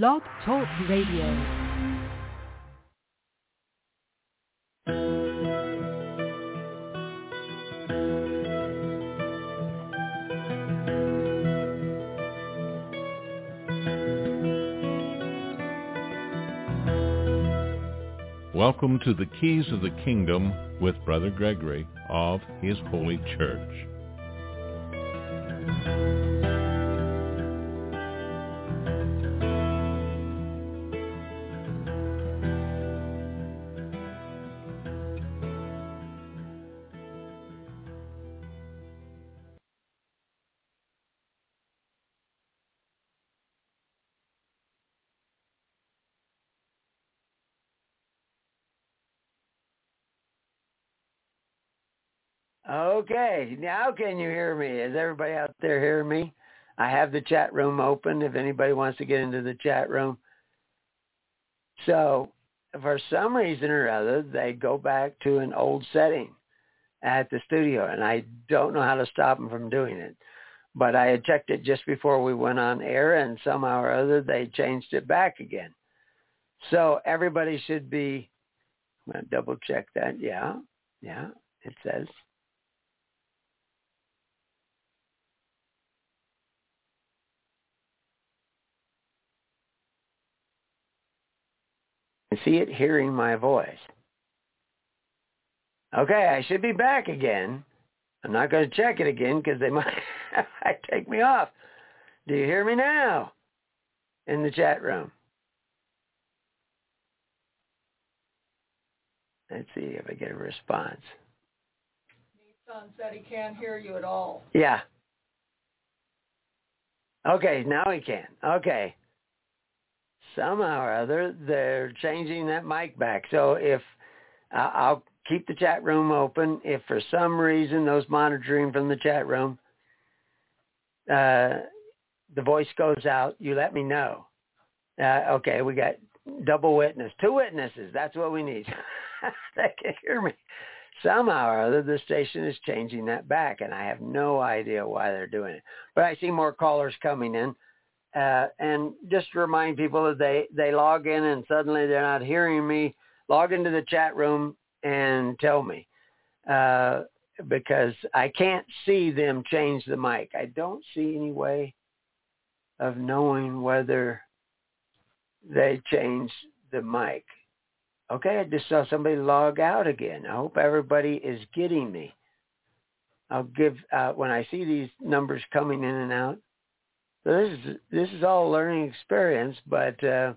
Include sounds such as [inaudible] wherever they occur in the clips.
Blog Talk Radio. Welcome to the Keys of the Kingdom with Brother Gregory of His Holy Church. Now can you hear me? Is everybody out there hearing me? I have the chat room open if anybody wants to get into the chat room. So for some reason or other, they go back to an old setting at the studio, and I don't know how to stop them from doing it. But I had checked it just before we went on air, and somehow or other they changed it back again. So everybody should be. I'm going to double check that. Yeah, yeah, it says see it hearing my voice. Okay, I should be back again. I'm not going to check it again because they [laughs] might, take me off. Do you hear me now in the chat room? Let's see if I get a response. Son said he can't hear you at all. Yeah. Okay, now he can. Okay somehow or other they're changing that mic back. So if I'll keep the chat room open, if for some reason those monitoring from the chat room, uh, the voice goes out, you let me know. Uh, okay, we got double witness, two witnesses. That's what we need. [laughs] they can hear me. Somehow or other, the station is changing that back, and I have no idea why they're doing it. But I see more callers coming in. Uh, and just to remind people that they, they log in and suddenly they're not hearing me, log into the chat room and tell me. Uh, because I can't see them change the mic. I don't see any way of knowing whether they changed the mic. Okay, I just saw somebody log out again. I hope everybody is getting me. I'll give, uh, when I see these numbers coming in and out, so this is this is all a learning experience, but uh,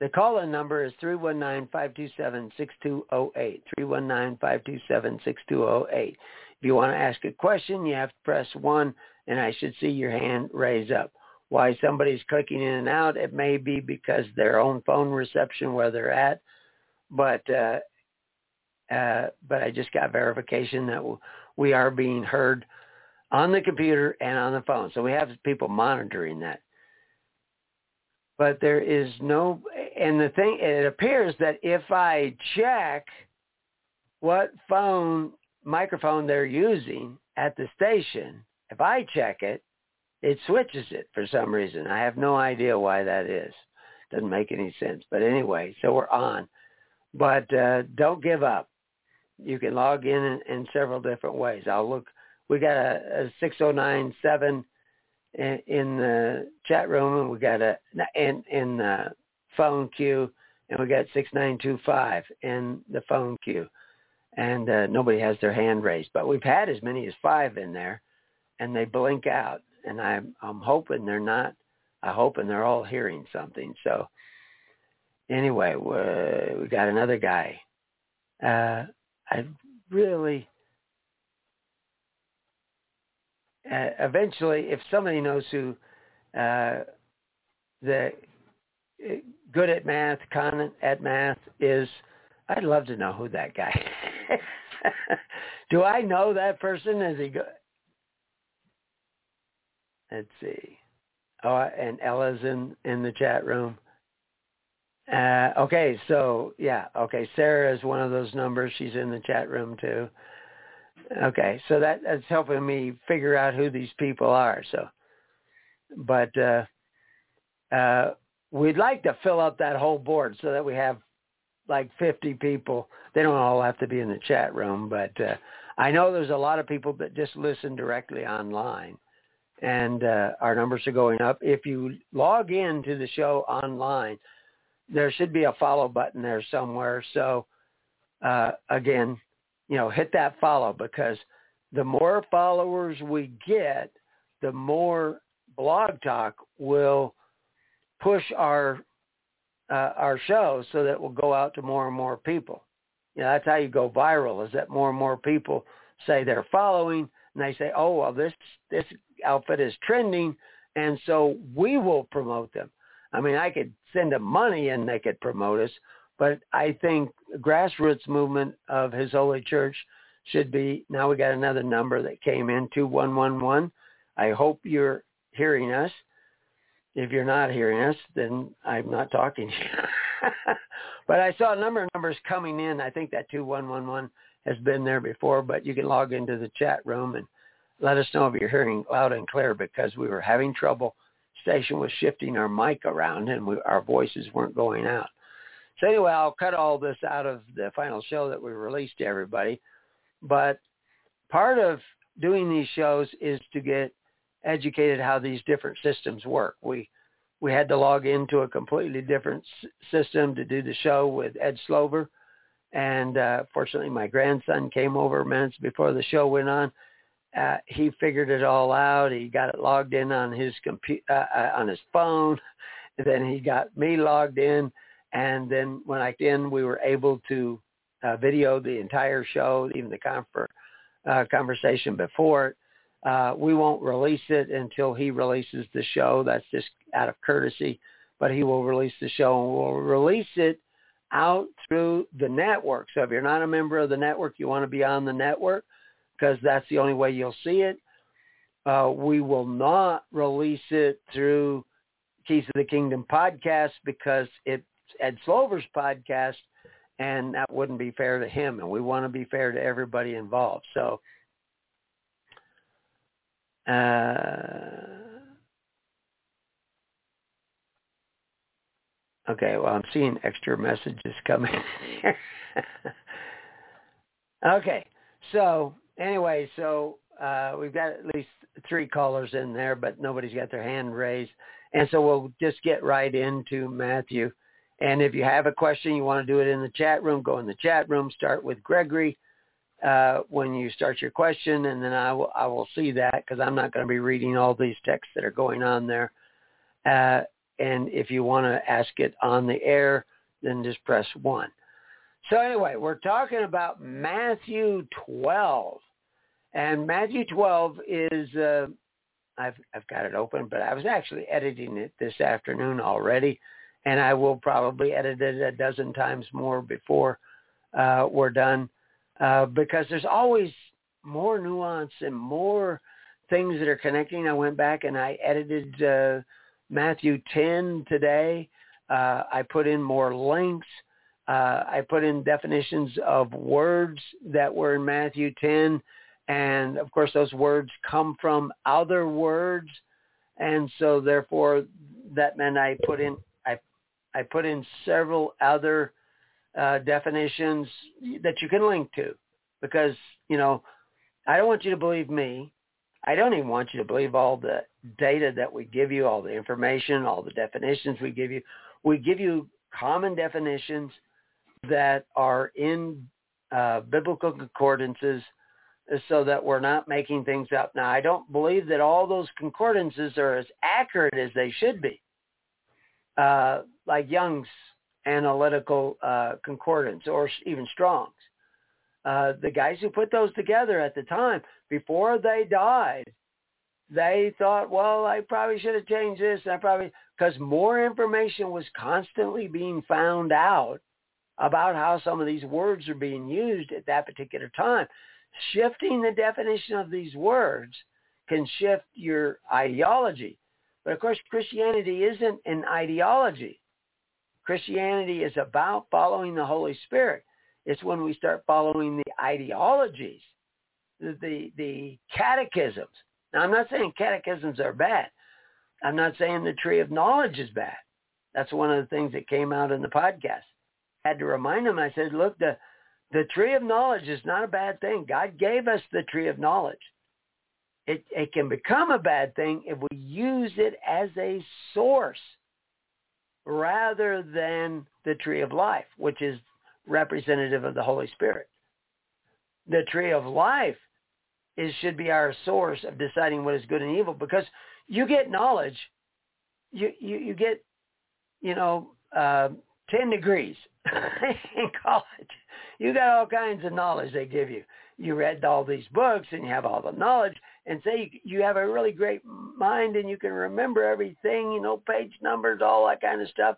the call-in number is 319-527-6208, 319-527-6208. If you want to ask a question, you have to press 1, and I should see your hand raise up. Why somebody's clicking in and out, it may be because their own phone reception where they're at, but uh, uh, but I just got verification that we are being heard on the computer and on the phone. So we have people monitoring that. But there is no, and the thing, it appears that if I check what phone, microphone they're using at the station, if I check it, it switches it for some reason. I have no idea why that is. Doesn't make any sense. But anyway, so we're on. But uh, don't give up. You can log in, in in several different ways. I'll look we got a, a 6097 in, in the chat room, and we got a in in the phone queue, and we got 6925 in the phone queue, and uh, nobody has their hand raised. But we've had as many as five in there, and they blink out, and I'm I'm hoping they're not. I'm hoping they're all hearing something. So anyway, we got another guy. Uh, I really uh, eventually, if somebody knows who uh, the uh, good at math, con at math is, I'd love to know who that guy. is. [laughs] Do I know that person? Is he good? Let's see. Oh, and Ella's in in the chat room. Uh, okay, so yeah, okay. Sarah is one of those numbers. She's in the chat room too. Okay, so that that's helping me figure out who these people are. So, but uh, uh, we'd like to fill up that whole board so that we have like 50 people. They don't all have to be in the chat room, but uh, I know there's a lot of people that just listen directly online, and uh, our numbers are going up. If you log in to the show online, there should be a follow button there somewhere. So uh, again, you know, hit that follow because the more followers we get, the more Blog Talk will push our uh, our show so that we'll go out to more and more people. You know, that's how you go viral. Is that more and more people say they're following, and they say, "Oh, well, this this outfit is trending," and so we will promote them. I mean, I could send them money and they could promote us, but I think grassroots movement of His Holy Church should be. Now we got another number that came in two one one one. I hope you're hearing us. If you're not hearing us, then I'm not talking [laughs] but I saw a number of numbers coming in. I think that 2111 has been there before, but you can log into the chat room and let us know if you're hearing loud and clear because we were having trouble. Station was shifting our mic around and we, our voices weren't going out. So anyway, I'll cut all this out of the final show that we released to everybody. But part of doing these shows is to get educated how these different systems work. We we had to log into a completely different s- system to do the show with Ed Slover, and uh, fortunately, my grandson came over minutes before the show went on. Uh, he figured it all out. He got it logged in on his computer uh, uh, on his phone. And [laughs] then he got me logged in, and then when I in, we were able to uh, video the entire show, even the confer- uh, conversation before it. Uh, we won't release it until he releases the show. That's just out of courtesy, but he will release the show and we'll release it out through the network. So if you're not a member of the network, you want to be on the network because that's the only way you'll see it. Uh, we will not release it through Keys of the Kingdom podcast because it's Ed Slover's podcast and that wouldn't be fair to him. And we want to be fair to everybody involved. So uh, okay, well, I'm seeing extra messages coming [laughs] okay, so anyway, so uh, we've got at least three callers in there, but nobody's got their hand raised. And so we'll just get right into Matthew. And if you have a question, you want to do it in the chat room, go in the chat room, start with Gregory uh, when you start your question, and then I will I will see that because I'm not going to be reading all these texts that are going on there. Uh, and if you want to ask it on the air, then just press one. So anyway, we're talking about Matthew 12, and Matthew 12 is uh, I've I've got it open, but I was actually editing it this afternoon already, and I will probably edit it a dozen times more before uh, we're done uh, because there's always more nuance and more things that are connecting. I went back and I edited uh, Matthew 10 today. Uh, I put in more links. Uh, I put in definitions of words that were in Matthew 10. And of course, those words come from other words. And so therefore, that meant I put in, I, put in several other uh, definitions that you can link to because, you know, I don't want you to believe me. I don't even want you to believe all the data that we give you, all the information, all the definitions we give you. We give you common definitions that are in uh, biblical concordances so that we're not making things up. Now, I don't believe that all those concordances are as accurate as they should be. Uh, like Young's analytical uh, concordance or even Strong's. Uh, the guys who put those together at the time, before they died, they thought, well, I probably should have changed this. I probably because more information was constantly being found out about how some of these words are being used at that particular time. Shifting the definition of these words can shift your ideology. But of course, Christianity isn't an ideology. Christianity is about following the Holy Spirit. It's when we start following the ideologies, the, the, the catechisms. Now, I'm not saying catechisms are bad. I'm not saying the tree of knowledge is bad. That's one of the things that came out in the podcast. I had to remind them. I said, look, the the tree of knowledge is not a bad thing. God gave us the tree of knowledge. It it can become a bad thing if we use it as a source rather than the tree of life, which is representative of the Holy Spirit. The tree of life is should be our source of deciding what is good and evil because you get knowledge. You you, you get you know uh, ten degrees [laughs] in college. You got all kinds of knowledge they give you. You read all these books and you have all the knowledge and say you have a really great mind and you can remember everything, you know, page numbers, all that kind of stuff.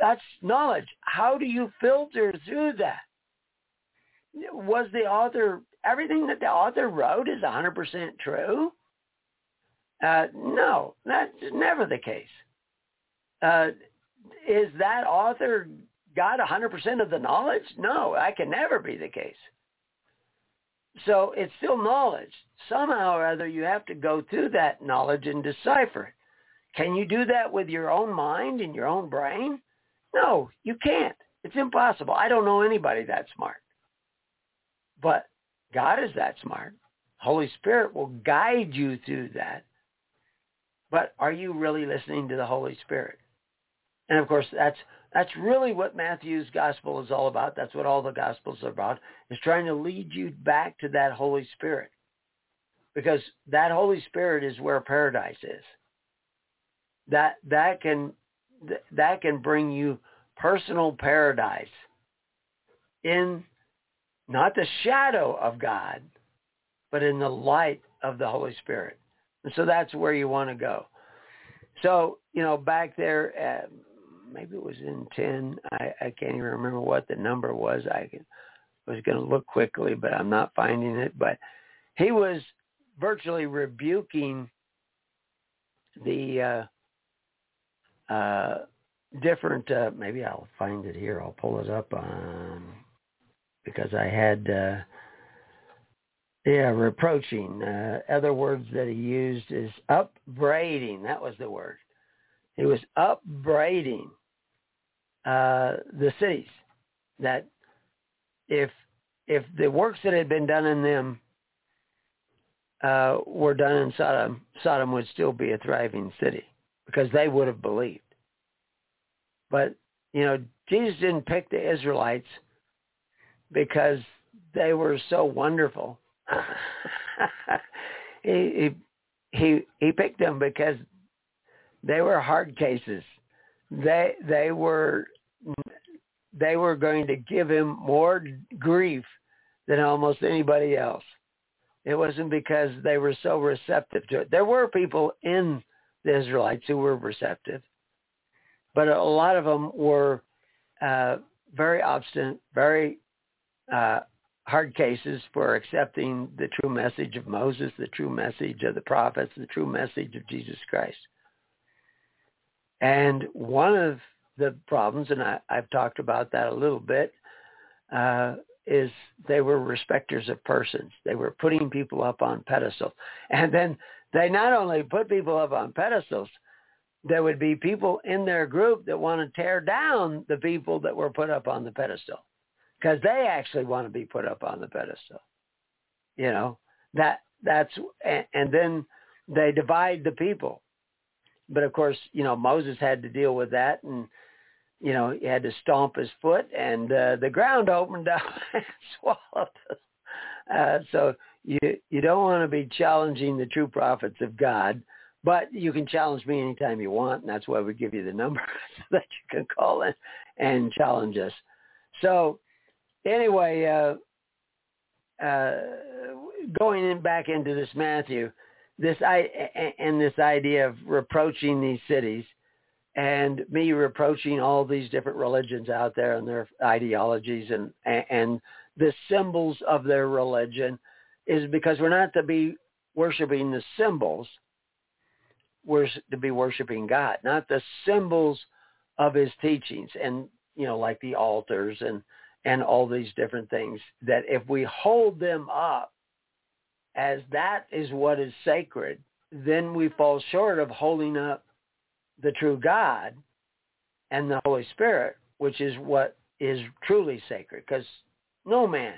That's knowledge. How do you filter through that? Was the author, everything that the author wrote is 100% true? Uh, no, that's never the case. Uh, is that author got 100% of the knowledge? No, that can never be the case. So it's still knowledge. Somehow or other, you have to go through that knowledge and decipher it. Can you do that with your own mind and your own brain? No, you can't. It's impossible. I don't know anybody that smart. But God is that smart. Holy Spirit will guide you through that. But are you really listening to the Holy Spirit? And of course, that's that's really what Matthew's gospel is all about. That's what all the gospels are about, is trying to lead you back to that Holy Spirit. Because that Holy Spirit is where paradise is. That that can that can bring you personal paradise in not the shadow of God, but in the light of the Holy Spirit. And so that's where you want to go. So, you know, back there, uh, maybe it was in 10. I, I can't even remember what the number was. I was going to look quickly, but I'm not finding it. But he was virtually rebuking the uh, uh, different. Uh, maybe I'll find it here. I'll pull it up on because I had. Uh, yeah, reproaching. Uh, other words that he used is upbraiding. That was the word. He was upbraiding the cities that if if the works that had been done in them uh, were done in Sodom, Sodom would still be a thriving city because they would have believed. But you know, Jesus didn't pick the Israelites because they were so wonderful. [laughs] he, he he he picked them because they were hard cases. They they were they were going to give him more grief than almost anybody else. It wasn't because they were so receptive to it. There were people in the Israelites who were receptive, but a lot of them were uh, very obstinate, very uh, hard cases for accepting the true message of Moses, the true message of the prophets, the true message of Jesus Christ. And one of the problems, and I, I've talked about that a little bit, uh, is they were respecters of persons. They were putting people up on pedestals. And then they not only put people up on pedestals, there would be people in their group that want to tear down the people that were put up on the pedestal because they actually want to be put up on the pedestal. You know, that that's, and, and then they divide the people. But of course, you know, Moses had to deal with that and you know, he had to stomp his foot and uh, the ground opened up [laughs] and swallowed him. Uh, so you you don't want to be challenging the true prophets of God, but you can challenge me anytime you want, and that's why we give you the number [laughs] so that you can call in and challenge us. So anyway, uh, uh, going in back into this Matthew, this I and this idea of reproaching these cities and me reproaching all these different religions out there and their ideologies and and the symbols of their religion is because we're not to be worshiping the symbols. We're to be worshiping God not the symbols of his teachings and you know like the altars and and all these different things that if we hold them up as that is what is sacred then we fall short of holding up the true God and the Holy Spirit, which is what is truly sacred, because no man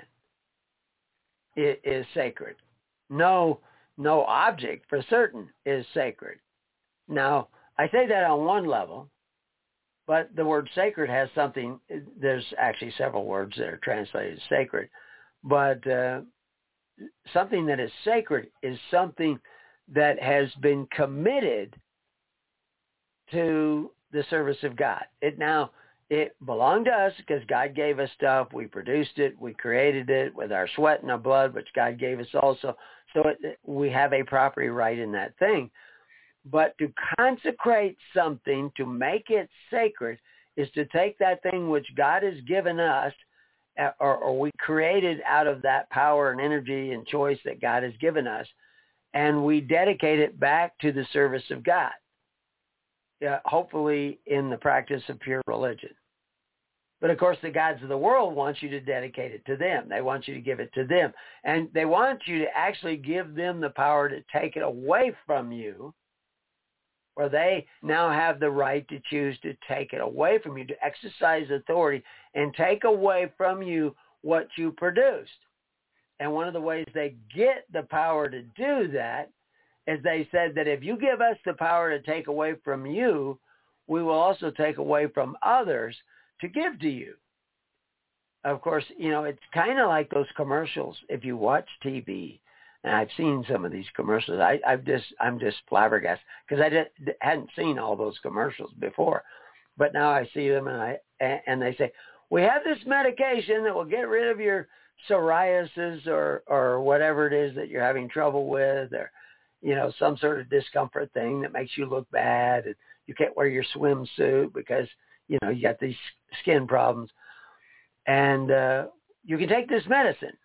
is sacred. No, no object for certain is sacred. Now, I say that on one level, but the word sacred has something, there's actually several words that are translated sacred, but uh, something that is sacred is something that has been committed to the service of God. It now it belonged to us because God gave us stuff. We produced it. We created it with our sweat and our blood, which God gave us also. So it, we have a property right in that thing. But to consecrate something, to make it sacred, is to take that thing which God has given us or, or we created out of that power and energy and choice that God has given us, and we dedicate it back to the service of God, uh, hopefully in the practice of pure religion. But of course, the gods of the world want you to dedicate it to them. They want you to give it to them. And they want you to actually give them the power to take it away from you, where they now have the right to choose to take it away from you, to exercise authority and take away from you what you produced. And one of the ways they get the power to do that is they said that if you give us the power to take away from you, we will also take away from others to give to you. Of course, you know, it's kind of like those commercials. If you watch TV, and I've seen some of these commercials, I, I've just, I'm just flabbergasted because I did, hadn't seen all those commercials before, but now I see them and I, and they say, we have this medication that will get rid of your psoriasis or, or whatever it is that you're having trouble with or, you know, some sort of discomfort thing that makes you look bad and you can't wear your swimsuit because you know, you got these skin problems. And uh, you can take this medicine.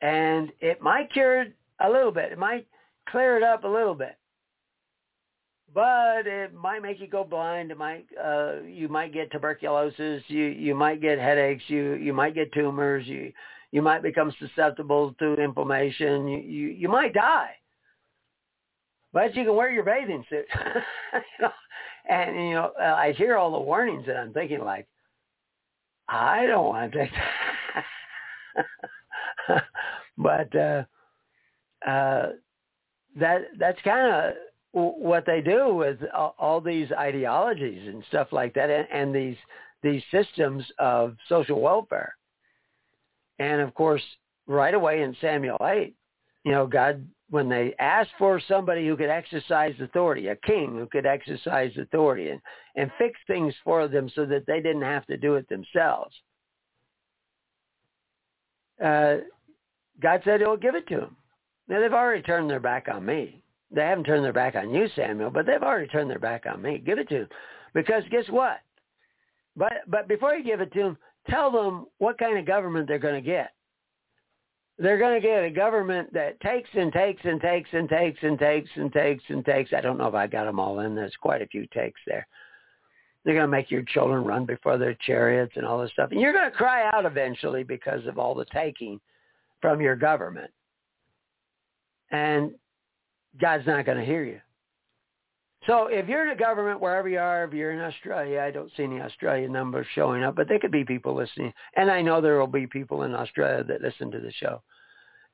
And it might cure it a little bit. It might clear it up a little bit. But it might make you go blind. It might uh, you might get tuberculosis. You you might get headaches. You you might get tumors. You you might become susceptible to inflammation. You you, you might die. But you can wear your bathing suit. you [laughs] know, and, you know, uh, I hear all the warnings and I'm thinking like, I don't want to take that. [laughs] but uh, uh, that that's kind of what they do with all, all these ideologies and stuff like that, and, and these these systems of social welfare. And of course, right away in Samuel eight, you know, God when they asked for somebody who could exercise authority, a king who could exercise authority and, and fix things for them so that they didn't have to do it themselves. Uh, God said he'll give it to them. Now they've already turned their back on me. They haven't turned their back on you, Samuel, but they've already turned their back on me. Give it to them. Because guess what? But but before you give it to them, tell them what kind of government they're going to get they're going to get a government that takes and takes and takes and takes and takes and takes and takes. I don't know if I got them all in. There's quite a few takes there. They're going to make your children run before their chariots and all this stuff. And you're going to cry out eventually because of all the taking from your government. And God's not going to hear you. So if you're in a government, wherever you are, if you're in Australia, I don't see any Australian numbers showing up, but there could be people listening. And I know there will be people in Australia that listen to the show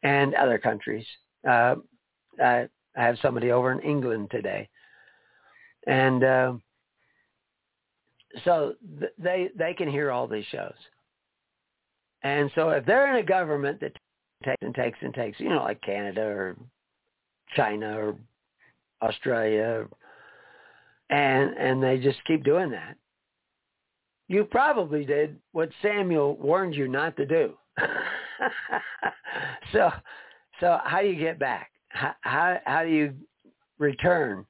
and other countries. Uh, I, I have somebody over in England today. And uh, so th- they, they can hear all these shows. And so if they're in a government that takes and takes and takes, you know, like Canada or China or Australia and and they just keep doing that. You probably did what Samuel warned you not to do. [laughs] so so how do you get back? How, how how do you return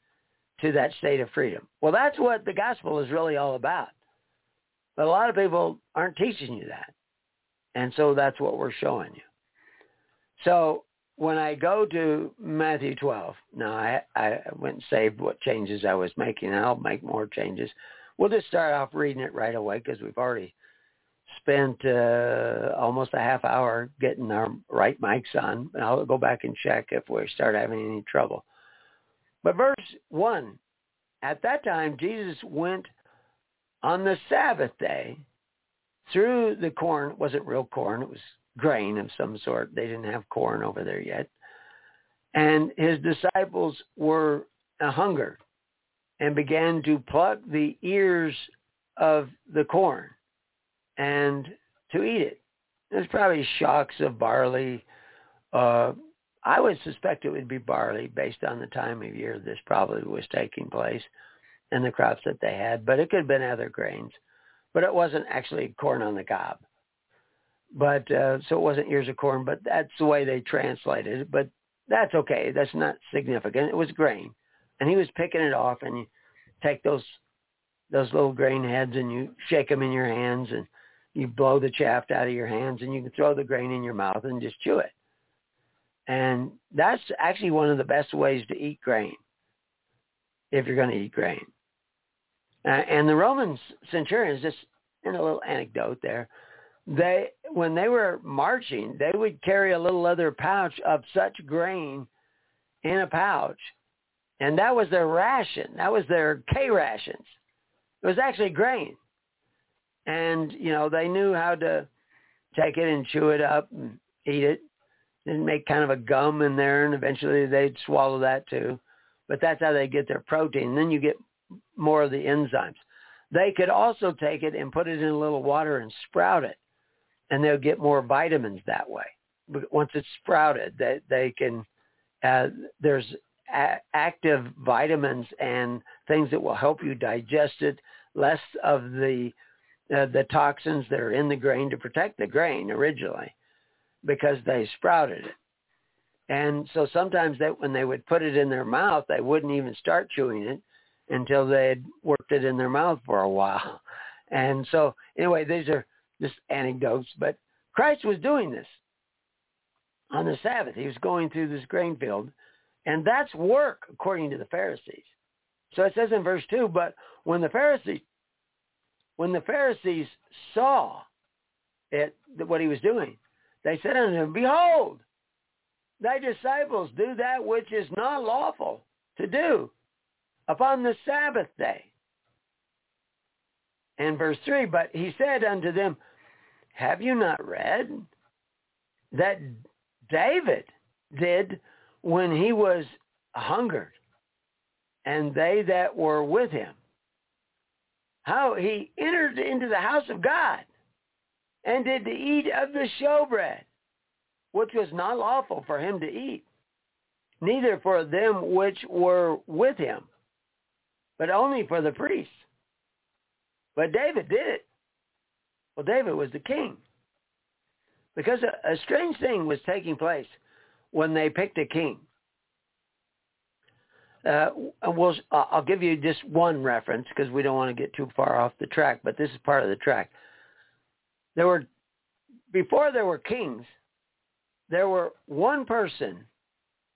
to that state of freedom? Well, that's what the gospel is really all about. But a lot of people aren't teaching you that. And so that's what we're showing you. So when I go to Matthew 12, now I, I went and saved what changes I was making, and I'll make more changes. We'll just start off reading it right away because we've already spent uh, almost a half hour getting our right mics on. And I'll go back and check if we start having any trouble. But verse 1, at that time Jesus went on the Sabbath day through the corn. It wasn't real corn. It was grain of some sort. They didn't have corn over there yet. And his disciples were hungered and began to pluck the ears of the corn and to eat it. There's probably shocks of barley. Uh, I would suspect it would be barley based on the time of year this probably was taking place and the crops that they had, but it could have been other grains. But it wasn't actually corn on the cob. But uh, so it wasn't ears of corn, but that's the way they translated it. But that's okay. That's not significant. It was grain. And he was picking it off and you take those those little grain heads and you shake them in your hands and you blow the chaff out of your hands and you can throw the grain in your mouth and just chew it. And that's actually one of the best ways to eat grain if you're going to eat grain. Uh, and the Roman centurions, just in a little anecdote there, they when they were marching, they would carry a little leather pouch of such grain in a pouch, and that was their ration. That was their K rations. It was actually grain, and you know they knew how to take it and chew it up and eat it, and make kind of a gum in there, and eventually they'd swallow that too. But that's how they get their protein. Then you get more of the enzymes. They could also take it and put it in a little water and sprout it, and they'll get more vitamins that way. But once it's sprouted, they they can. Uh, there's a- active vitamins and things that will help you digest it. Less of the uh, the toxins that are in the grain to protect the grain originally, because they sprouted it. And so sometimes that when they would put it in their mouth, they wouldn't even start chewing it until they had worked it in their mouth for a while. [laughs] And so anyway, these are just anecdotes, but Christ was doing this on the Sabbath. He was going through this grain field, and that's work according to the Pharisees. So it says in verse 2, but when the Pharisees when the Pharisees saw it what he was doing, they said unto him, Behold, thy disciples do that which is not lawful to do upon the Sabbath day. And verse 3, but he said unto them, have you not read that David did when he was hungered and they that were with him? How he entered into the house of God and did eat of the showbread, which was not lawful for him to eat, neither for them which were with him, but only for the priests. But David did it. Well, David was the king. Because a, a strange thing was taking place when they picked a king. Uh, we'll, I'll give you just one reference because we don't want to get too far off the track, but this is part of the track. There were, before there were kings, there were one person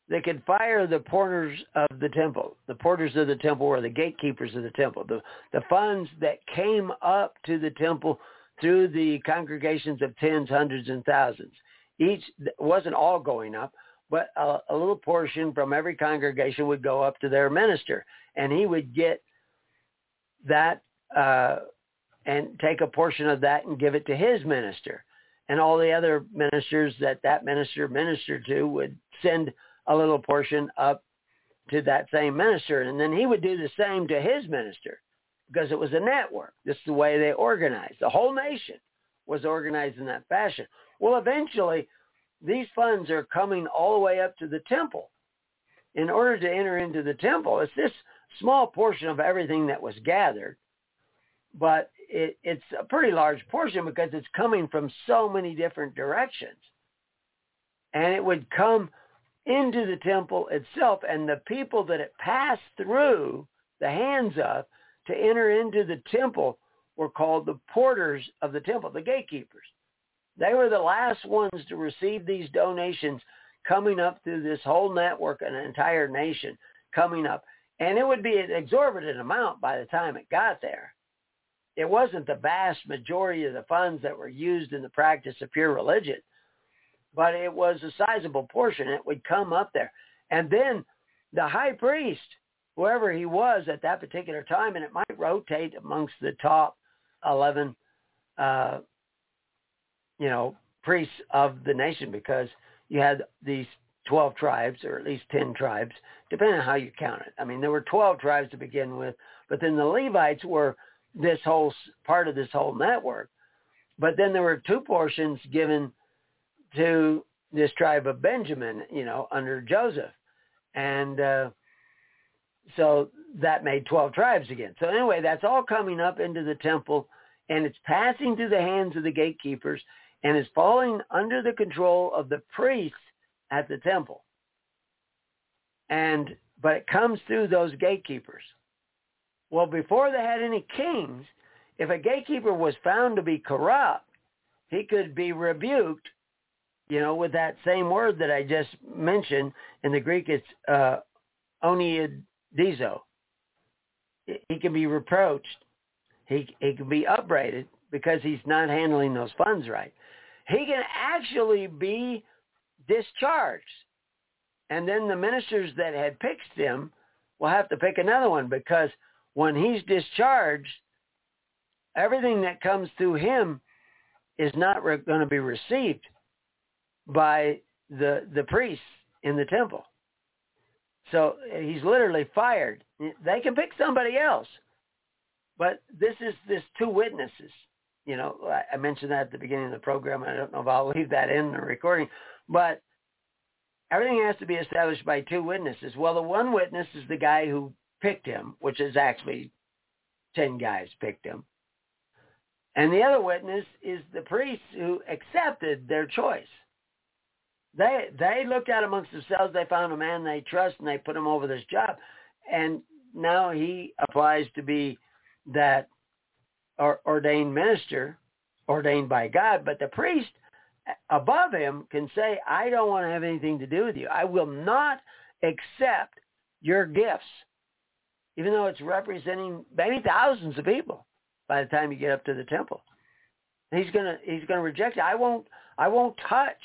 that could fire the porters of the temple. The porters of the temple were the gatekeepers of the temple. The, the funds that came up to the temple through the congregations of tens, hundreds, and thousands. Each wasn't all going up, but a, a little portion from every congregation would go up to their minister, and he would get that uh, and take a portion of that and give it to his minister. And all the other ministers that that minister ministered to would send a little portion up to that same minister. And then he would do the same to his minister because it was a network. This is the way they organized. The whole nation was organized in that fashion. Well, eventually, these funds are coming all the way up to the temple. In order to enter into the temple, it's this small portion of everything that was gathered, but it, it's a pretty large portion because it's coming from so many different directions. And it would come into the temple itself, and the people that it passed through the hands of to enter into the temple were called the porters of the temple, the gatekeepers. They were the last ones to receive these donations coming up through this whole network, an entire nation coming up. And it would be an exorbitant amount by the time it got there. It wasn't the vast majority of the funds that were used in the practice of pure religion, but it was a sizable portion. It would come up there. And then the high priest, whoever he was at that particular time, and it might rotate amongst the top 11, uh, you know, priests of the nation because you had these 12 tribes, or at least 10 tribes, depending on how you count it. I mean, there were 12 tribes to begin with, but then the Levites were this whole part of this whole network. But then there were two portions given to this tribe of Benjamin, you know, under Joseph. And uh, so that made 12 tribes again. So anyway, that's all coming up into the temple and it's passing through the hands of the gatekeepers and is falling under the control of the priests at the temple. And but it comes through those gatekeepers. Well, before they had any kings, if a gatekeeper was found to be corrupt, he could be rebuked, you know, with that same word that I just mentioned. In the Greek, it's uh, oneidizo. He can be reproached. He, he can be upbraided because he's not handling those funds right. He can actually be discharged. And then the ministers that had picked him will have to pick another one because when he's discharged, everything that comes through him is not re- going to be received by the the priests in the temple. So he's literally fired. They can pick somebody else, but this is this two witnesses. You know, I mentioned that at the beginning of the program. I don't know if I'll leave that in the recording, but everything has to be established by two witnesses. Well, the one witness is the guy who picked him, which is actually 10 guys picked him. And the other witness is the priest who accepted their choice. They they looked at amongst themselves. They found a man they trust, and they put him over this job. And now he applies to be that or, ordained minister, ordained by God. But the priest above him can say, "I don't want to have anything to do with you. I will not accept your gifts." even though it's representing many thousands of people by the time you get up to the temple. He's gonna he's gonna reject it. I won't I won't touch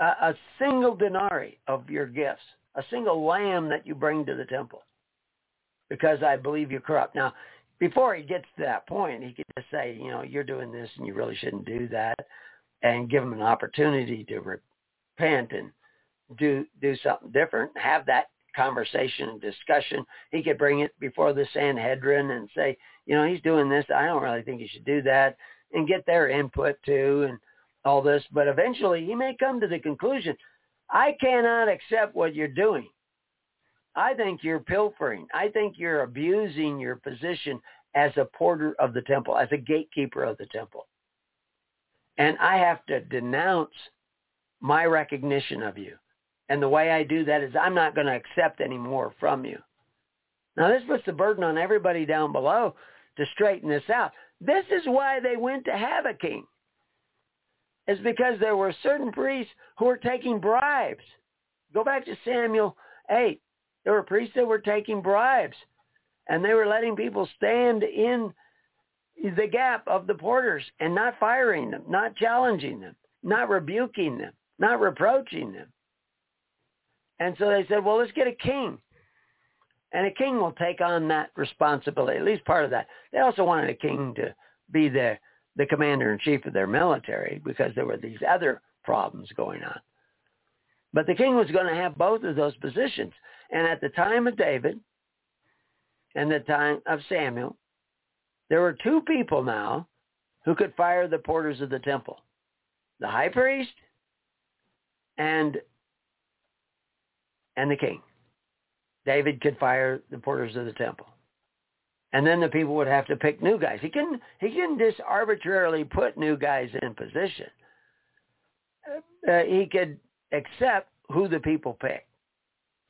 a, a single denarii of your gifts, a single lamb that you bring to the temple, because I believe you're corrupt. Now, before he gets to that point, he could just say, you know, you're doing this and you really shouldn't do that, and give him an opportunity to repent and do do something different. Have that conversation and discussion. He could bring it before the Sanhedrin and say, you know, he's doing this. I don't really think he should do that and get their input too and all this. But eventually he may come to the conclusion, I cannot accept what you're doing. I think you're pilfering. I think you're abusing your position as a porter of the temple, as a gatekeeper of the temple. And I have to denounce my recognition of you. And the way I do that is I'm not going to accept any more from you. Now this puts the burden on everybody down below to straighten this out. This is why they went to have a king. It's because there were certain priests who were taking bribes. Go back to Samuel 8. There were priests that were taking bribes. And they were letting people stand in the gap of the porters and not firing them, not challenging them, not rebuking them, not reproaching them. And so they said, well, let's get a king. And a king will take on that responsibility, at least part of that. They also wanted a king to be the, the commander-in-chief of their military because there were these other problems going on. But the king was going to have both of those positions. And at the time of David and the time of Samuel, there were two people now who could fire the porters of the temple. The high priest and and the king. David could fire the porters of the temple. And then the people would have to pick new guys. He can he can just arbitrarily put new guys in position. Uh, he could accept who the people pick.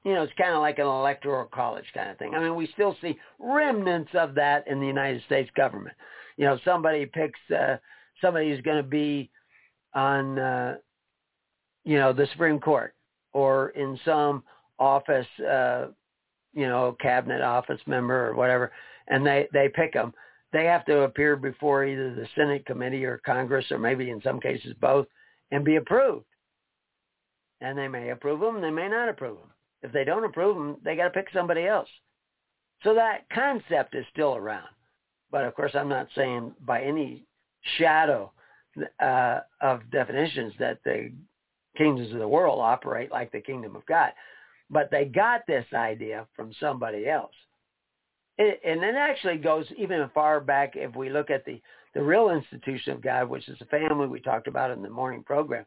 You know, it's kind of like an electoral college kind of thing. I mean, we still see remnants of that in the United States government. You know, somebody picks uh, somebody who's going to be on, uh, you know, the Supreme Court or in some office, uh, you know, cabinet office member or whatever, and they they pick them. They have to appear before either the Senate committee or Congress, or maybe in some cases both, and be approved. And they may approve them, they may not approve them. If they don't approve them, they got to pick somebody else. So that concept is still around. But of course, I'm not saying by any shadow uh, of definitions that the kingdoms of the world operate like the kingdom of God. But they got this idea from somebody else. And it actually goes even far back if we look at the, the real institution of God, which is the family we talked about in the morning program.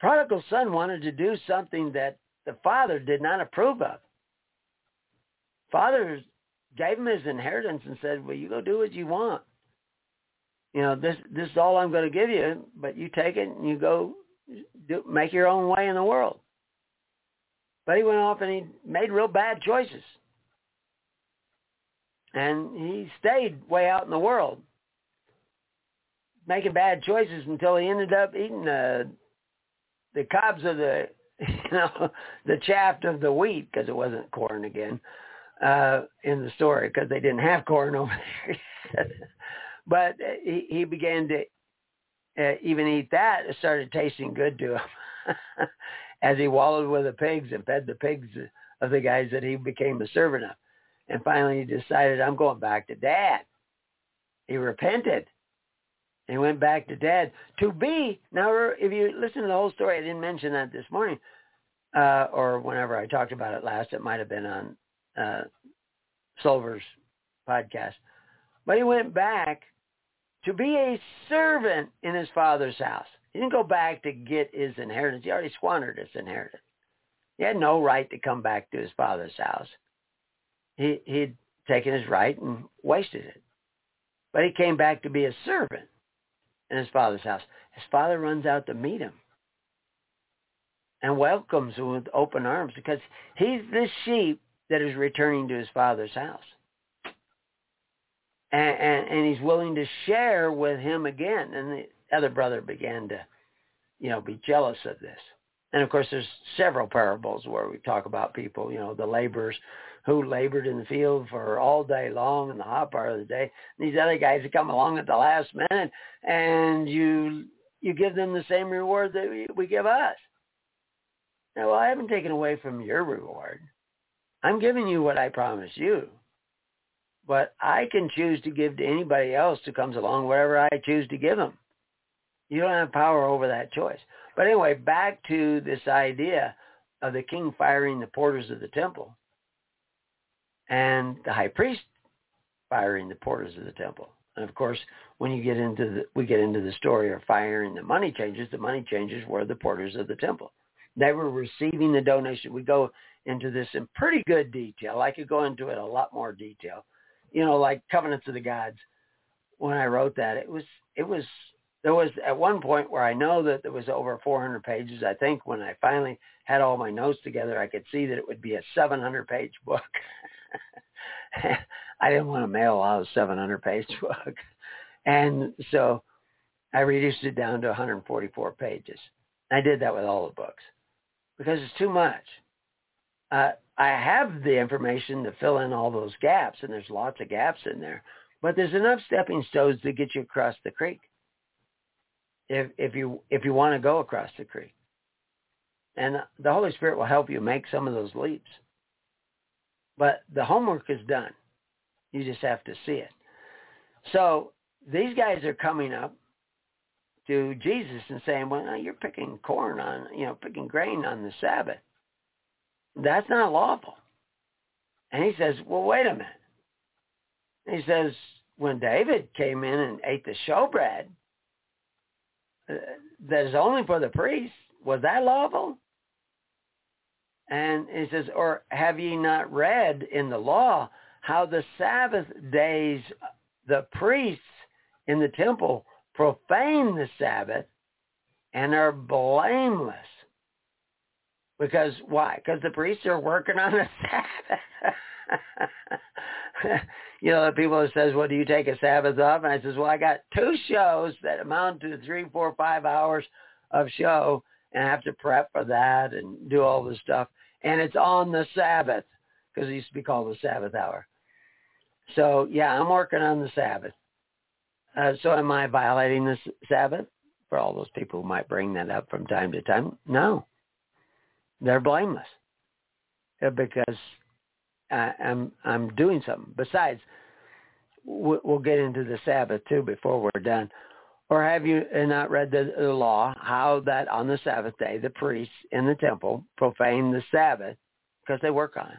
Prodigal son wanted to do something that the father did not approve of. Father gave him his inheritance and said, well, you go do what you want. You know, this this is all I'm going to give you, but you take it and you go do, make your own way in the world. But he went off and he made real bad choices. And he stayed way out in the world, making bad choices until he ended up eating the the cobs of the [laughs] you know the chaff of the wheat because it wasn't corn again uh in the story because they didn't have corn [laughs] over there. but he, he began to uh, even eat that. It started tasting good to him [laughs] as he wallowed with the pigs and fed the pigs of the guys that he became a servant of. And finally he decided, I'm going back to dad. He repented. He went back to dad to be, now if you listen to the whole story, I didn't mention that this morning, uh, or whenever I talked about it last, it might have been on uh, Silver's podcast. But he went back to be a servant in his father's house. He didn't go back to get his inheritance. He already squandered his inheritance. He had no right to come back to his father's house. He, he'd taken his right and wasted it. But he came back to be a servant in his father's house. His father runs out to meet him and welcomes him with open arms because he's the sheep that is returning to his father's house. And, and, and he's willing to share with him again. And the other brother began to, you know, be jealous of this. And of course, there's several parables where we talk about people, you know, the laborers who labored in the field for all day long in the hot part of the day. These other guys that come along at the last minute, and you you give them the same reward that we, we give us. Now, well, I haven't taken away from your reward. I'm giving you what I promised you. But I can choose to give to anybody else who comes along whatever I choose to give them. You don't have power over that choice. But anyway, back to this idea of the king firing the porters of the temple and the high priest firing the porters of the temple. And of course, when you get into the, we get into the story of firing the money changers, the money changers were the porters of the temple. They were receiving the donation. We go into this in pretty good detail. I could go into it a lot more detail. You know, like Covenants of the Gods. When I wrote that, it was it was there was at one point where I know that there was over 400 pages. I think when I finally had all my notes together, I could see that it would be a 700 page book. [laughs] I didn't want to mail out a 700 page [laughs] book. And so I reduced it down to 144 pages. I did that with all the books because it's too much. Uh, I have the information to fill in all those gaps, and there's lots of gaps in there. But there's enough stepping stones to get you across the creek. If if you if you want to go across the creek, and the Holy Spirit will help you make some of those leaps. But the homework is done. You just have to see it. So these guys are coming up to Jesus and saying, well, no, you're picking corn on, you know, picking grain on the Sabbath. That's not lawful. And he says, well, wait a minute. he says, when David came in and ate the showbread, that is only for the priests, was that lawful? And he says, or have ye not read in the law how the Sabbath days the priests in the temple profane the Sabbath and are blameless? Because why? Because the priests are working on the [laughs] Sabbath. [laughs] you know, the people that says, well, do you take a Sabbath off? And I says, well, I got two shows that amount to three, four, five hours of show, and I have to prep for that and do all this stuff. And it's on the Sabbath because it used to be called the Sabbath hour. So, yeah, I'm working on the Sabbath. Uh, so am I violating the Sabbath? For all those people who might bring that up from time to time, no. they're blameless uh, because I, I'm I'm doing something. Besides, we'll get into the Sabbath too before we're done. Or have you not read the, the law, how that on the Sabbath day the priests in the temple profane the Sabbath because they work on it.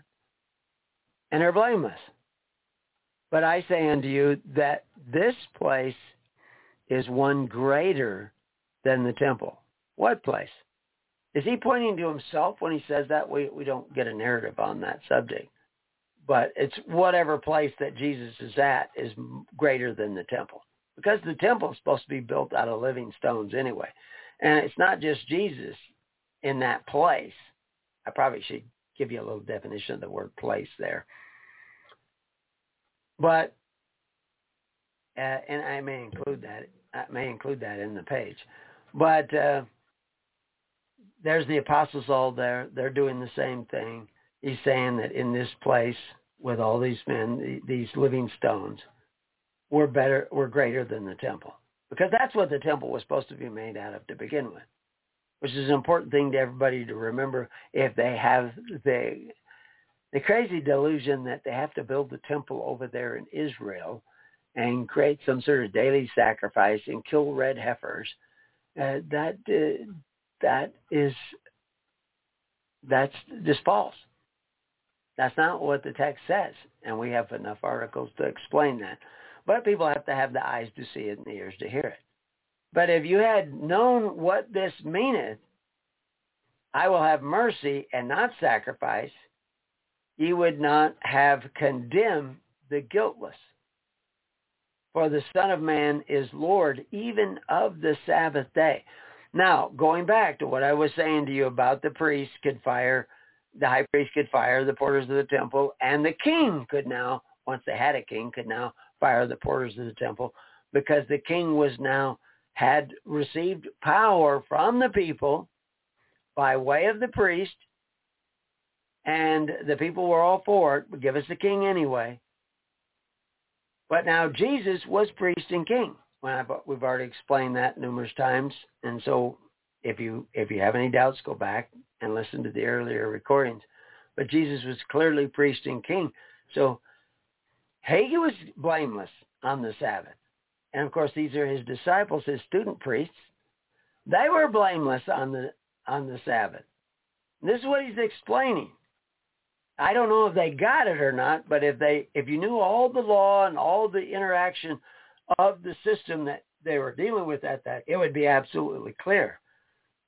And they're blameless. But I say unto you that this place is one greater than the temple. What place? Is he pointing to himself when he says that? We, we don't get a narrative on that subject. But it's whatever place that Jesus is at is greater than the temple. Because the temple is supposed to be built out of living stones anyway. And it's not just Jesus in that place. I probably should give you a little definition of the word place there. But, uh, and I may include that, I may include that in the page. But uh, there's the apostles all there. They're doing the same thing. He's saying that in this place with all these men, these living stones, we're better, we're greater than the temple. Because that's what the temple was supposed to be made out of to begin with, which is an important thing to everybody to remember if they have the, the crazy delusion that they have to build the temple over there in Israel and create some sort of daily sacrifice and kill red heifers. Uh, that uh, that is that's just false. That's not what the text says, and we have enough articles to explain that. But people have to have the eyes to see it and the ears to hear it. But if you had known what this meaneth, I will have mercy and not sacrifice, ye would not have condemned the guiltless. For the Son of Man is Lord even of the Sabbath day. Now, going back to what I was saying to you about the priest could fire, the high priest could fire the porters of the temple, and the king could now, once they had a king, could now fire the porters of the temple because the king was now had received power from the people by way of the priest, and the people were all for it. Give us the king anyway. But now Jesus was priest and king. I, we've already explained that numerous times, and so if you if you have any doubts, go back and listen to the earlier recordings. But Jesus was clearly priest and king. So Hagee was blameless on the Sabbath. And of course, these are his disciples, his student priests. They were blameless on the on the Sabbath. And this is what he's explaining. I don't know if they got it or not, but if they if you knew all the law and all the interaction of the system that they were dealing with at that, it would be absolutely clear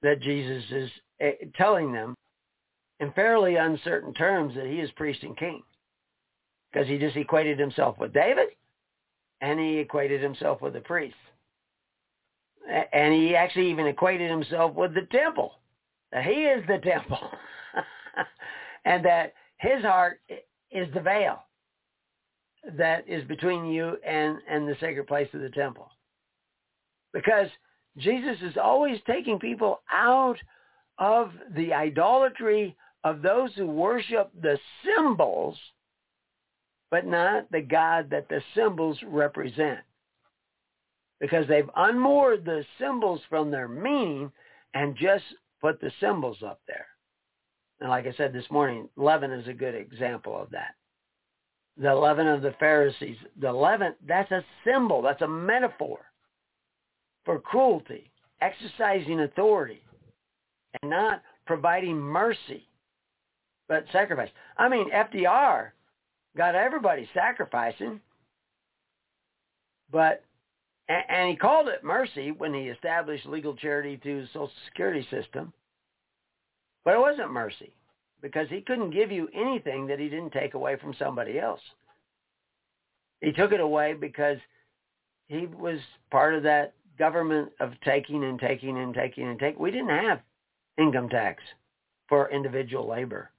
that Jesus is Eh, telling them in fairly uncertain terms that he is priest and king because he just equated himself with David and he equated himself with the priest. And he actually even equated himself with the temple. That he is the temple. [laughs] and that his heart is the veil that is between you and, and the sacred place of the temple. Because Jesus is always taking people out of the idolatry of those who worship the symbols, but not the God that the symbols represent. Because they've unmoored the symbols from their meaning and just put the symbols up there. And like I said this morning, leaven is a good example of that the leaven of the Pharisees. The leaven, that's a symbol, that's a metaphor for cruelty, exercising authority, and not providing mercy, but sacrifice. I mean, FDR got everybody sacrificing, but and he called it mercy when he established legal charity through the Social Security system. But it wasn't mercy because he couldn't give you anything that he didn't take away from somebody else. He took it away because he was part of that government of taking and taking and taking and taking. We didn't have income tax for individual labor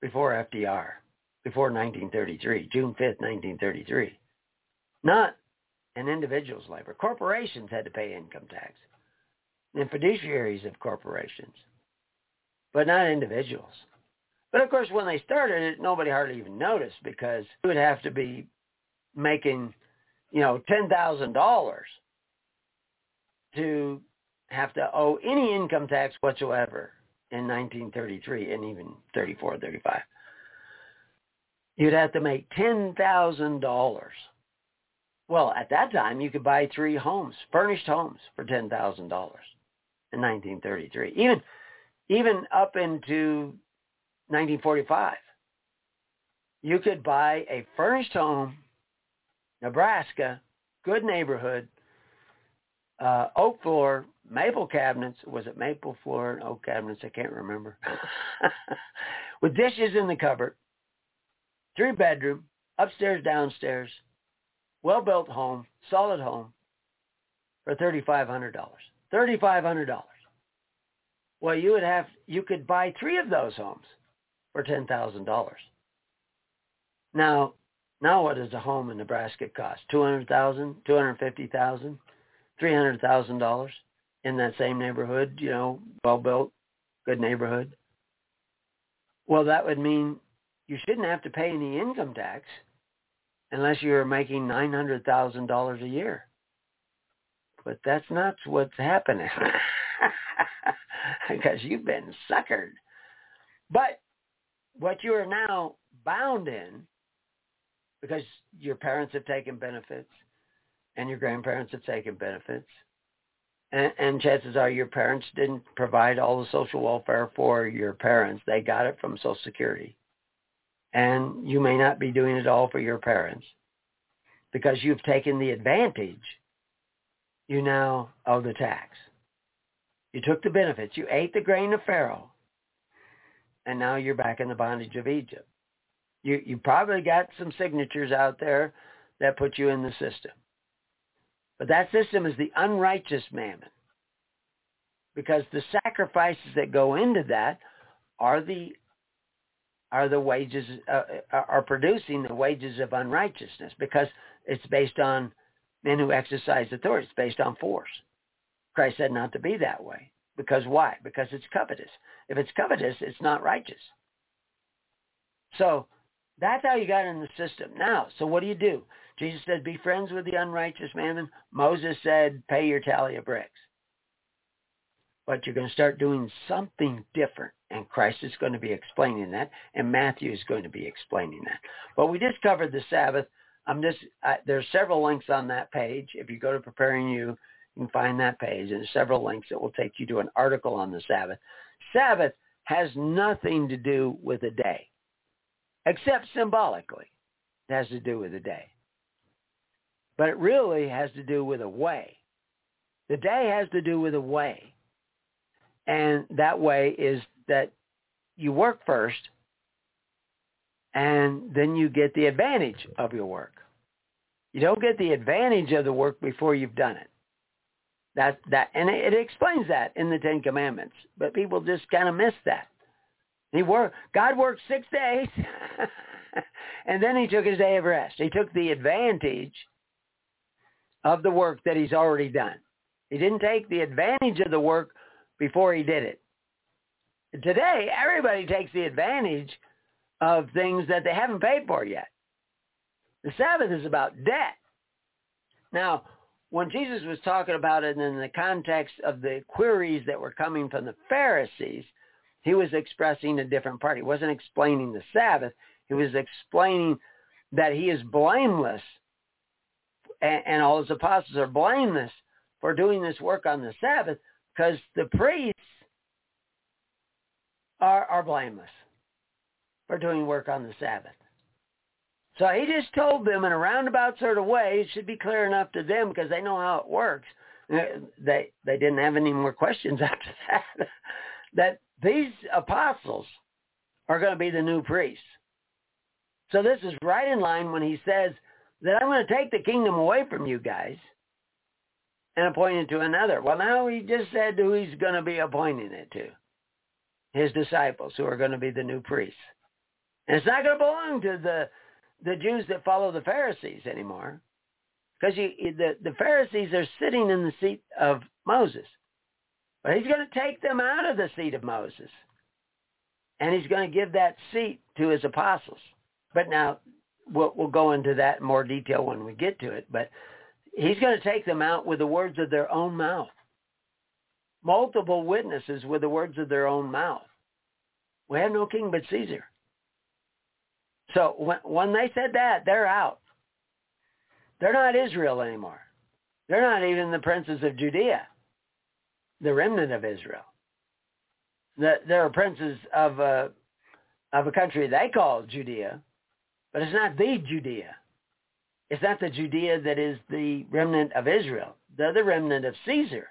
before FDR, before 1933, June 5th, 1933. Not an individual's labor. Corporations had to pay income tax and fiduciaries of corporations, but not individuals. But of course, when they started it, nobody hardly even noticed because you would have to be making, you know, ten thousand dollars to have to owe any income tax whatsoever in 1933 and even 34, 35. You'd have to make $10,000. Well, at that time, you could buy three homes, furnished homes, for $10,000 in 1933. Even, even up into 1945, you could buy a furnished home, Nebraska, good neighborhood, uh, oak floor, maple cabinets. Was it maple floor and oak cabinets? I can't remember. [laughs] With dishes in the cupboard, three bedroom, upstairs, downstairs, well-built home, solid home for $3,500. $3,500. Well, you would have, you could buy three of those homes for $10,000. Now, now what does a home in Nebraska cost? $200,000, $250,000, $300,000 in that same neighborhood, you know, well-built, good neighborhood. Well, that would mean you shouldn't have to pay any income tax unless you're making $900,000 a year. But that's not what's happening [laughs] because you've been suckered. But what you are now bound in, because your parents have taken benefits and your grandparents have taken benefits, and, chances are your parents didn't provide all the social welfare for your parents. They got it from Social Security. And you may not be doing it all for your parents because you've taken the advantage. You now owe the tax. You took the benefits. You ate the grain of Pharaoh. And now you're back in the bondage of Egypt. You, you probably got some signatures out there that put you in the system. But that system is the unrighteous mammon. Because the sacrifices that go into that are the are the wages uh, uh, are producing the wages of unrighteousness because it's based on men who exercise authority. It's based on force. Christ said not to be that way. Because why? Because it's covetous. If it's covetous, it's not righteous. So that's how you got in the system. Now, so what do you do? Jesus said, be friends with the unrighteous mammon. Moses said, pay your tally of bricks. But you're going to start doing something different. And Christ is going to be explaining that. And Matthew is going to be explaining that. But we just covered the Sabbath. I'm just, I, there's several links on that page. If you go to Preparing You, you can find that page. And several links that will take you to an article on the Sabbath. Sabbath has nothing to do with a day, except symbolically. It has to do with a day. But it really has to do with a way. The day has to do with a way. And that way is that you work first and then you get the advantage of your work. You don't get the advantage of the work before you've done it. That that and it, explains that in the Ten Commandments, but people just kind of miss that. He worked. God worked six days, [laughs] and then he took his day of rest. He took the advantage of the work that he's already done. He didn't take the advantage of the work before he did it. Today, everybody takes the advantage of things that they haven't paid for yet. The Sabbath is about debt. Now, when Jesus was talking about it in the context of the queries that were coming from the Pharisees, he was expressing a different part. He wasn't explaining the Sabbath. He was explaining that he is blameless and, all his apostles are blameless for doing this work on the Sabbath because the priests are, are blameless for doing work on the Sabbath. So he just told them in a roundabout sort of way, it should be clear enough to them because they know how it works. Uh, they they didn't have any more questions [laughs] after that. that these apostles are going to be the new priests. So this is right in line when he says that I'm going to take the kingdom away from you guys and appoint it to another. Well, now he just said who he's going to be appointing it to. His disciples who are going to be the new priests. And it's not going to belong to the, the Jews that follow the Pharisees anymore. Because the, the Pharisees are sitting in the seat of Moses. But he's going to take them out of the seat of Moses. And he's going to give that seat to his apostles. But now we'll, we'll go into that in more detail when we get to it. But he's going to take them out with the words of their own mouth. multiple witnesses with the words of their own mouth. We have no king but Caesar. So when, when they said that, they're out. They're not Israel anymore. They're not even the princes of Judea, the remnant of Israel. They're princes of a, of a country they call Judea, but it's not the Judea. It's not the Judea that is the remnant of Israel. The remnant of Caesar.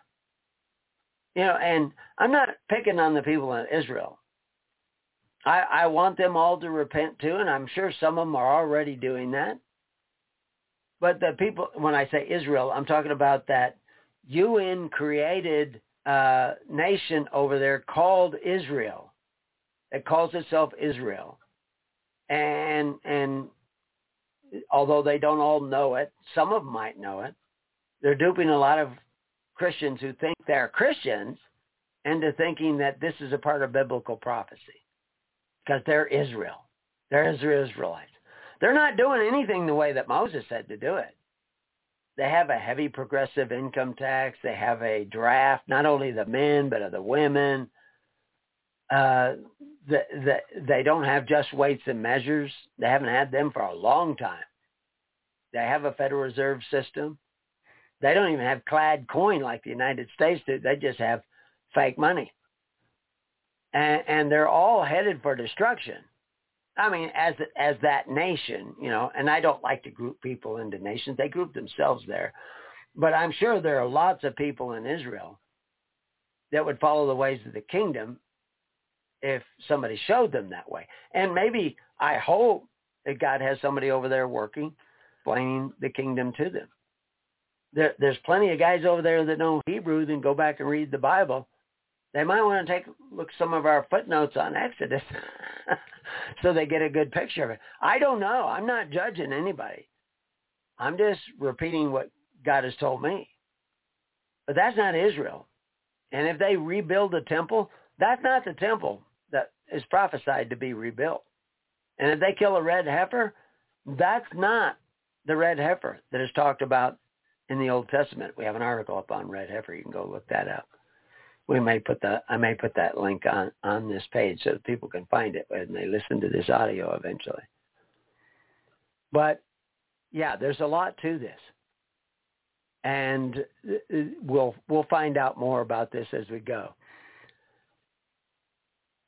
You know, and I'm not picking on the people in Israel. I, I want them all to repent too, and I'm sure some of them are already doing that. But the people, when I say Israel, I'm talking about that UN created uh, nation over there called Israel. It calls itself Israel, and and although they don't all know it, some of them might know it. They're duping a lot of Christians who think they're Christians into thinking that this is a part of biblical prophecy because they're Israel. They're Israelites. They're not doing anything the way that Moses said to do it. They have a heavy progressive income tax. They have a draft, not only the men, but of the women. Uh, the, the, they don't have just weights and measures. They haven't had them for a long time. They have a Federal Reserve system. They don't even have clad coin like the United States do. They just have fake money. And, and they're all headed for destruction. I mean, as as that nation, you know, and I don't like to group people into nations. They group themselves there. But I'm sure there are lots of people in Israel that would follow the ways of the kingdom if somebody showed them that way. And maybe I hope that God has somebody over there working, explaining the kingdom to them. There, there's plenty of guys over there that know Hebrew, then go back and read the Bible. They might want to take look some of our footnotes on Exodus [laughs] so they get a good picture of it. I don't know. I'm not judging anybody. I'm just repeating what God has told me. But that's not Israel. And if they rebuild the temple, that's not the temple is prophesied to be rebuilt. And if they kill a red heifer, that's not the red heifer that is talked about in the Old Testament. We have an article up on red heifer. You can go look that up we may put that I may put that link on on this page so that people can find it when they listen to this audio eventually. But yeah, there's a lot to this, and uh, we'll we'll find out more about this as we go.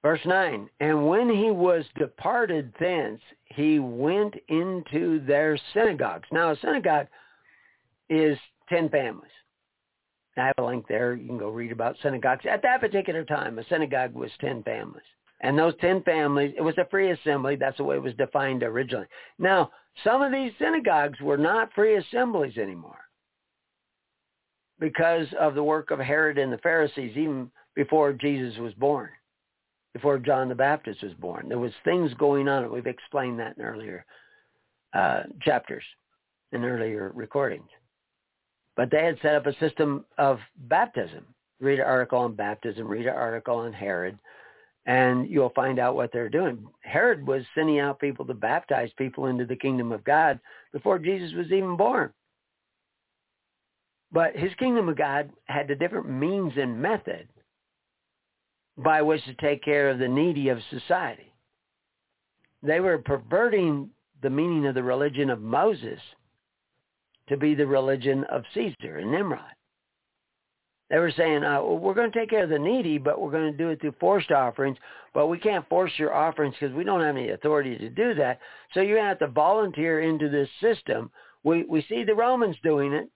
Verse 9, and when he was departed thence, he went into their synagogues. Now, a synagogue is 10 families. I have a link there. You can go read about synagogues. At that particular time, a synagogue was 10 families. And those 10 families, it was a free assembly. That's the way it was defined originally. Now, some of these synagogues were not free assemblies anymore because of the work of Herod and the Pharisees, even before Jesus was born, before John the Baptist was born. There was things going on. We've explained that in earlier uh, chapters, in earlier recordings. But they had set up a system of baptism. Read an article on baptism, read an article on Herod, and you'll find out what they're doing. Herod was sending out people to baptize people into the kingdom of God before Jesus was even born. But his kingdom of God had a different means and method by which to take care of the needy of society. They were perverting the meaning of the religion of Moses to be the religion of Caesar and Nimrod. They were saying, uh, well, we're going to take care of the needy, but we're going to do it through forced offerings, but we can't force your offerings because we don't have any authority to do that. So you're going to have to volunteer into this system. We, we see the Romans doing it.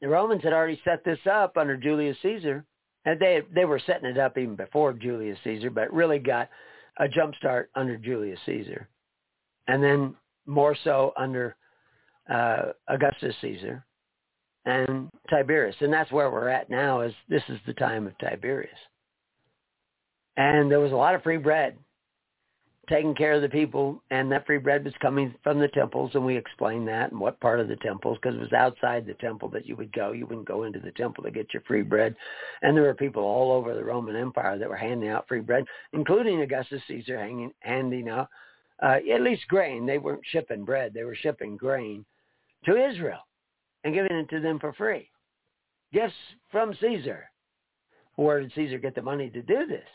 The Romans had already set this up under Julius Caesar. And they, they were setting it up even before Julius Caesar, but really got a jump start under Julius Caesar. And then more so under uh, Augustus Caesar and Tiberius. And that's where we're at now is this is the time of Tiberius. And there was a lot of free bread taking care of the people and that free bread was coming from the temples and we explained that and what part of the temples because it was outside the temple that you would go you wouldn't go into the temple to get your free bread and there were people all over the roman empire that were handing out free bread including augustus caesar hanging, handing out uh, at least grain they weren't shipping bread they were shipping grain to Israel and giving it to them for free. Gifts from Caesar. Where did Caesar get the money to do this?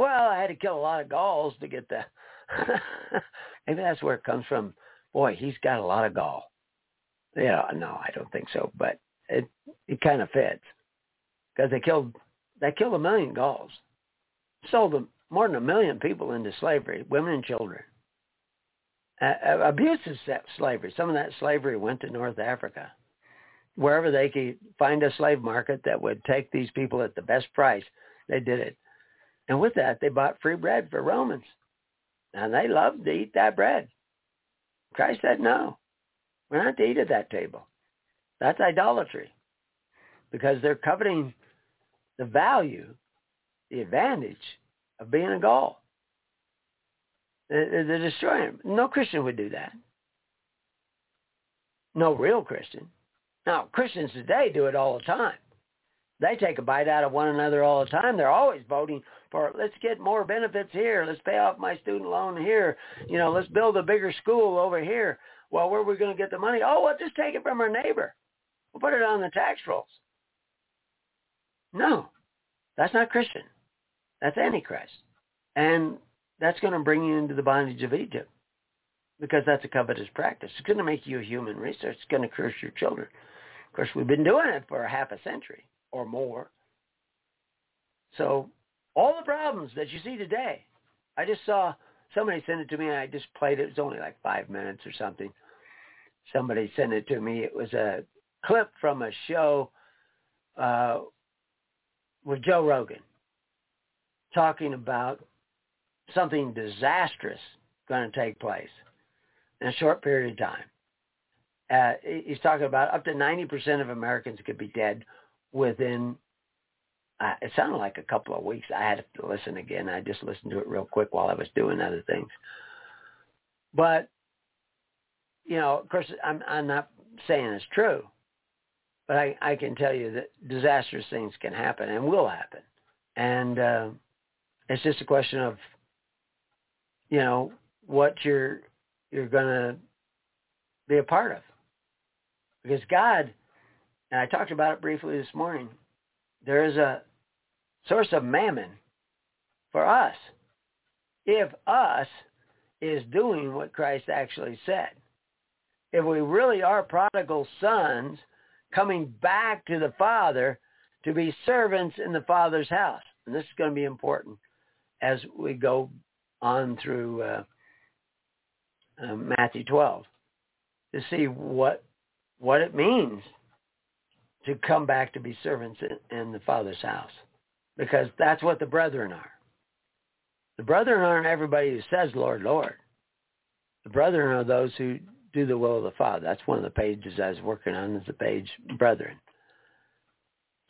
Well, I had to kill a lot of Gauls to get the. [laughs] Maybe that's where it comes from. Boy, he's got a lot of gall. Yeah, no, I don't think so, but it it kind of fits because they killed they killed a million Gauls, sold them more than a million people into slavery, women and children. Uh, abusive slavery. Some of that slavery went to North Africa. Wherever they could find a slave market that would take these people at the best price, they did it. And with that, they bought free bread for Romans. And they loved to eat that bread. Christ said, no, we're not to eat at that table. That's idolatry because they're coveting the value, the advantage of being a Gaul. They're destroying. No Christian would do that. No real Christian. Now, Christians today do it all the time. They take a bite out of one another all the time. They're always voting for, let's get more benefits here. Let's pay off my student loan here. You know, let's build a bigger school over here. Well, where are we going to get the money? Oh, well, just take it from our neighbor. We'll put it on the tax rolls. No, that's not Christian. That's Antichrist. And that's going to bring you into the bondage of Egypt because that's a covetous practice. It's going to make you a human resource. It's going to curse your children. Of course, we've been doing it for half a century or more. So all the problems that you see today, I just saw somebody send it to me and I just played it. It was only like five minutes or something. Somebody sent it to me. It was a clip from a show uh, with Joe Rogan talking about something disastrous going to take place in a short period of time. Uh, he's talking about up to 90% of Americans could be dead within, uh, it sounded like a couple of weeks. I had to listen again. I just listened to it real quick while I was doing other things. But, you know, of course, I'm, I'm not saying it's true, but I, I can tell you that disastrous things can happen and will happen. And uh, it's just a question of, you know, what you're you're to be a part of. Because God, and I talked about it briefly this morning, there is a source of mammon for us if us is doing what Christ actually said. If we really are prodigal sons coming back to the Father to be servants in the Father's house. And this is going to be important as we go on through uh, uh, Matthew 12 to see what what it means to come back to be servants in, in the Father's house, because that's what the brethren are. The brethren aren't everybody who says Lord, Lord. The brethren are those who do the will of the Father. That's one of the pages I was working on is the page Brethren.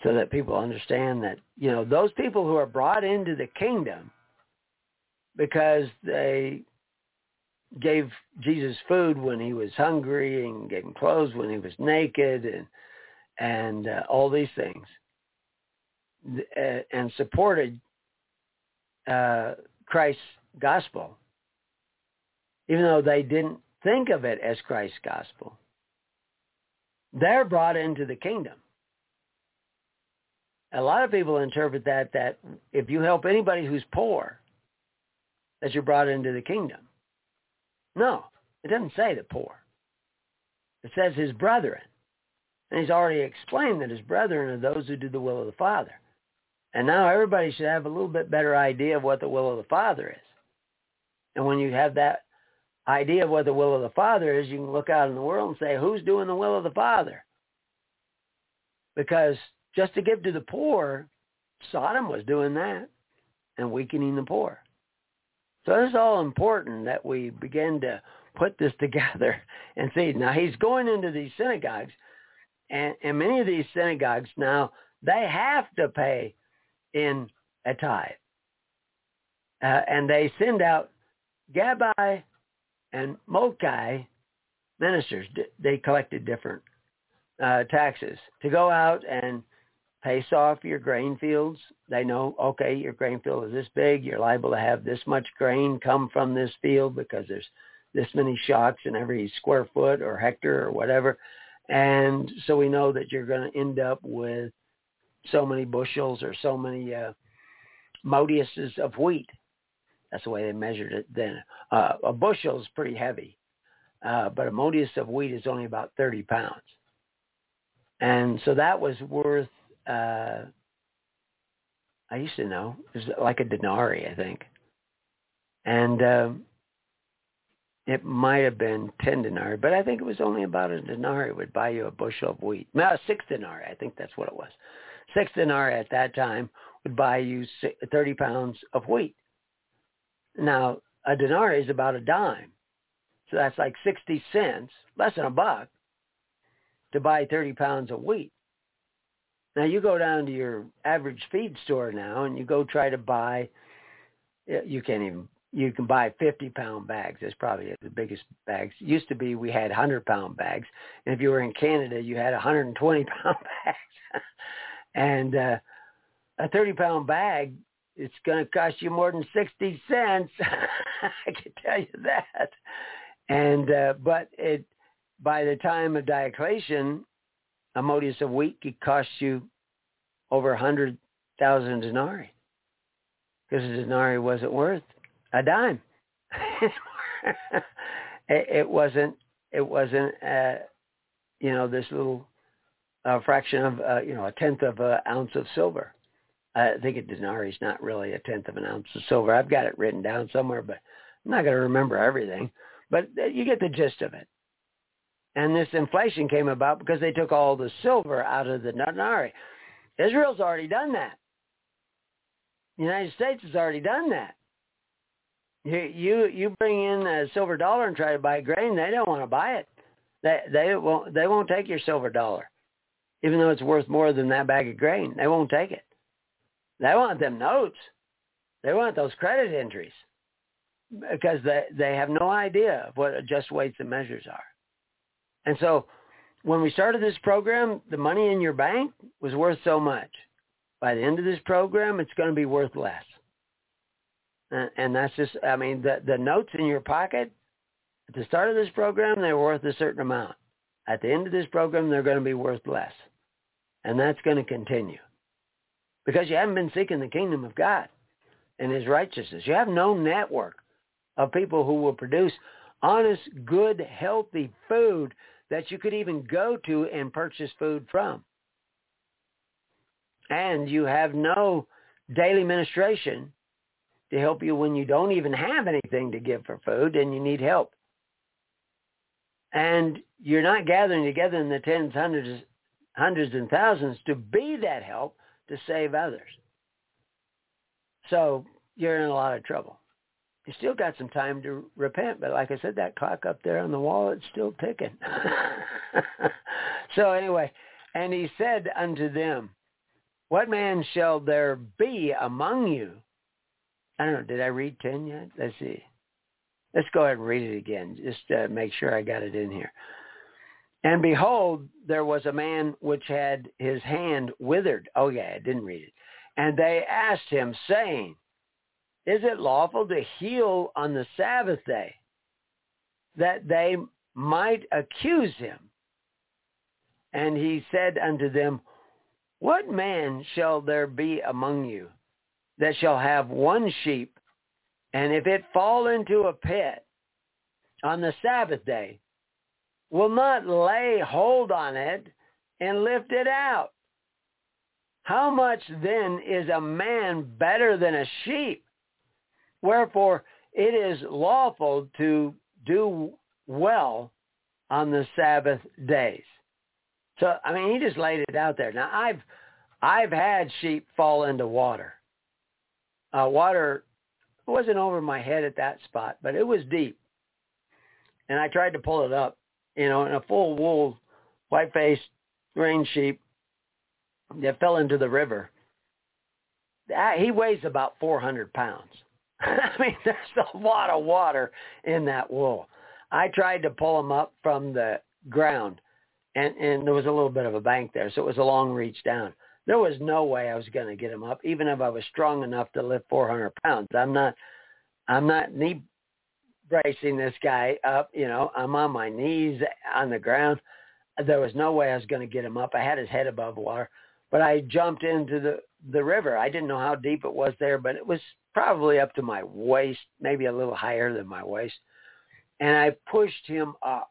So that people understand that, you know, those people who are brought into the kingdom because they gave Jesus food when he was hungry and gave him clothes when he was naked and and uh, all these things uh, and supported uh, Christ's gospel even though they didn't think of it as Christ's gospel they're brought into the kingdom a lot of people interpret that that if you help anybody who's poor that you're brought into the kingdom no, it doesn't say the poor. It says his brethren. And he's already explained that his brethren are those who do the will of the Father. And now everybody should have a little bit better idea of what the will of the Father is. And when you have that idea of what the will of the Father is, you can look out in the world and say, who's doing the will of the Father? Because just to give to the poor, Sodom was doing that and weakening the poor. So it's all important that we begin to put this [laughs] together and see. Now he's going into these synagogues, and, and many of these synagogues now they have to pay in a tithe, uh, and they send out Gabbai and Mokai ministers. They collected different uh, taxes to go out and pace off your grain fields. They know, okay, your grain field is this big. You're liable to have this much grain come from this field because there's this many shocks in every square foot or hectare or whatever. And so we know that you're going to end up with so many bushels or so many uh, modiuses of wheat. That's the way they measured it then. Uh, a bushel is pretty heavy, uh, but a modius of wheat is only about 30 pounds. And so that was worth, uh, I used to know, it was like a denarii, I think. And um, it might have been 10 denarii, but I think it was only about a denarii would buy you a bushel of wheat. No, six denarii, I think that's what it was. Six denarii at that time would buy you 30 pounds of wheat. Now, a denarii is about a dime. So that's like 60 cents, less than a buck, to buy 30 pounds of wheat. Now you go down to your average feed store now and you go try to buy, you can't even, you can buy 50 pound bags. That's probably the biggest bags. Used to be we had 100 pound bags. And if you were in Canada, you had 120 [laughs] pound bags. and uh, a 30 pound bag, it's going to cost you more than 60 cents. [laughs] I can tell you that. And, uh, but it, by the time of Diocletian, a modius of wheat could cost you over a hundred thousand denarii because a denarii wasn't worth a dime. [laughs] it, it, wasn't. It wasn't. Uh, you know, this little uh, fraction of uh, you know a tenth of an ounce of silver. I think a denarii is not really a tenth of an ounce of silver. I've got it written down somewhere, but I'm not going to remember everything. But you get the gist of it. And this inflation came about because they took all the silver out of the denarii. Israel's already done that. The United States has already done that. You you, bring in a silver dollar and try to buy grain, they don't want to buy it. They they won't they won't take your silver dollar, even though it's worth more than that bag of grain. They won't take it. They want them notes. They want those credit entries because they they have no idea of what just weights and measures are. And so when we started this program, the money in your bank was worth so much. By the end of this program, it's going to be worth less. And, that's just, I mean, the, the notes in your pocket at the start of this program, they were worth a certain amount. At the end of this program, they're going to be worth less. And that's going to continue. Because you haven't been seeking the kingdom of God and his righteousness. You have no network of people who will produce honest, good, healthy food that you could even go to and purchase food from. And you have no daily ministration to help you when you don't even have anything to give for food and you need help. And you're not gathering together in the tens, hundreds, hundreds and thousands to be that help to save others. So you're in a lot of trouble you still got some time to repent. But like I said, that clock up there on the wall, it's still ticking. [laughs] so anyway, and he said unto them, what man shall there be among you? I don't know. Did I read 10 yet? Let's see. Let's go ahead and read it again, just to make sure I got it in here. And behold, there was a man which had his hand withered. Oh yeah, I didn't read it. And they asked him, saying, is it lawful to heal on the Sabbath day that they might accuse him? And he said unto them, What man shall there be among you that shall have one sheep, and if it fall into a pit on the Sabbath day, will not lay hold on it and lift it out? How much then is a man better than a sheep? Wherefore, it is lawful to do well on the Sabbath days. So, I mean, he just laid it out there. Now, I've, I've had sheep fall into water. Uh, water wasn't over my head at that spot, but it was deep. And I tried to pull it up, you know, in a full wool, white-faced range sheep that fell into the river. He weighs about 400 pounds. [laughs] I mean, there's a lot of water in that wool. I tried to pull him up from the ground, and and there was a little bit of a bank there, so it was a long reach down. There was no way I was going to get him up, even if I was strong enough to lift 400 pounds. I'm not, I'm not knee bracing this guy up. You know, I'm on my knees on the ground. There was no way I was going to get him up. I had his head above water. but I jumped into the the river. I didn't know how deep it was there, but it was probably up to my waist, maybe a little higher than my waist. And I pushed him up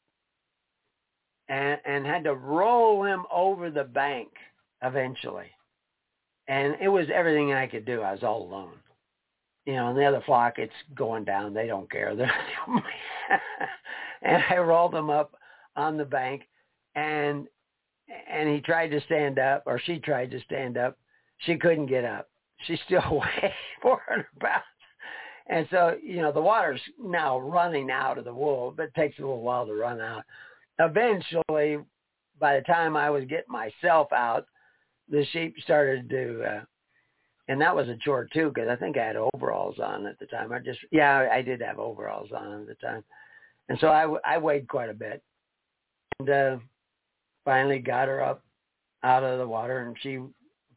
and and had to roll him over the bank eventually. And it was everything I could do. I was all alone. You know, and the other flock, it's going down. They don't care. [laughs] and I rolled them up on the bank, and and he tried to stand up, or she tried to stand up. She couldn't get up. She's still [laughs] weighed 400 pounds. And so, you know, the water's now running out of the wool, but it takes a little while to run out. Eventually, by the time I was getting myself out, the sheep started to, uh, and that was a chore too, because I think I had overalls on at the time. I just, yeah, I did have overalls on at the time. And so I, I weighed quite a bit. And uh, finally got her up out of the water, and she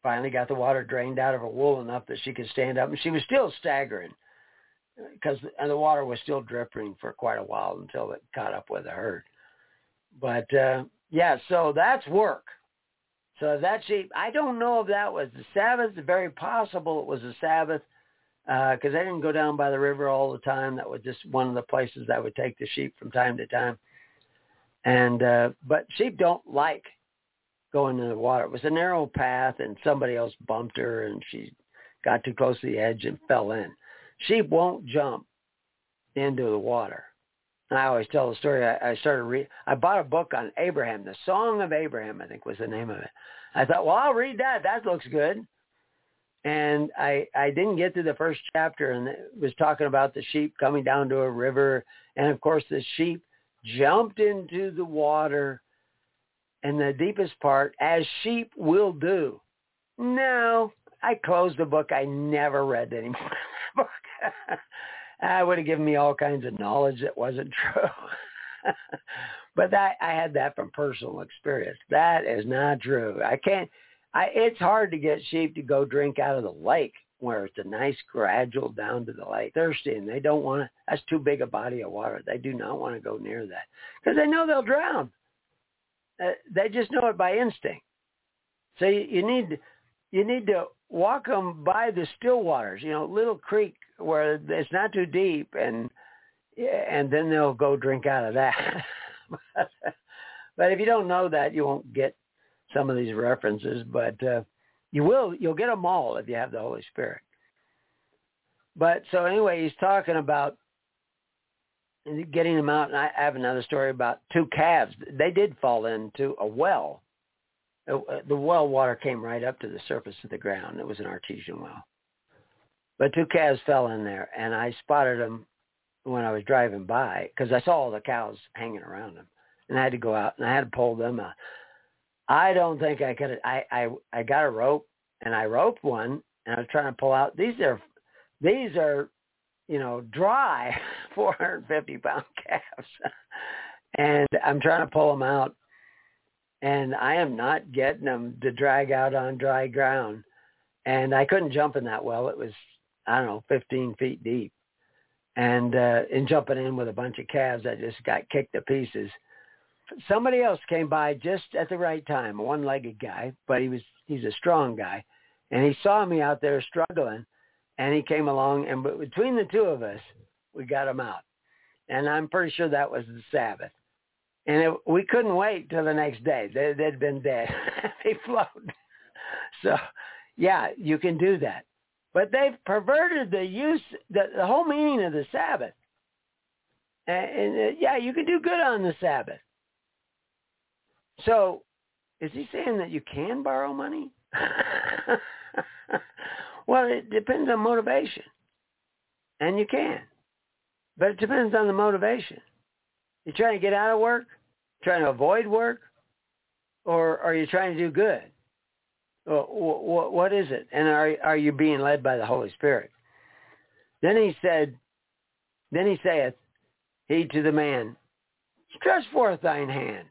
finally got the water drained out of her wool enough that she could stand up. And she was still staggering because and the water was still dripping for quite a while until it caught up with herd. But uh, yeah, so that's work. So that sheep, I don't know if that was the Sabbath. Very possible it was the Sabbath because uh, I didn't go down by the river all the time. That was just one of the places I would take the sheep from time to time. And uh, but sheep don't like going in the water. It was a narrow path, and somebody else bumped her, and she got too close to the edge and fell in. Sheep won't jump into the water. And I always tell the story. I, I started read. I bought a book on Abraham, the Song of Abraham, I think was the name of it. I thought, well, I'll read that. That looks good. And I I didn't get to the first chapter, and it was talking about the sheep coming down to a river, and of course the sheep jumped into the water and the deepest part, as sheep will do. No, I closed the book. I never read any [laughs] more book. [laughs] I would have given me all kinds of knowledge that wasn't [laughs] true. but that I had that from personal experience. That is not true. I can't. I, it's hard to get sheep to go drink out of the lake where it's a nice gradual down to the lake. Thirsty and they don't want to. That's too big a body of water. They do not want to go near that because they know they'll drown. Uh, they just know it by instinct. So you, you need you need to walk them by the still waters, you know, little creek where it's not too deep, and and then they'll go drink out of that. [laughs] but if you don't know that, you won't get some of these references. But uh, you will, you'll get them all if you have the Holy Spirit. But so anyway, he's talking about getting them out. And I have another story about two calves. They did fall into a well. Uh, the well water came right up to the surface of the ground. It was an artesian well. But two calves fell in there, and I spotted them when I was driving by because I saw all the cows hanging around them, and I had to go out and I had to pull them out. I don't think I could. I I I got a rope and I roped one, and I was trying to pull out. These are these are you know, dry [laughs] 450 pound [laughs] calves. and I'm trying to pull them out and I am not getting them to drag out on dry ground. And I couldn't jump in that well. It was, I don't know, 15 feet deep. And uh, in jumping in with a bunch of calves, I just got kicked to pieces. Somebody else came by just at the right time, a one-legged guy, but he was he's a strong guy, and he saw me out there struggling, and he came along, and between the two of us, we got him out. And I'm pretty sure that was the Sabbath. And it, we couldn't wait till the next day. They, they'd been dead. [laughs] they floated. So, yeah, you can do that. But they've perverted the use, the, the whole meaning of the Sabbath. And, and uh, yeah, you can do good on the Sabbath. So, is he saying that you can borrow money? [laughs] Well, it depends on motivation. And you can. But it depends on the motivation. You trying to get out of work? Trying to avoid work? Or are you trying to do good? What is it? And are, are you being led by the Holy Spirit? Then he said, then he saith, he to the man, stretch forth thine hand.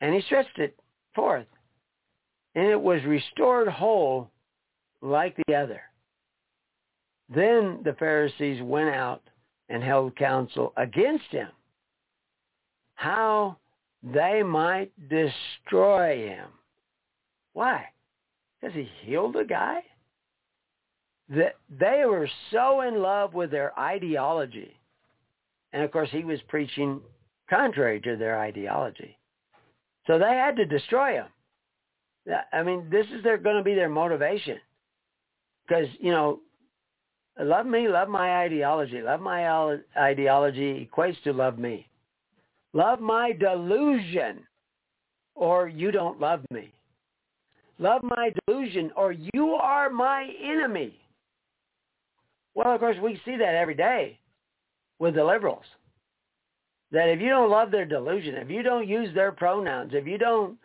And he stretched it forth. And it was restored whole like the other. Then the Pharisees went out and held counsel against him, how they might destroy him. Why? Has he healed a guy? That they were so in love with their ideology. And of course he was preaching contrary to their ideology. So they had to destroy him. I mean, this is their, going to be their motivation. Because, you know, love me, love my ideology. Love my ideology equates to love me. Love my delusion or you don't love me. Love my delusion or you are my enemy. Well, of course, we see that every day with the liberals. That if you don't love their delusion, if you don't use their pronouns, if you don't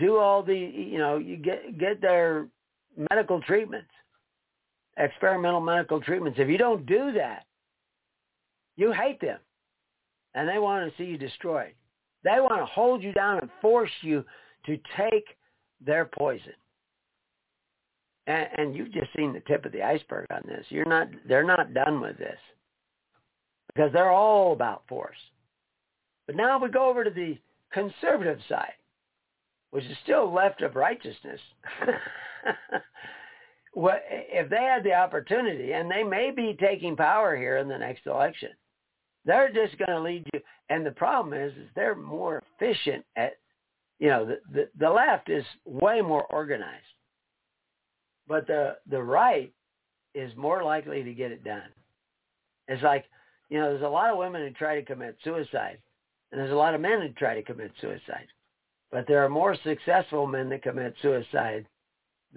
do all the, you know, you get get their medical treatments, experimental medical treatments. If you don't do that, you hate them, and they want to see you destroyed. They want to hold you down and force you to take their poison. And, and you've just seen the tip of the iceberg on this. You're not. They're not done with this because they're all about force. But now we go over to the conservative side which is still left of righteousness, [laughs] what, if they had the opportunity, and they may be taking power here in the next election, they're just going to lead you. And the problem is, is they're more efficient at, you know, the, the, the left is way more organized, but the the right is more likely to get it done. It's like, you know, there's a lot of women who try to commit suicide, and there's a lot of men who try to commit suicide. But there are more successful men that commit suicide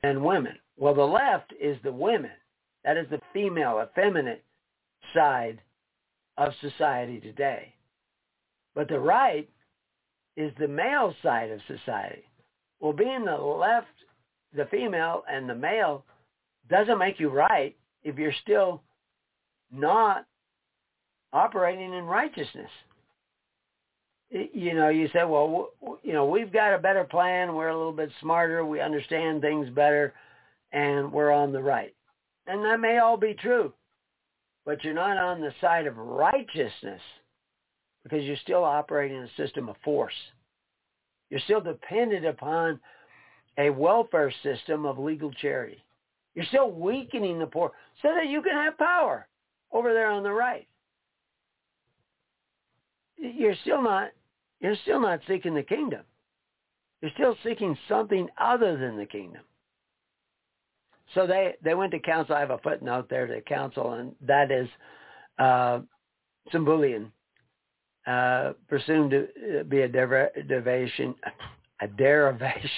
than women. Well, the left is the women. That is the female, effeminate side of society today. But the right is the male side of society. Well, being the left, the female, and the male doesn't make you right if you're still not operating in righteousness you know, you say, well, you know, we've got a better plan. We're a little bit smarter. We understand things better, and we're on the right. And that may all be true, but you're not on the side of righteousness because you're still operating a system of force. You're still dependent upon a welfare system of legal charity. You're still weakening the poor so that you can have power over there on the right. You're still not you're still not seeking the kingdom. You're still seeking something other than the kingdom. So they, they went to council. I have a footnote there to council, and that is uh, symboulion, uh, presumed to be a derivation, a derivation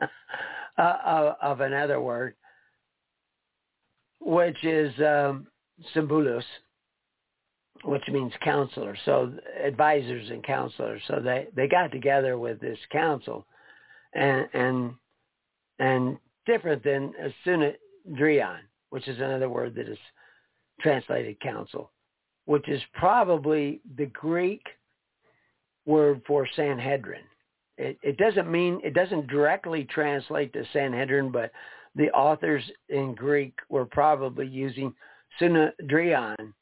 [laughs] uh, of, of, another word, which is um, which means counselor. So advisors and counselors. So they, they got together with this council and, and, and different than Synedrion, which is another word that is translated council, which is probably the Greek word for Sanhedrin. It, it doesn't mean, it doesn't directly translate to Sanhedrin, but the authors in Greek were probably using Synedrion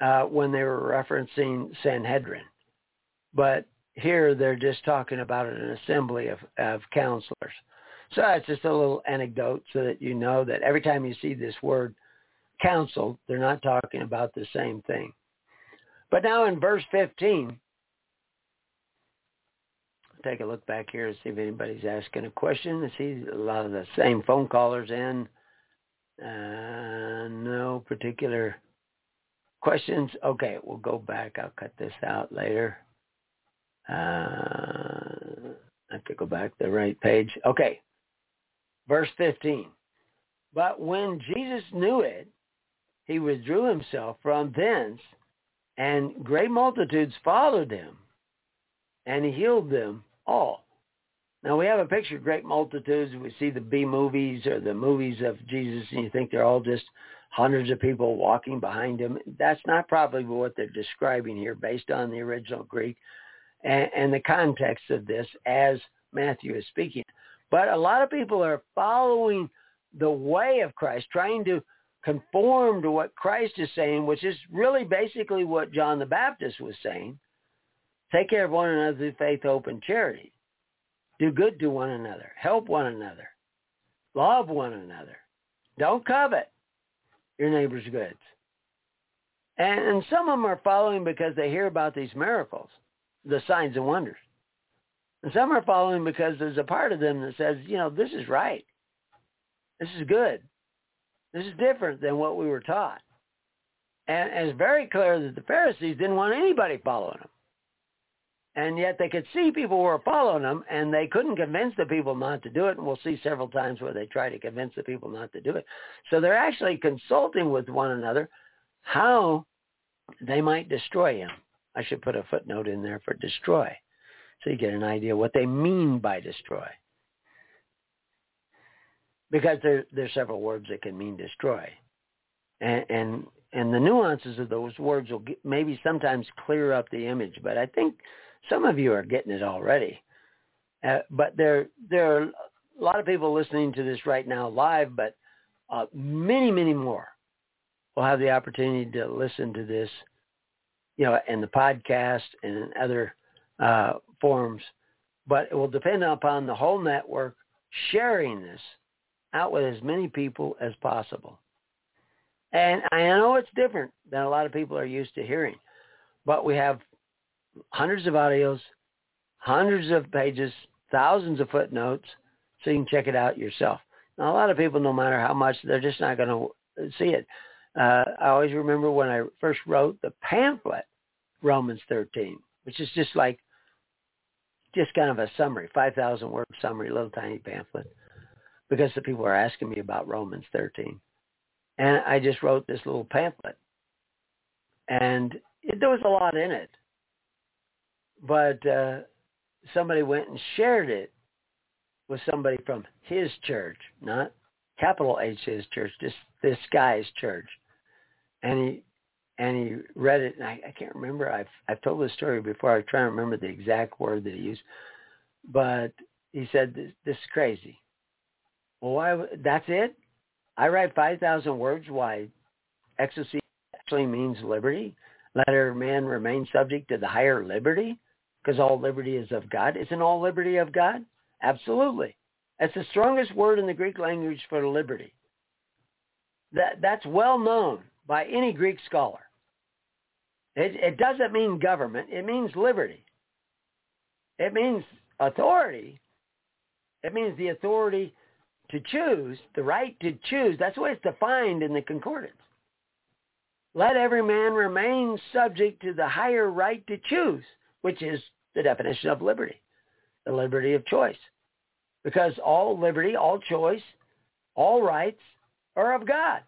uh, when they were referencing Sanhedrin. But here they're just talking about an assembly of, of counselors. So that's just a little anecdote so that you know that every time you see this word council, they're not talking about the same thing. But now in verse 15, take a look back here and see if anybody's asking a question. I see a lot of the same phone callers in. Uh, no particular Questions? Okay, we'll go back. I'll cut this out later. Uh, I have to go back to the right page. Okay. Verse 15. But when Jesus knew it, he withdrew himself from thence, and great multitudes followed him, and he healed them all. Now we have a picture of great multitudes. We see the B movies or the movies of Jesus, and you think they're all just hundreds of people walking behind him. That's not probably what they're describing here based on the original Greek and, and the context of this as Matthew is speaking. But a lot of people are following the way of Christ, trying to conform to what Christ is saying, which is really basically what John the Baptist was saying. Take care of one another through faith, hope, and charity. Do good to one another. Help one another. Love one another. Don't covet your neighbor's goods. And, and some of them are following because they hear about these miracles, the signs and wonders. And some are following because there's a part of them that says, you know, this is right. This is good. This is different than what we were taught. And, and it's very clear that the Pharisees didn't want anybody following them. And yet they could see people were following them and they couldn't convince the people not to do it. And we'll see several times where they try to convince the people not to do it. So they're actually consulting with one another how they might destroy him. I should put a footnote in there for destroy so you get an idea what they mean by destroy. Because there, there's several words that can mean destroy. And, and, and the nuances of those words will get, maybe sometimes clear up the image. But I think some of you are getting it already. Uh, but there, there are a lot of people listening to this right now live, but uh, many, many more will have the opportunity to listen to this, you know, in the podcast and in other uh, forums. But it will depend upon the whole network sharing this out with as many people as possible. And I know it's different than a lot of people are used to hearing, but we have hundreds of audios, hundreds of pages, thousands of footnotes, so you can check it out yourself. Now, a lot of people, no matter how much, they're just not going to see it. Uh, I always remember when I first wrote the pamphlet, Romans 13, which is just like, just kind of a summary, 5,000 word summary, little tiny pamphlet, because the people were asking me about Romans 13. And I just wrote this little pamphlet. And it, there was a lot in it but uh, somebody went and shared it with somebody from his church, not capital H his church, just this guy's church, and he and he read it. And I, I can't remember. I've I've told this story before. I was trying to remember the exact word that he used, but he said this, this is crazy. That's it. I write five thousand words. Why? Exousia actually means liberty. Let every man remain subject to the higher liberty because all liberty is of God. Isn't all liberty of God? Absolutely. That's the strongest word in the Greek language for liberty. That, that's well known by any Greek scholar. It, it doesn't mean government. It means liberty. It means authority. It means the authority to choose, the right to choose. That's the way it's defined in the concordance. Let every man remain subject to the higher right to choose, which is the definition of liberty, the liberty of choice. Because all liberty, all choice, all rights are of God.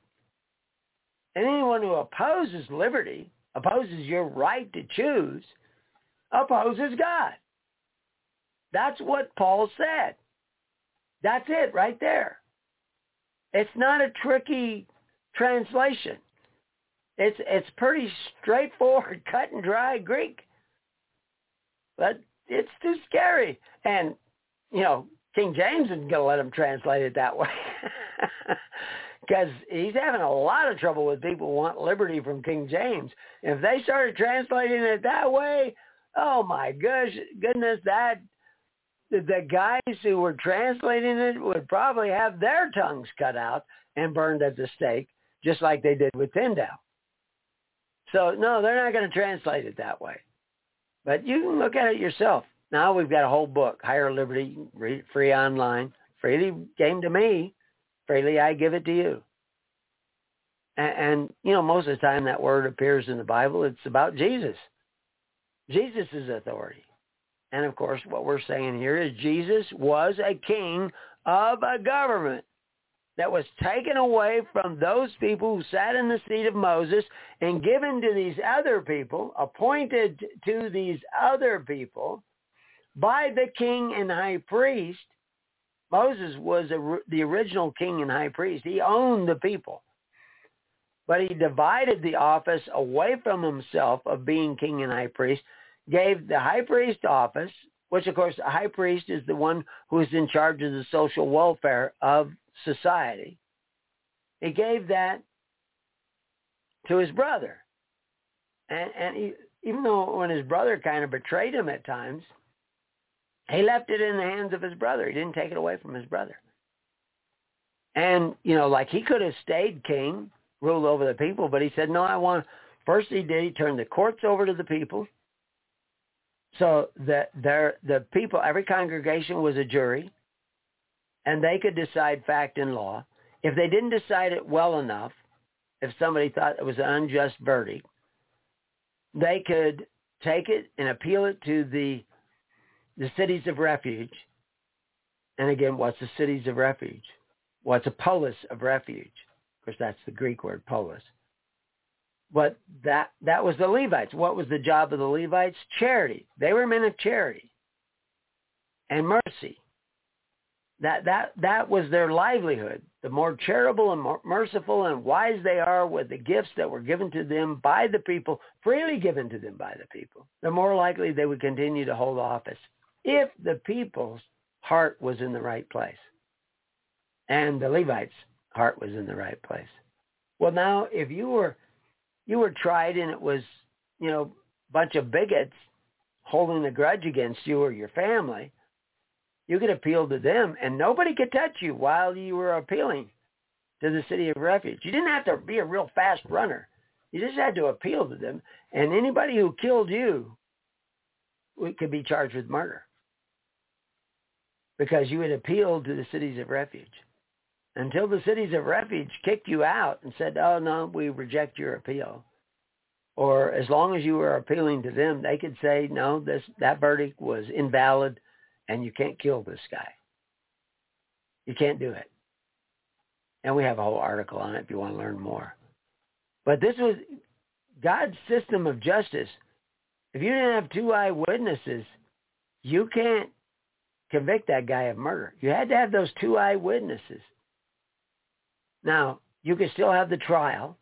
And anyone who opposes liberty, opposes your right to choose, opposes God. That's what Paul said. That's it right there. It's not a tricky translation. It's it's pretty straightforward, [laughs] cut and dry Greek but it's too scary. And, you know, King James isn't going to let him translate it that way. [laughs] Because he's having a lot of trouble with people who want liberty from King James. If they started translating it that way, oh my gosh, goodness, that the guys who were translating it would probably have their tongues cut out and burned at the stake, just like they did with Tyndale. So no, they're not going to translate it that way. But you can look at it yourself. Now we've got a whole book, Higher Liberty, free online. Freely came to me. Freely I give it to you. And, and, you know, most of the time that word appears in the Bible, it's about Jesus. Jesus authority. And of course, what we're saying here is Jesus was a king of a government that was taken away from those people who sat in the seat of Moses and given to these other people, appointed to these other people by the king and high priest. Moses was a, the original king and high priest. He owned the people. But he divided the office away from himself of being king and high priest, gave the high priest office, which of course the high priest is the one who is in charge of the social welfare of society. He gave that to his brother. And, and he, even though when his brother kind of betrayed him at times, he left it in the hands of his brother. He didn't take it away from his brother. And, you know, like he could have stayed king, ruled over the people, but he said, no, I want, first he did, he turned the courts over to the people. So that there, the people, every congregation was a jury, and they could decide fact and law. If they didn't decide it well enough, if somebody thought it was an unjust verdict, they could take it and appeal it to the the cities of refuge. And again, what's the cities of refuge? What's a polis of refuge? Of course, that's the Greek word polis. But that that was the Levites. What was the job of the Levites? Charity. They were men of charity and mercy. That that that was their livelihood. The more charitable and more merciful and wise they are with the gifts that were given to them by the people, freely given to them by the people, the more likely they would continue to hold office if the people's heart was in the right place. And the Levites' heart was in the right place. Well, now if you were you were tried and it was, you know, a bunch of bigots holding a grudge against you or your family, you could appeal to them and nobody could touch you while you were appealing to the city of refuge. You didn't have to be a real fast runner. You just had to appeal to them. And anybody who killed you could be charged with murder because you had appealed to the cities of refuge. Until the cities of refuge kicked you out and said, oh, no, we reject your appeal. Or as long as you were appealing to them, they could say, no, this that verdict was invalid and you can't kill this guy. You can't do it. And we have a whole article on it if you want to learn more. But this was God's system of justice. If you didn't have two eyewitnesses, you can't convict that guy of murder. You had to have those two eyewitnesses. Now, you can still have the trial,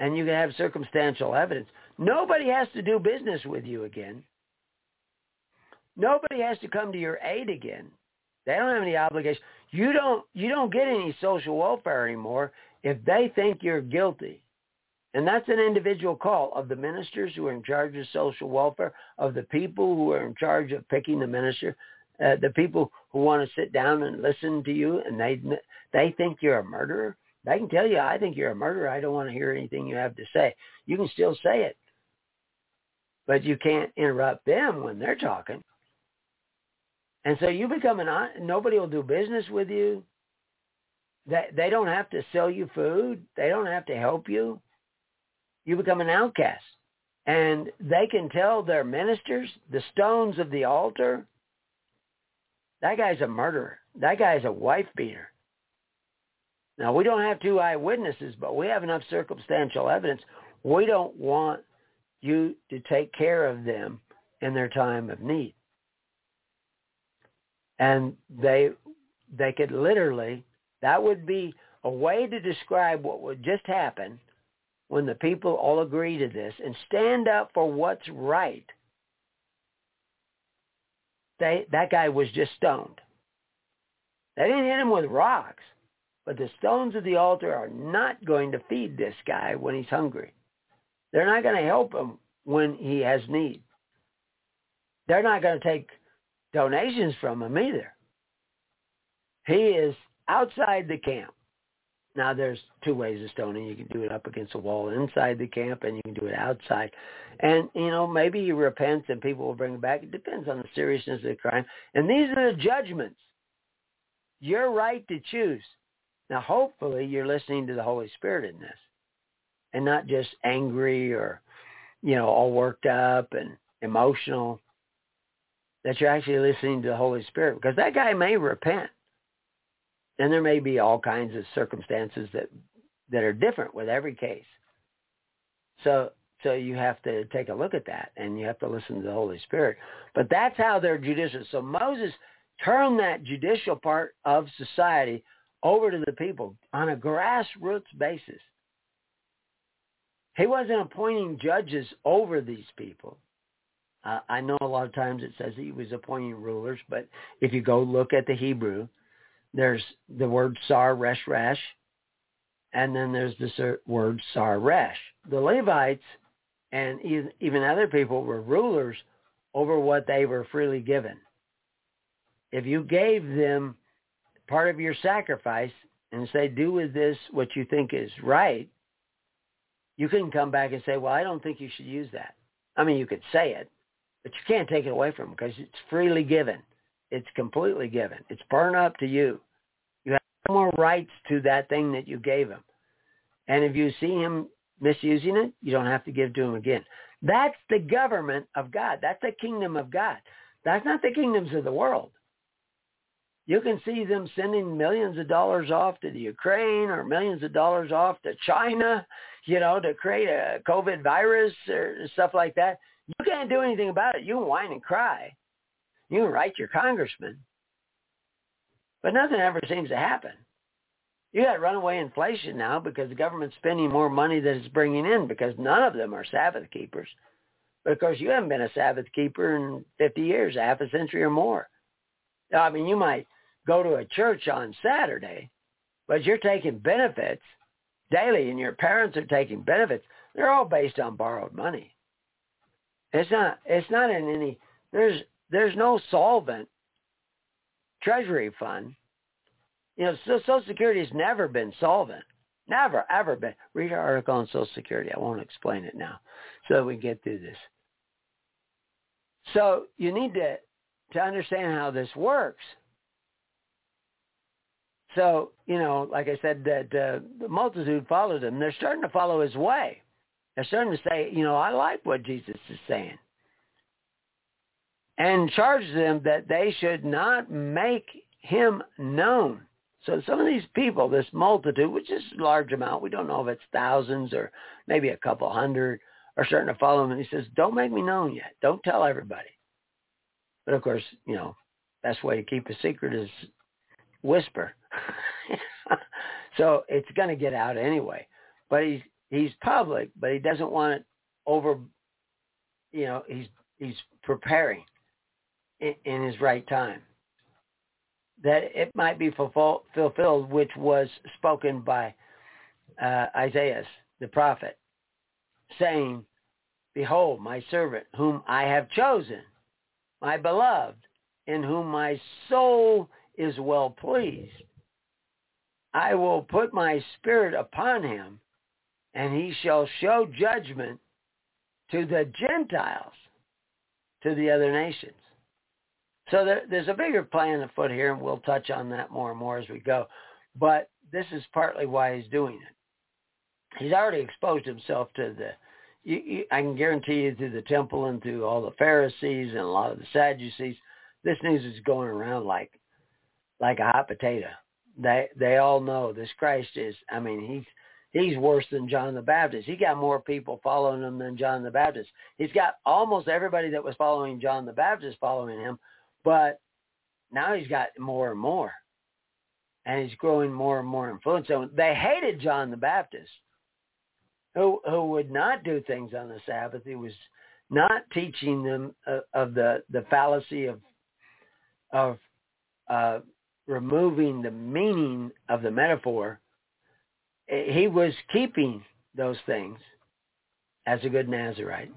and you can have circumstantial evidence. Nobody has to do business with you again. Nobody has to come to your aid again. They don't have any obligation. You don't you don't get any social welfare anymore if they think you're guilty. And that's an individual call of the ministers who are in charge of social welfare, of the people who are in charge of picking the minister, uh, the people who want to sit down and listen to you and they they think you're a murderer. They can tell you, I think you're a murderer. I don't want to hear anything you have to say. You can still say it, but you can't interrupt them when they're talking. And so you become an nobody will do business with you. They they don't have to sell you food. They don't have to help you. You become an outcast. And they can tell their ministers, the stones of the altar, that guy's a murderer. That guy's a wife beater. Now, we don't have two eyewitnesses, but we have enough circumstantial evidence. We don't want you to take care of them in their time of need and they they could literally that would be a way to describe what would just happen when the people all agree to this and stand up for what's right. They that guy was just stoned. They didn't hit him with rocks, but the stones of the altar are not going to feed this guy when he's hungry. They're not going to help him when he has need. They're not going to take donations from him either. He is outside the camp. Now there's two ways of stoning. You can do it up against a wall inside the camp and you can do it outside. And, you know, maybe he repents and people will bring him back. It depends on the seriousness of the crime. And these are the judgments. Your right to choose. Now hopefully you're listening to the Holy Spirit in this and not just angry or, you know, all worked up and emotional that you're actually listening to the Holy Spirit because that guy may repent. And there may be all kinds of circumstances that that are different with every case. So so you have to take a look at that and you have to listen to the Holy Spirit. But that's how they're judicial. So Moses turned that judicial part of society over to the people on a grassroots basis. He wasn't appointing judges over these people. Uh, I know a lot of times it says he was appointing rulers, but if you go look at the Hebrew, there's the word sar resh resh, and then there's the word sar resh. The Levites and even other people were rulers over what they were freely given. If you gave them part of your sacrifice, and say, do with this what you think is right, you can come back and say, well, I don't think you should use that. I mean, you could say it, but you can't take it away from them because it's freely given. It's completely given. It's burned up to you. You have no more rights to that thing that you gave him. And if you see him misusing it, you don't have to give to him again. That's the government of God. That's the kingdom of God. That's not the kingdoms of the world. You can see them sending millions of dollars off to the Ukraine or millions of dollars off to China, you know, to create a COVID virus or stuff like that. You can't do anything about it. You whine and cry. You can write your congressman. But nothing ever seems to happen. You got runaway inflation now because the government's spending more money than it's bringing in because none of them are Sabbath keepers. But of course, you haven't been a Sabbath keeper in 50 years, half a century or more. I mean, you might go to a church on Saturday, but you're taking benefits daily and your parents are taking benefits. They're all based on borrowed money. It's not it's not in any there's there's no solvent treasury fund. You know, Social Security has never been solvent. Never, ever been. Read our article on Social Security. I won't explain it now so that we can get through this. So you need to, to understand how this works. So, you know, like I said, that uh, the multitude followed him. They're starting to follow his way. They're starting to say, you know, I like what Jesus is saying. And charged them that they should not make him known. So some of these people, this multitude, which is a large amount, we don't know if it's thousands or maybe a couple hundred, are starting to follow him. And he says, don't make me known yet. Don't tell everybody. But of course, you know, best way to keep a secret is whisper. [laughs] so it's going to get out anyway. But he's he's public, but he doesn't want it over. You know, he's he's preparing in, his right time that it might be fulfilled, which was spoken by uh, Isaiah the prophet, saying, "Behold, my servant, whom I have chosen, my beloved, in whom my soul is well pleased." I will put my spirit upon him, and he shall show judgment to the Gentiles, to the other nations. So there, there's a bigger plan afoot here, and we'll touch on that more and more as we go. But this is partly why he's doing it. He's already exposed himself to the, you, you, I can guarantee you, to the temple and to all the Pharisees and a lot of the Sadducees. This news is going around like, like a hot potato. They they all know this Christ is. I mean, he's he's worse than John the Baptist. He got more people following him than John the Baptist. He's got almost everybody that was following John the Baptist following him, but now he's got more and more, and he's growing more and more influence. So they hated John the Baptist, who who would not do things on the Sabbath. He was not teaching them of, of the the fallacy of of uh, removing the meaning of the metaphor, he was keeping those things as a good Nazarite.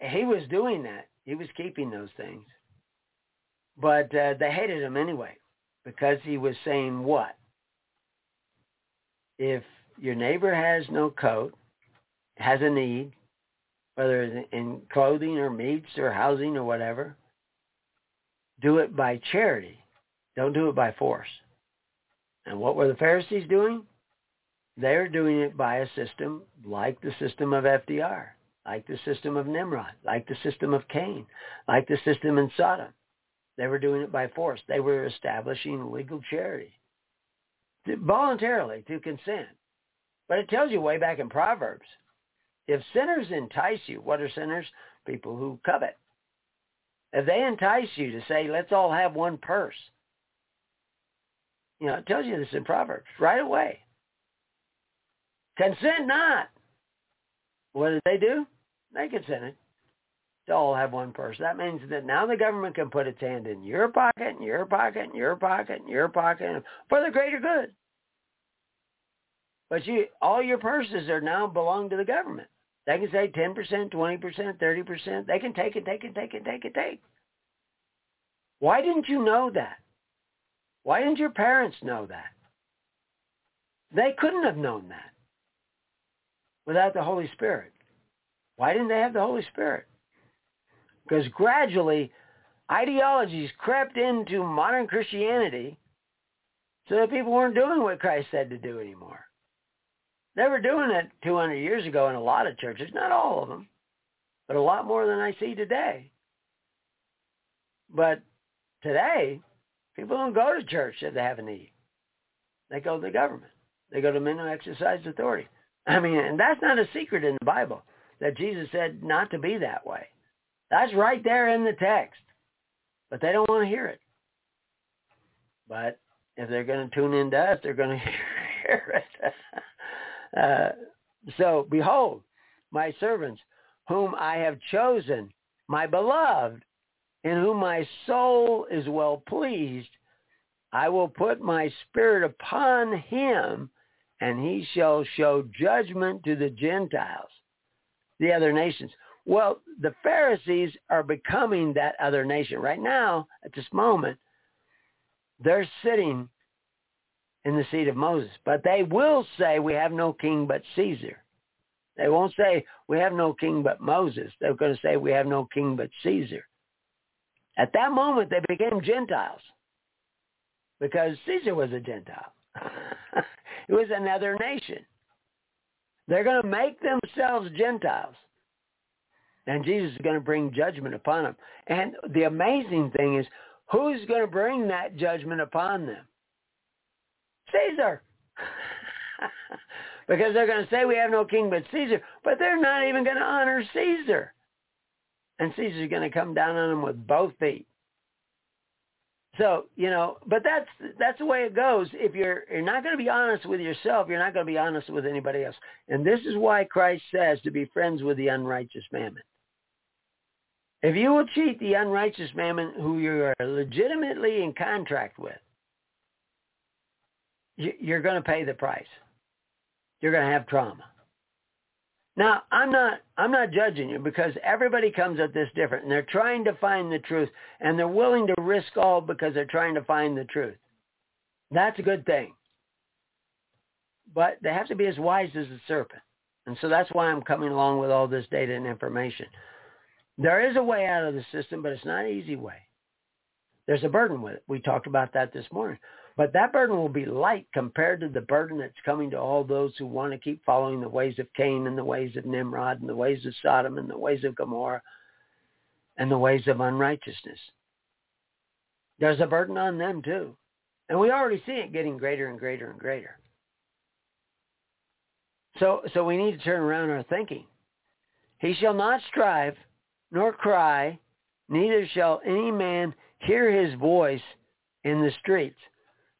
He was doing that. He was keeping those things. But uh, they hated him anyway because he was saying what? If your neighbor has no coat, has a need, whether in clothing or meats or housing or whatever, do it by charity don't do it by force. And what were the Pharisees doing? They're doing it by a system like the system of FDR, like the system of Nimrod, like the system of Cain, like the system in Sodom. They were doing it by force. They were establishing legal charity voluntarily to consent. But it tells you way back in Proverbs, if sinners entice you, what are sinners? People who covet. If they entice you to say, let's all have one purse, you know, it tells you this in Proverbs right away. Consent not. What did they do? They consented to all have one purse. That means that now the government can put its hand in your pocket, in your pocket, in your pocket, in your pocket, for the greater good. But you, all your purses are now belong to the government. They can say 10%, 20%, 30%. They can take it, take it, take it, take it, take. Why didn't you know that? Why didn't your parents know that? They couldn't have known that without the Holy Spirit. Why didn't they have the Holy Spirit? Because gradually ideologies crept into modern Christianity so that people weren't doing what Christ said to do anymore. They were doing it 200 years ago in a lot of churches, not all of them, but a lot more than I see today. But today, people don't go to church if they have a need. They go to the government. They go to men who exercise authority. I mean, and that's not a secret in the Bible that Jesus said not to be that way. That's right there in the text. But they don't want to hear it. But if they're going to tune in to us, they're going [laughs] to hear it. uh, so, behold, my servants, whom I have chosen, my beloved, in whom my soul is well pleased. I will put my spirit upon him, and he shall show judgment to the Gentiles, the other nations. Well, the Pharisees are becoming that other nation. Right now, at this moment, they're sitting in the seat of Moses. But they will say, we have no king but Caesar. They won't say, we have no king but Moses. They're going to say, we have no king but Caesar. At that moment, they became Gentiles because Caesar was a Gentile. [laughs] it was another nation. They're going to make themselves Gentiles. And Jesus is going to bring judgment upon them. And the amazing thing is, who's going to bring that judgment upon them? Caesar. [laughs] because they're going to say we have no king but Caesar, but they're not even going to honor Caesar. And Caesar's going to come down on them with both feet. So, you know, but that's that's the way it goes. If you're you're not going to be honest with yourself, you're not going to be honest with anybody else. And this is why Christ says to be friends with the unrighteous mammon. If you will cheat the unrighteous mammon who you are legitimately in contract with, you're going to pay the price. You're going to have trauma. Now, I'm not I'm not judging you because everybody comes at this different and they're trying to find the truth and they're willing to risk all because they're trying to find the truth. That's a good thing. But they have to be as wise as the serpent. And so that's why I'm coming along with all this data and information. There is a way out of the system, but it's not an easy way. There's a burden with it. We talked about that this morning. But that burden will be light compared to the burden that's coming to all those who want to keep following the ways of Cain and the ways of Nimrod and the ways of Sodom and the ways of Gomorrah and the ways of unrighteousness. There's a burden on them too. And we already see it getting greater and greater and greater. So, so we need to turn around our thinking. He shall not strive nor cry, neither shall any man hear his voice in the streets.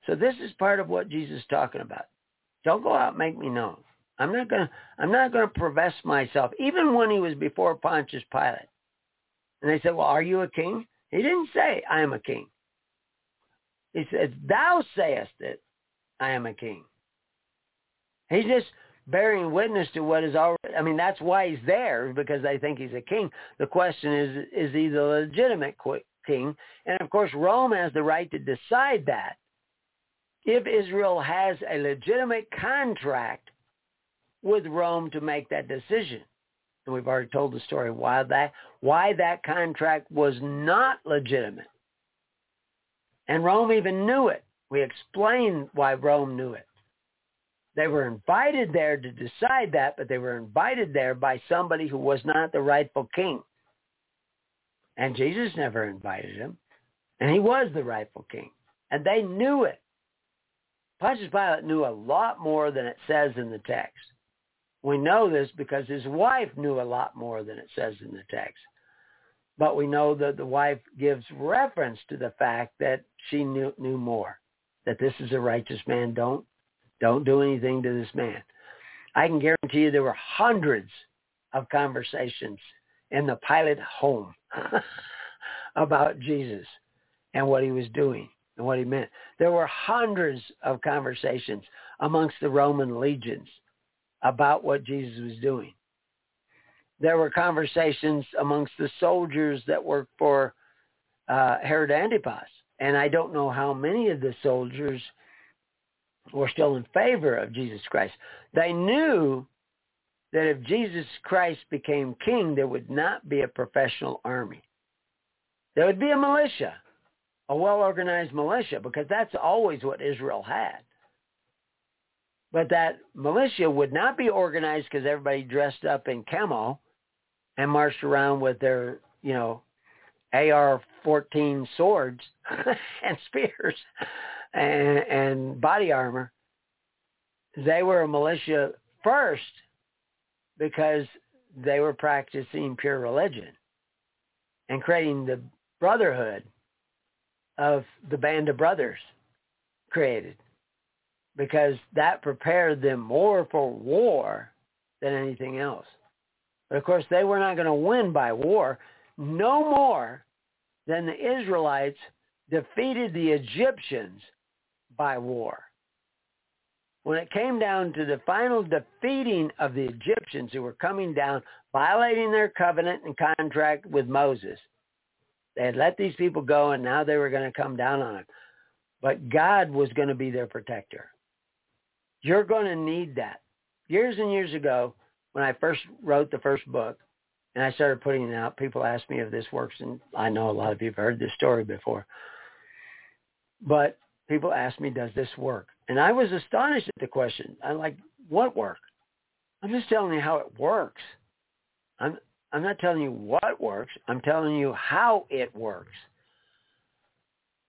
So this is part of what Jesus is talking about. Don't go out and make me known. I'm not gonna I'm not gonna profess myself, even when he was before Pontius Pilate. And they said, Well, are you a king? He didn't say, I am a king. He said, Thou sayest it, I am a king. He's just bearing witness to what is already I mean, that's why he's there, because they think he's a king. The question is, is he the legitimate king? And of course Rome has the right to decide that if Israel has a legitimate contract with Rome to make that decision. And we've already told the story why that why that contract was not legitimate. And Rome even knew it. We explained why Rome knew it. They were invited there to decide that, but they were invited there by somebody who was not the rightful king. And Jesus never invited him. And he was the rightful king. And they knew it. Pontius Pilate knew a lot more than it says in the text. We know this because his wife knew a lot more than it says in the text. But we know that the wife gives reference to the fact that she knew, knew more, that this is a righteous man. Don't, don't do anything to this man. I can guarantee you there were hundreds of conversations in the Pilate home [laughs] about Jesus and what he was doing and what he meant. There were hundreds of conversations amongst the Roman legions about what Jesus was doing. There were conversations amongst the soldiers that worked for uh, Herod Antipas. And I don't know how many of the soldiers were still in favor of Jesus Christ. They knew that if Jesus Christ became king, there would not be a professional army. There would be a militia, a well-organized militia, because that's always what Israel had. But that militia would not be organized because everybody dressed up in camo and marched around with their, you know, AR-14 swords [laughs] and spears and, and body armor. They were a militia first because they were practicing pure religion and creating the brotherhood of the band of brothers created because that prepared them more for war than anything else. But of course, they were not going to win by war no more than the Israelites defeated the Egyptians by war. When it came down to the final defeating of the Egyptians who were coming down, violating their covenant and contract with Moses, they had let these people go and now they were going to come down on them. But God was going to be their protector. You're going to need that. Years and years ago, when I first wrote the first book, and I started putting it out, people asked me if this works, and I know a lot of you have heard this story before. But people asked me, does this work? And I was astonished at the question. I'm like, what work? I'm just telling you how it works. I'm I'm not telling you what works. I'm telling you how it works.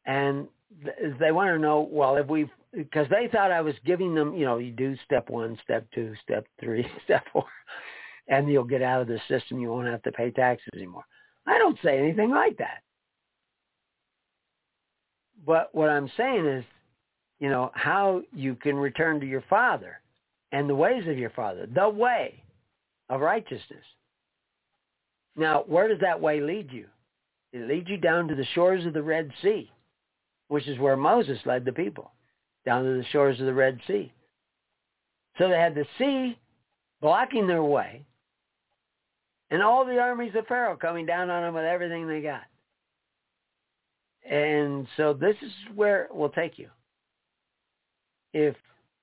And th- they want to know, well, if we, because they thought I was giving them, you know, you do step one, step two, step three, [laughs] step four, and you'll get out of the system. You won't have to pay taxes anymore. I don't say anything like that. But what I'm saying is, you know, how you can return to your father and the ways of your father, the way of righteousness. Now, where does that way lead you? It leads you down to the shores of the Red Sea, which is where Moses led the people, down to the shores of the Red Sea. So they had the sea blocking their way, and all the armies of Pharaoh coming down on them with everything they got. And so this is where it will take you. If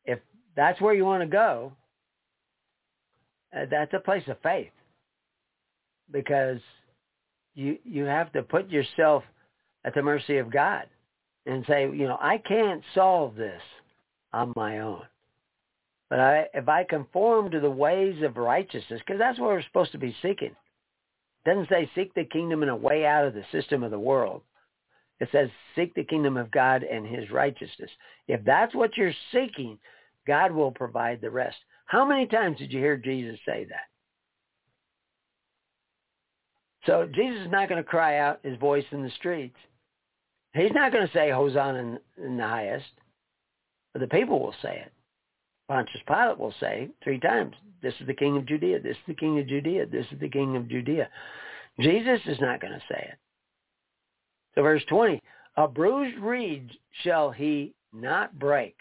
if that's where you want to go, uh, that's a place of faith because you you have to put yourself at the mercy of God and say, you know, I can't solve this on my own. But I, if I conform to the ways of righteousness, because that's what we're supposed to be seeking. It doesn't say seek the kingdom in a way out of the system of the world. It says seek the kingdom of God and his righteousness. If that's what you're seeking, God will provide the rest. How many times did you hear Jesus say that? So Jesus is not going to cry out his voice in the streets. He's not going to say Hosanna in, the highest. But the people will say it. Pontius Pilate will say three times, this is the king of Judea, this is the king of Judea, this is the king of Judea. Jesus is not going to say it. So verse 20, a bruised reed shall he not break.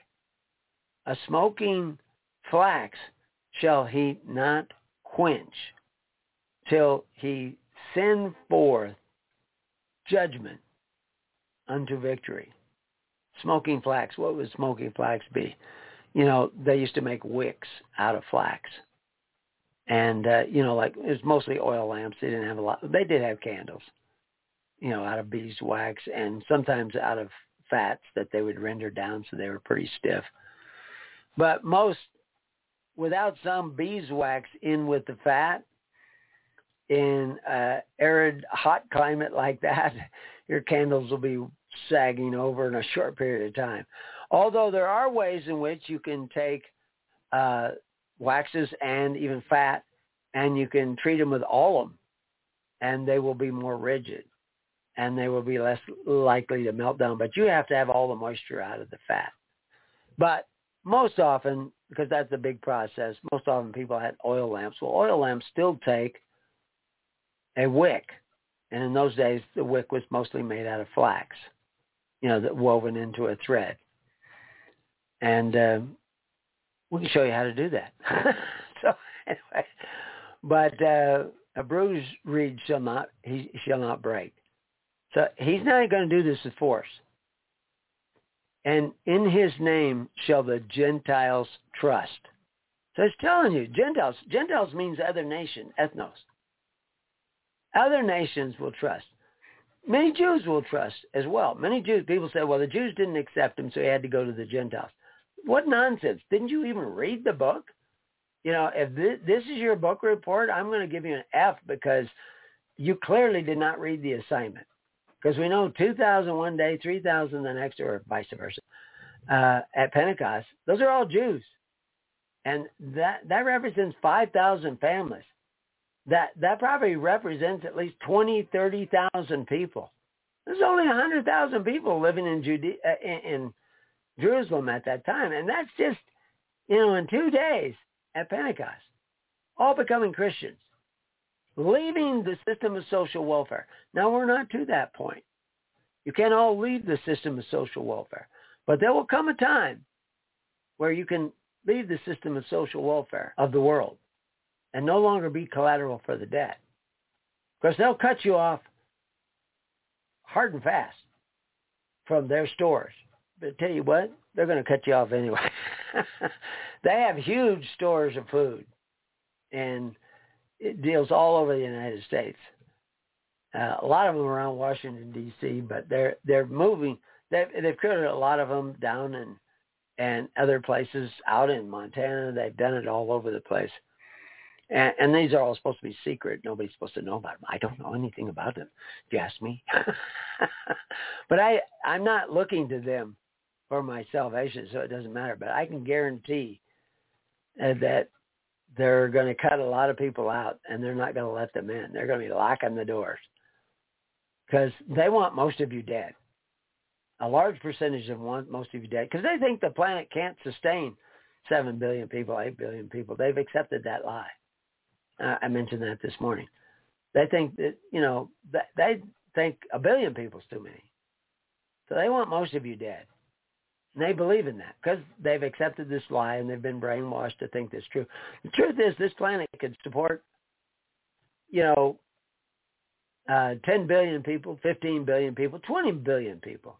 A smoking flax shall he not quench till he send forth judgment unto victory. Smoking flax. What would smoking flax be? You know, they used to make wicks out of flax. And, uh, you know, like it was mostly oil lamps. They didn't have a lot. They did have candles, you know, out of beeswax and sometimes out of fats that they would render down so they were pretty stiff. But most, without some beeswax in with the fat, in a arid, hot climate like that, [laughs] your candles will be sagging over in a short period of time. Although there are ways in which you can take uh, waxes and even fat, and you can treat them with alum, and they will be more rigid, and they will be less likely to melt down. But you have to have all the moisture out of the fat. But most often, because that's a big process, most often people had oil lamps. Well, oil lamps still take a wick. And in those days, the wick was mostly made out of flax, you know, that woven into a thread. And um, we can show you how to do that. [laughs] so anyway, but uh, a bruised reed shall not he shall not break. So he's not going to do this with force. and in his name shall the Gentiles trust. So it's telling you, Gentiles, Gentiles means other nation, ethnos. Other nations will trust. Many Jews will trust as well. Many Jews, people say, well, the Jews didn't accept him, so he had to go to the Gentiles. What nonsense. Didn't you even read the book? You know, if this, is your book report, I'm going to give you an F because you clearly did not read the assignment. Because we know 2,000 one day, 3,000 the next, or vice versa, uh, at Pentecost. Those are all Jews. And that, that represents 5,000 families. That, that probably represents at least 20, 30,000 people. There's only 100,000 people living in, Judea, uh, in, in Jerusalem at that time. And that's just, you know, in two days at Pentecost, all becoming Christians leaving the system of social welfare. Now we're not to that point. You can't all leave the system of social welfare. But there will come a time where you can leave the system of social welfare of the world and no longer be collateral for the debt. Because they'll cut you off hard and fast from their stores. But tell you what, they're going to cut you off anyway. [laughs] they have huge stores of food. And it deals all over the United States. Uh, a lot of them around Washington D.C., but they're they're moving. They've they've created a lot of them down in and other places out in Montana. They've done it all over the place. And, and these are all supposed to be secret. Nobody's supposed to know about them. I don't know anything about them, if you ask me. [laughs] but I, I'm not looking to them for my salvation, so it doesn't matter. But I can guarantee uh, that they're going to cut a lot of people out and they're not going to let them in. They're going to be locking the doors because they want most of you dead. A large percentage of want most of you dead because they think the planet can't sustain 7 billion people, 8 billion people. They've accepted that lie. Uh, I mentioned that this morning. They think that, you know, they think a billion people's too many. So they want most of you dead. And they believe in that because they've accepted this lie and they've been brainwashed to think this true. The truth is this planet could support, you know, uh, 10 billion people, 15 billion people, 20 billion people.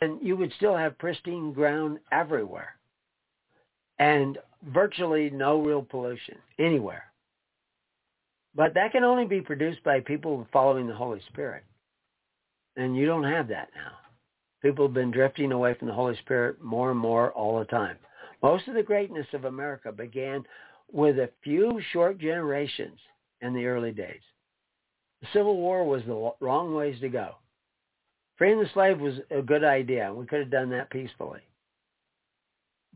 And you would still have pristine ground everywhere. And virtually no real pollution anywhere. But that can only be produced by people following the Holy Spirit. And you don't have that now. People have been drifting away from the Holy Spirit more and more all the time. Most of the greatness of America began with a few short generations in the early days. The Civil War was the wrong ways to go. Freeing the slave was a good idea. We could have done that peacefully.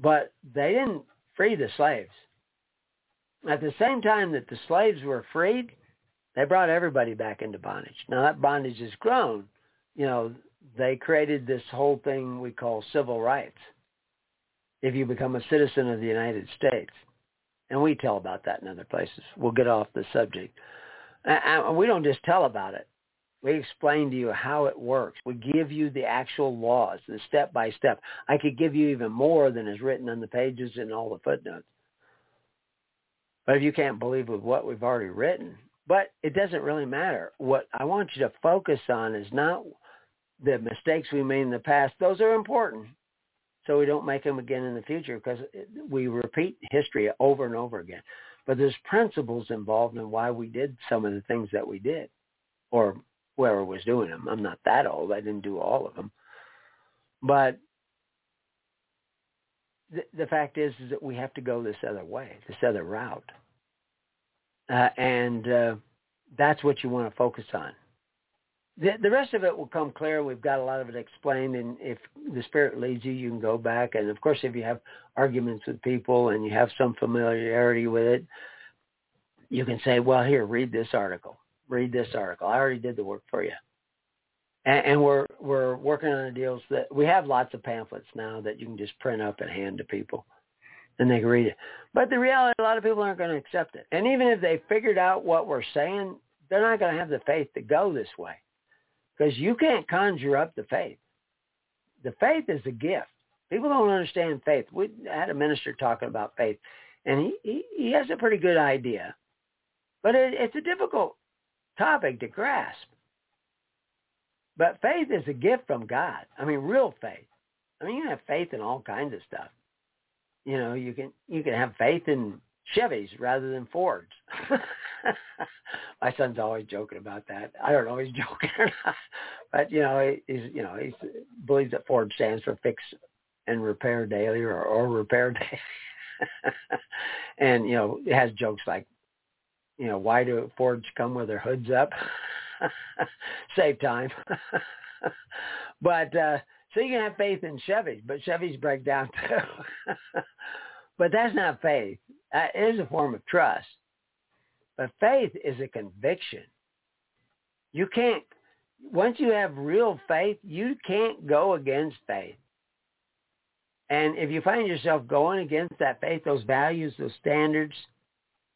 But they didn't free the slaves. At the same time that the slaves were freed, they brought everybody back into bondage. Now that bondage has grown. You know, they created this whole thing we call civil rights if you become a citizen of the United States. And we tell about that in other places. We'll get off the subject. And we don't just tell about it. We explain to you how it works. We give you the actual laws, the step by step. I could give you even more than is written on the pages and all the footnotes. But if you can't believe with what we've already written, but it doesn't really matter. What I want you to focus on is not the mistakes we made in the past, those are important. So we don't make them again in the future because we repeat history over and over again. But there's principles involved in why we did some of the things that we did or whoever was doing them. I'm not that old. I didn't do all of them. But the, the fact is, is that we have to go this other way, this other route. Uh, and uh, that's what you want to focus on the, the rest of it will come clear. We've got a lot of it explained, and if the Spirit leads you, you can go back. And of course, if you have arguments with people and you have some familiarity with it, you can say, "Well, here, read this article. Read this article. I already did the work for you." And, and we're we're working on the deals that we have lots of pamphlets now that you can just print up and hand to people, and they can read it. But the reality, a lot of people aren't going to accept it. And even if they figured out what we're saying, they're not going to have the faith to go this way because you can't conjure up the faith. The faith is a gift. People don't understand faith. We had a minister talking about faith, and he, he, he has a pretty good idea. But it, it's a difficult topic to grasp. But faith is a gift from God. I mean, real faith. I mean, you can have faith in all kinds of stuff. You know, you can you can have faith in Chevys rather than Fords. [laughs] My son's always joking about that. I don't know if he's [laughs] joking or not, but you know, he's you know he believes that Ford stands for fix and repair daily or, or repair [laughs] daily. and you know, it has jokes like, you know, why do Fords come with their hoods up? [laughs] Save time. [laughs] but uh so you can have faith in Chevys, but Chevys break down too. [laughs] but that's not faith. That is a form of trust. But faith is a conviction. You can't, once you have real faith, you can't go against faith. And if you find yourself going against that faith, those values, those standards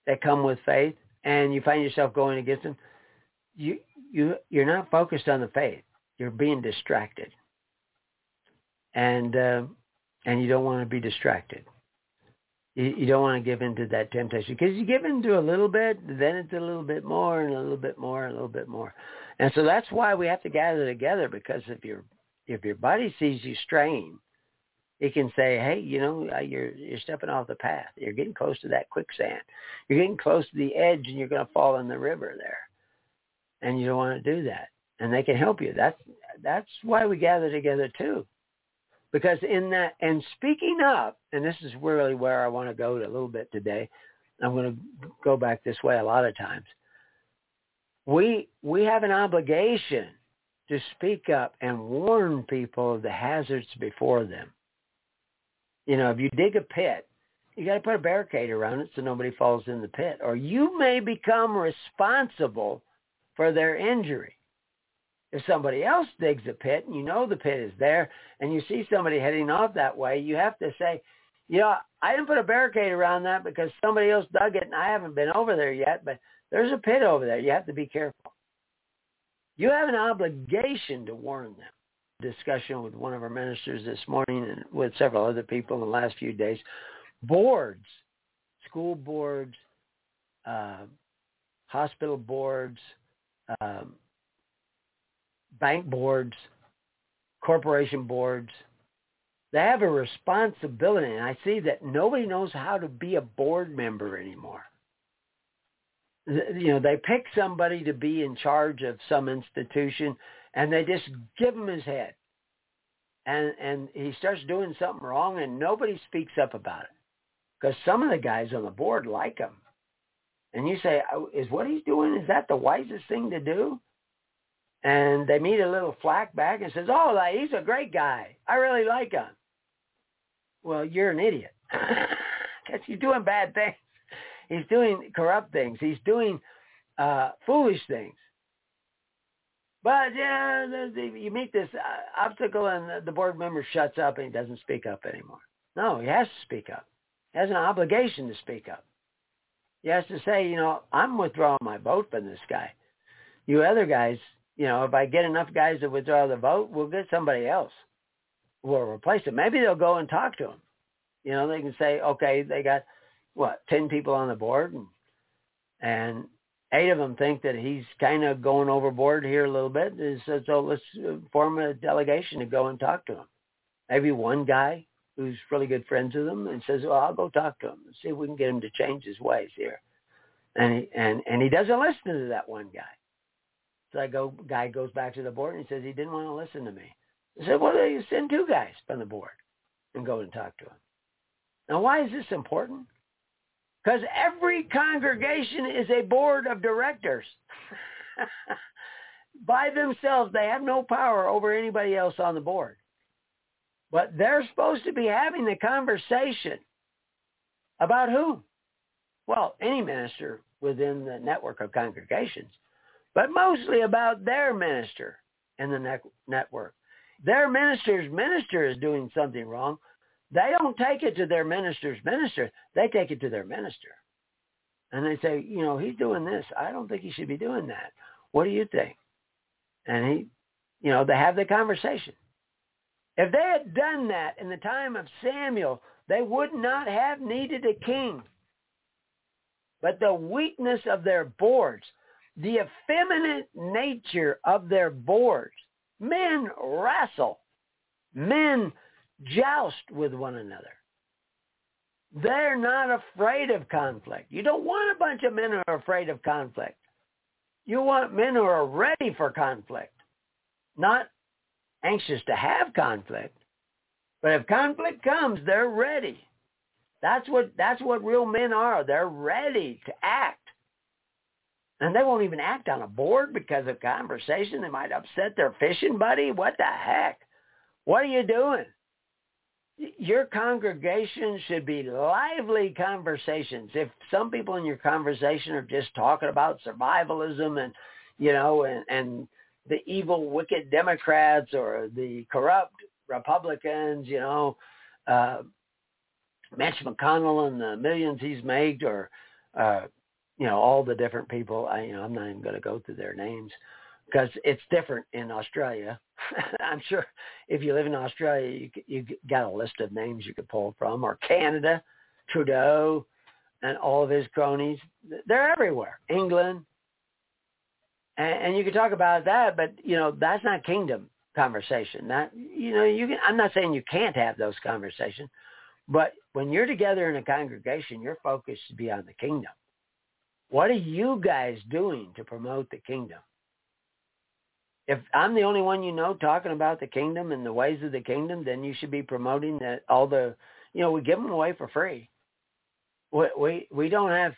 that come with faith, and you find yourself going against them, you you you're not focused on the faith. You're being distracted, and uh, and you don't want to be distracted. You, you don't want to give into that temptation because you give into a little bit, then it's a little bit more, and a little bit more, and a little bit more, and so that's why we have to gather together because if your if your buddy sees you straying, he can say, "Hey, you know, uh, you're you're stepping off the path. You're getting close to that quicksand. You're getting close to the edge, and you're going to fall in the river there." And you don't want to do that. And they can help you. That's that's why we gather together too, because in that and speaking up, and this is really where I want to go a little bit today. I'm going to go back this way a lot of times. We we have an obligation to speak up and warn people of the hazards before them you know, if you dig a pit, you got to put a barricade around it so nobody falls in the pit, or you may become responsible for their injury. If somebody else digs a pit and you know the pit is there and you see somebody heading off that way, you have to say, you know, I didn't put a barricade around that because somebody else dug it and I haven't been over there yet, but there's a pit over there. You have to be careful. You have an obligation to warn them discussion with one of our ministers this morning and with several other people in the last few days. Boards, school boards, uh, hospital boards, um, bank boards, corporation boards, they have a responsibility. And I see that nobody knows how to be a board member anymore. You know, they pick somebody to be in charge of some institution and they just give him his head. And and he starts doing something wrong, and nobody speaks up about it because some of the guys on the board like him. And you say, oh, is what he's doing is that the wisest thing to do? And they meet a little flack back and says, oh, he's a great guy. I really like him. Well, you're an idiot [laughs] because he's doing bad things. He's doing corrupt things. He's doing uh, foolish things. But yeah, you meet this uh, obstacle, and the board member shuts up and he doesn't speak up anymore. No, he has to speak up. He has an obligation to speak up. He has to say, you know, I'm withdrawing my vote from this guy. You other guys, you know, if I get enough guys to withdraw the vote, we'll get somebody else. We'll replace him. Maybe they'll go and talk to him. You know, they can say, okay, they got what ten people on the board, and and eight of them think that he's kind of going overboard here a little bit. So, so let's uh, form a delegation to go and talk to him. Maybe one guy who's really good friends with him and says, well, I'll go talk to him and see if we can get him to change his ways here. And he, and, and he doesn't listen to that one guy. So I go, guy goes back to the board and he says he didn't want to listen to me. I said, well, you send two guys from the board and go and talk to him. Now, why is this important? Because every congregation is a board of directors. [laughs] By themselves, they have no power over anybody else on the board. But they're supposed to be having the conversation about who? Well, any minister within the network of congregations, but mostly about their minister in the ne- network. Their minister's minister is doing something wrong. They don't take it to their minister's minister. They take it to their minister. And they say, you know, he's doing this. I don't think he should be doing that. What do you think? And he, you know, they have the conversation. If they had done that in the time of Samuel, they would not have needed a king. But the weakness of their boards, the effeminate nature of their boards, men wrestle. Men joust with one another. They're not afraid of conflict. You don't want a bunch of men who are afraid of conflict. You want men who are ready for conflict, not anxious to have conflict. But if conflict comes, they're ready. That's what that's what real men are. They're ready to act. And they won't even act on a board because of conversation. They might upset their fishing buddy. What the heck? What are you doing? Your congregation should be lively conversations. If some people in your conversation are just talking about survivalism and, you know, and, and the evil, wicked Democrats or the corrupt Republicans, you know, uh, Mitch McConnell and the millions he's made or, uh, you know, all the different people. I, you know, I'm not even going to go through their names because it's different in Australia. [laughs] I'm sure if you live in Australia, you you got a list of names you could pull from, or Canada, Trudeau, and all of his cronies. They're everywhere. England, and, and you could talk about that, but you know that's not kingdom conversation. That you know you can. I'm not saying you can't have those conversations, but when you're together in a congregation, your focus should be on the kingdom. What are you guys doing to promote the kingdom? If I'm the only one you know talking about the kingdom and the ways of the kingdom, then you should be promoting that all the, you know, we give them away for free. We we, we don't have.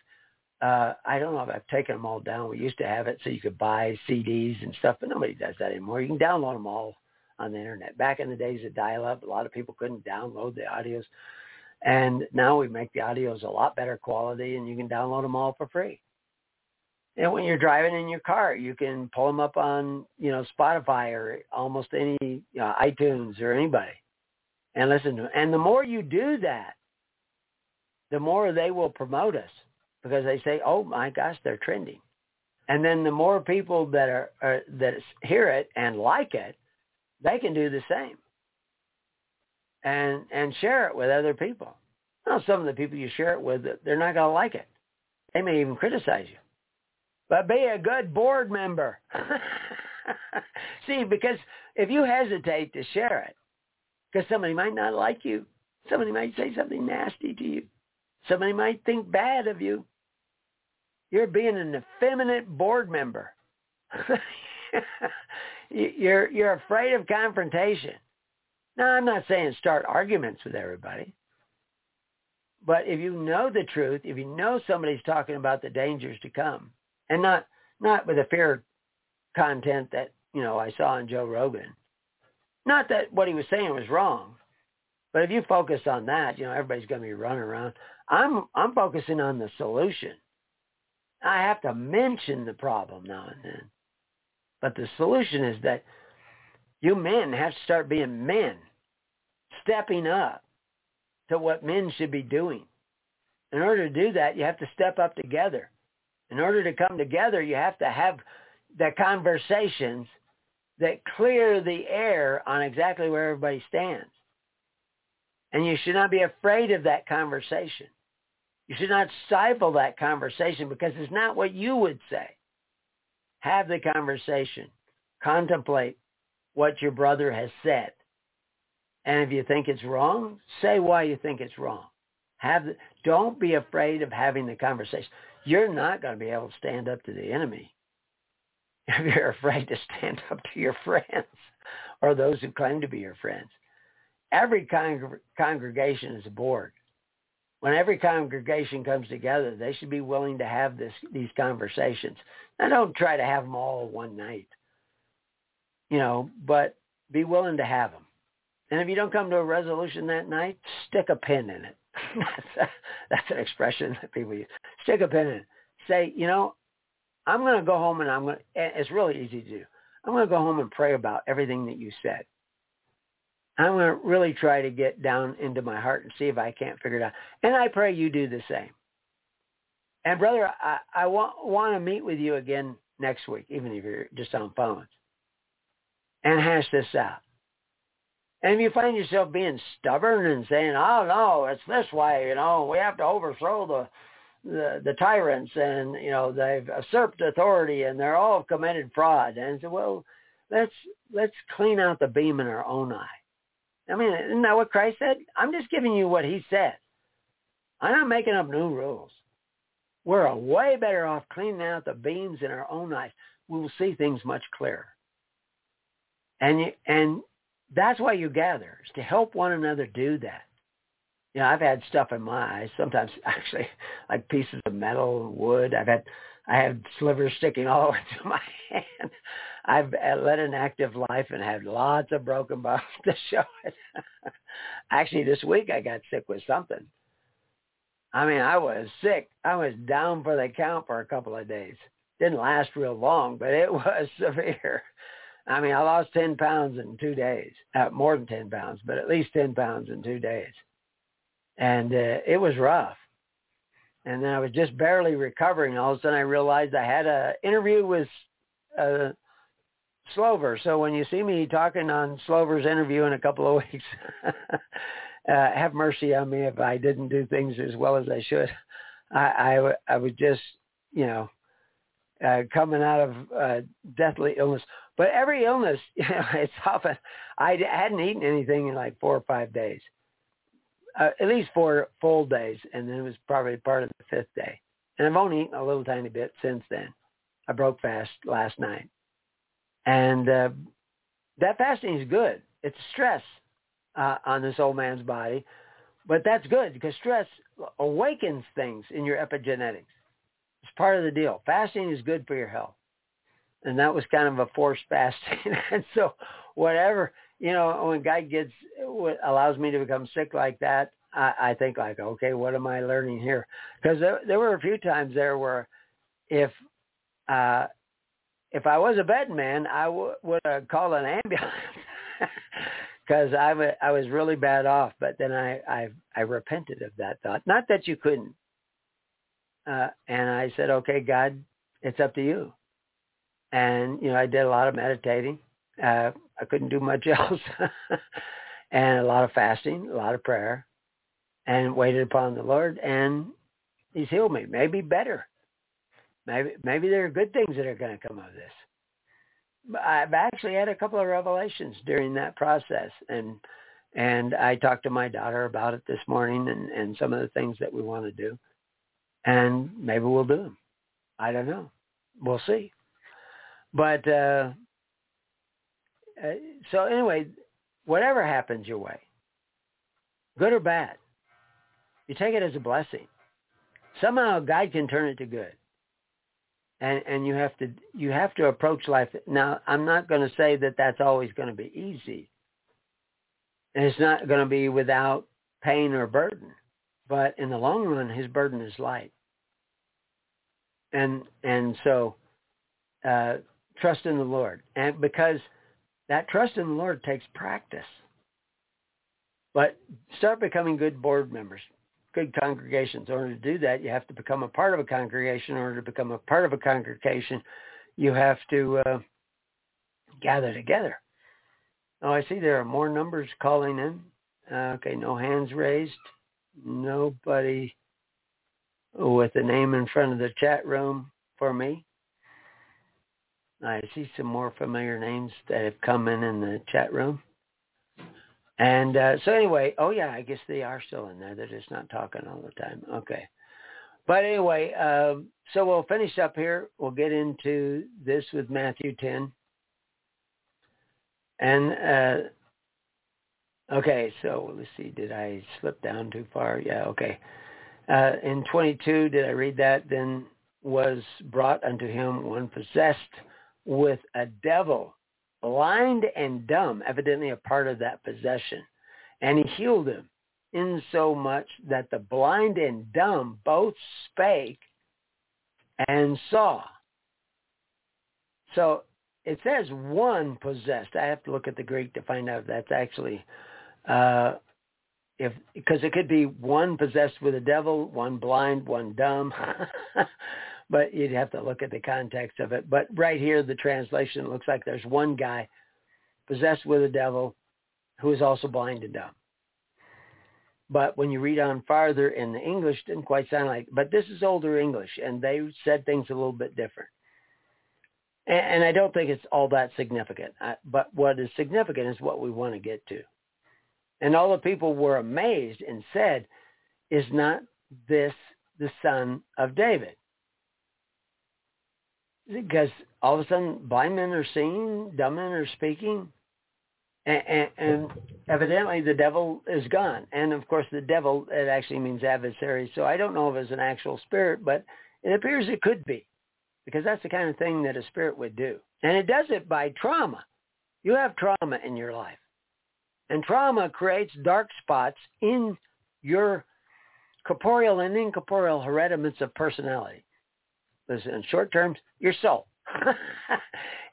Uh, I don't know if I've taken them all down. We used to have it so you could buy CDs and stuff, but nobody does that anymore. You can download them all on the internet. Back in the days of dial-up, a lot of people couldn't download the audios. And now we make the audios a lot better quality and you can download them all for free. And when you're driving in your car, you can pull them up on, you know, Spotify or almost any you know, iTunes or anybody and listen to them. And the more you do that, the more they will promote us because they say, oh my gosh, they're trending. And then the more people that are, are that hear it and like it, they can do the same and and share it with other people. Now, some of the people you share it with, they're not going to like it. They may even criticize you. But be a good board member. [laughs] See, because if you hesitate to share it, because somebody might not like you, somebody might say something nasty to you, somebody might think bad of you, you're being an effeminate board member. [laughs] you're you're afraid of confrontation. Now, I'm not saying start arguments with everybody. But if you know the truth, if you know somebody's talking about the dangers to come, and not not with the fear content that you know I saw in Joe Rogan, not that what he was saying was wrong, but if you focus on that, you know everybody's going to be running around. I'm I'm focusing on the solution. I have to mention the problem now and then, but the solution is that you men have to start being men stepping up to what men should be doing. In order to do that, you have to step up together. In order to come together, you have to have the conversations that clear the air on exactly where everybody stands. And you should not be afraid of that conversation. You should not stifle that conversation because it's not what you would say. Have the conversation. Contemplate what your brother has said. And if you think it's wrong, say why you think it's wrong. Have the, don't be afraid of having the conversation. You're not going to be able to stand up to the enemy [laughs] if you're afraid to stand [laughs] up to your friends or those who claim to be your friends. Every con- congregation is a board. When every congregation comes together, they should be willing to have this, these conversations. Now, don't try to have them all one night, you know, but be willing to have them. And if you don't come to a resolution that night, stick a pin in it. [laughs] that's, a, that's an expression that people use. Stick a pin in. Say, you know, I'm going to go home and I'm going to, it's really easy to do. I'm going to go home and pray about everything that you said. I'm going to really try to get down into my heart and see if I can't figure it out. And I pray you do the same. And brother, I, I want, want to meet with you again next week, even if you're just on phones, and hash this out. And if you find yourself being stubborn and saying, "Oh no, it's this way," you know, we have to overthrow the the, the tyrants, and you know they've usurped authority, and they're all committed fraud. And so, well, let's let's clean out the beam in our own eye, I mean, isn't that what Christ said? I'm just giving you what he said. I'm not making up new rules. We're way better off cleaning out the beams in our own eyes. We will see things much clearer. And you, and that's why you gather, is to help one another do that. You know, I've had stuff in my eyes, sometimes [laughs] actually like pieces of metal, wood. I've had I had slivers sticking all [laughs] the way to my hand. I've led an active life and had lots of broken bones [laughs] to show it. actually, this week I got sick with something. I mean, I was sick. I was down for the count for a couple of days. Didn't last real long, but it was severe. I mean, I lost 10 pounds in two days. Uh, more than 10 pounds, but at least 10 pounds in two days. And uh, it was rough. And then I was just barely recovering. All of a sudden I realized I had an interview with uh, Slover. So when you see me talking on Slover's interview in a couple of [laughs] weeks, uh, have mercy on me if I didn't do things as well as I should. I, I, I was just, you know, uh, coming out of uh, deathly illness. But every illness, [laughs] you know, it's often, I hadn't eaten anything in like four or five days, uh, at least four full days. And then it was probably part of the fifth day. And I've only eaten a little tiny bit since then. I broke fast last night. And uh, that fasting is good. It's stress uh, on this old man's body. But that's good because stress awakens things in your epigenetics. It's part of the deal. Fasting is good for your health. And that was kind of a forced [laughs] fasting. [laughs] and so whatever, you know, when God gets, allows me to become sick like that, I, I think like, okay, what am I learning here? Because there, there were a few times there where if, uh, if I was a bed man, I w- would called an ambulance [laughs] because I, w- I was really bad off. But then I, I, I repented of that thought. Not that you couldn't, uh, and I said, okay, God, it's up to you. And, you know, I did a lot of meditating. Uh, I couldn't do much [laughs] else. and a lot of fasting, a lot of prayer, and waited upon the Lord. And he's healed me. Maybe better. Maybe, maybe there are good things that are going to come of this. I've actually had a couple of revelations during that process. And, and I talked to my daughter about it this morning and, and some of the things that we want to do and maybe we'll do them. I don't know. We'll see. But uh, uh, so anyway, whatever happens your way, good or bad, you take it as a blessing. Somehow God can turn it to good. And and you have to you have to approach life. Now I'm not going to say that that's always going to be easy. And it's not going to be without pain or burden. But in the long run, his burden is light. And and so uh, trust in the Lord, and because that trust in the Lord takes practice. But start becoming good board members, good congregations. In order to do that, you have to become a part of a congregation. In order to become a part of a congregation, you have to uh, gather together. Oh, I see there are more numbers calling in. Uh, okay, no hands raised nobody with a name in front of the chat room for me. I see some more familiar names that have come in in the chat room. And uh, so anyway, oh yeah, I guess they are still in there. They're just not talking all the time. Okay. But anyway, um, so we'll finish up here. We'll get into this with Matthew 10. And uh, Okay, so let's see. Did I slip down too far? Yeah, okay. Uh, in 22, did I read that? Then was brought unto him one possessed with a devil, blind and dumb, evidently a part of that possession. And he healed him in so much that the blind and dumb both spake and saw. So it says one possessed. I have to look at the Greek to find out if that's actually uh, if because it could be one possessed with a devil, one blind, one dumb. [laughs] but you'd have to look at the context of it. But right here, the translation looks like there's one guy possessed with a devil who is also blind and dumb. But when you read on farther in the English, it didn't quite sound like. But this is older English, and they said things a little bit different. And, and I don't think it's all that significant. I, but what is significant is what we want to get to. And all the people were amazed and said, is not this the son of David? Because all of a sudden blind men are seeing, dumb men are speaking, and, and, and evidently the devil is gone. And of course the devil, it actually means adversary. So I don't know if it's an actual spirit, but it appears it could be because that's the kind of thing that a spirit would do. And it does it by trauma. You have trauma in your life. And trauma creates dark spots in your corporeal and incorporeal hereditaments of personality. In short terms, your soul. [laughs]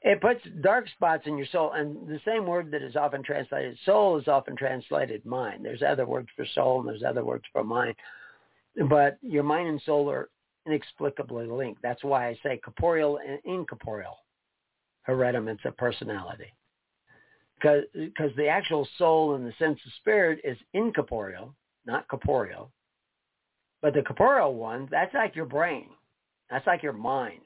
it puts dark spots in your soul. And the same word that is often translated soul is often translated mind. There's other words for soul and there's other words for mind. But your mind and soul are inexplicably linked. That's why I say corporeal and incorporeal hereditaments of personality. Because the actual soul in the sense of spirit is incorporeal, not corporeal. But the corporeal one, that's like your brain. That's like your mind.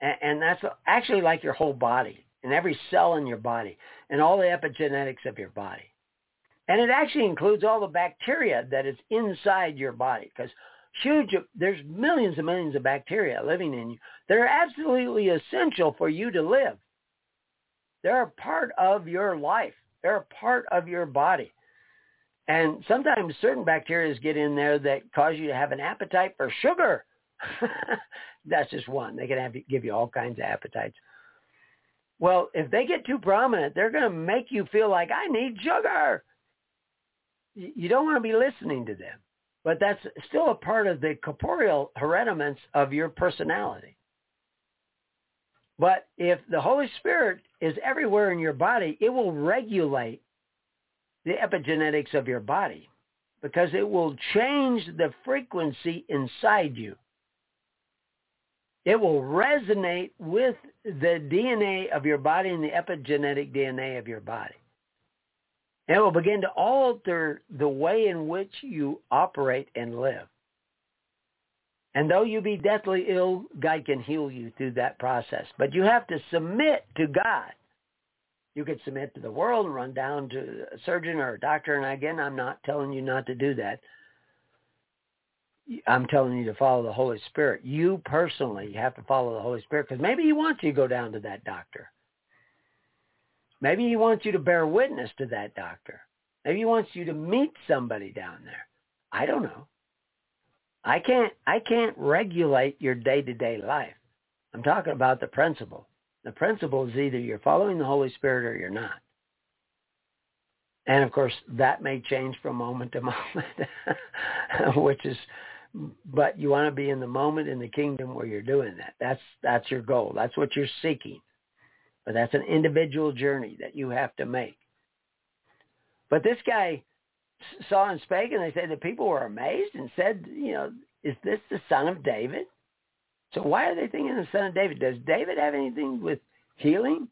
And, and that's actually like your whole body and every cell in your body and all the epigenetics of your body. And it actually includes all the bacteria that is inside your body because huge, there's millions and millions of bacteria living in you that are absolutely essential for you to live. They're a part of your life. They're a part of your body. And sometimes certain bacteria get in there that cause you to have an appetite for sugar. [laughs] That's just one. They can have, give you all kinds of appetites. Well, if they get too prominent, they're going to make you feel like I need sugar. You don't want to be listening to them. But that's still a part of the corporeal hereditaments of your personality. But if the Holy Spirit is everywhere in your body, it will regulate the epigenetics of your body because it will change the frequency inside you. It will resonate with the DNA of your body and the epigenetic DNA of your body. And it will begin to alter the way in which you operate and live. And though you be deathly ill, God can heal you through that process. But you have to submit to God. You could submit to the world and run down to a surgeon or a doctor. And again, I'm not telling you not to do that. I'm telling you to follow the Holy Spirit. You personally have to follow the Holy Spirit because maybe he wants you to go down to that doctor. Maybe he wants you to bear witness to that doctor. Maybe he wants you to meet somebody down there. I don't know. I can't I can't regulate your day-to-day life. I'm talking about the principle. The principle is either you're following the Holy Spirit or you're not. And of course, that may change from moment to [laughs] moment, which is, but you want to be in the moment in the kingdom where you're doing that. That's that's your goal. That's what you're seeking. But that's an individual journey that you have to make. But this guy saw and spake, and they said the people were amazed and said, you know, is this the son of David? So why are they thinking the son of David? Does David have anything with healing?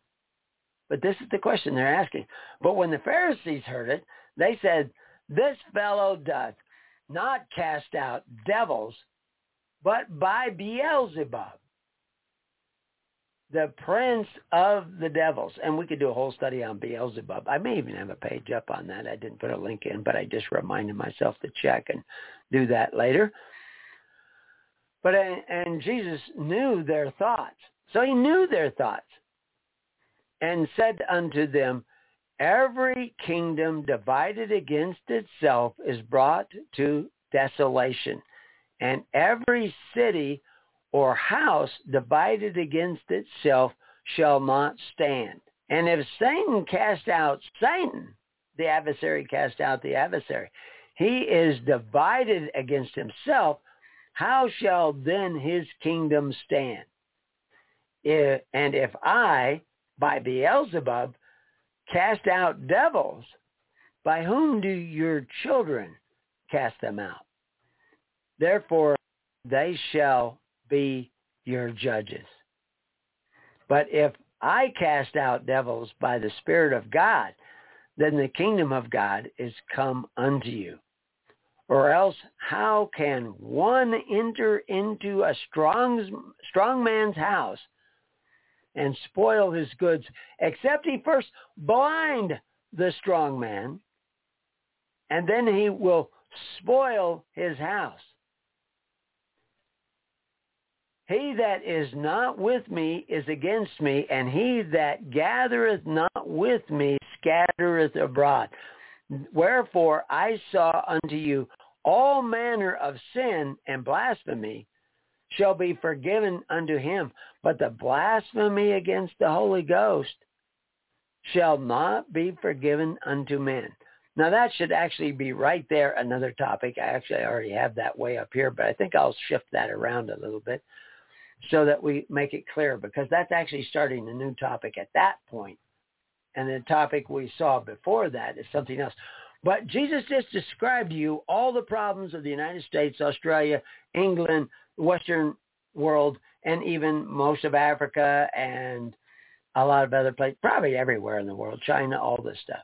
But this is the question they're asking. But when the Pharisees heard it, they said, this fellow doth not cast out devils, but by Beelzebub, the prince of the devils. And we could do a whole study on Beelzebub. I may even have a page up on that. I didn't put a link in, but I just reminded myself to check and do that later. But uh, and Jesus knew their thoughts. So he knew their thoughts and said unto them, Every kingdom divided against itself is brought to desolation, and every city or house divided against itself shall not stand. And if Satan cast out Satan, the adversary cast out the adversary, he is divided against himself, how shall then his kingdom stand? If, and if I, by Beelzebub, cast out devils, by whom do your children cast them out? Therefore they shall be your judges. But if I cast out devils by the Spirit of God, then the kingdom of God is come unto you. Or else how can one enter into a strong, strong man's house and spoil his goods, except he first blind the strong man and then he will spoil his house. He that is not with me is against me, and he that gathereth not with me scattereth abroad. Wherefore I saw unto you all manner of sin and blasphemy shall be forgiven unto him, but the blasphemy against the Holy Ghost shall not be forgiven unto men. Now that should actually be right there another topic. I actually already have that way up here, but I think I'll shift that around a little bit so that we make it clear because that's actually starting a new topic at that point. And the topic we saw before that is something else. But Jesus just described to you all the problems of the United States, Australia, England, Western world, and even most of Africa and a lot of other places, probably everywhere in the world, China, all this stuff.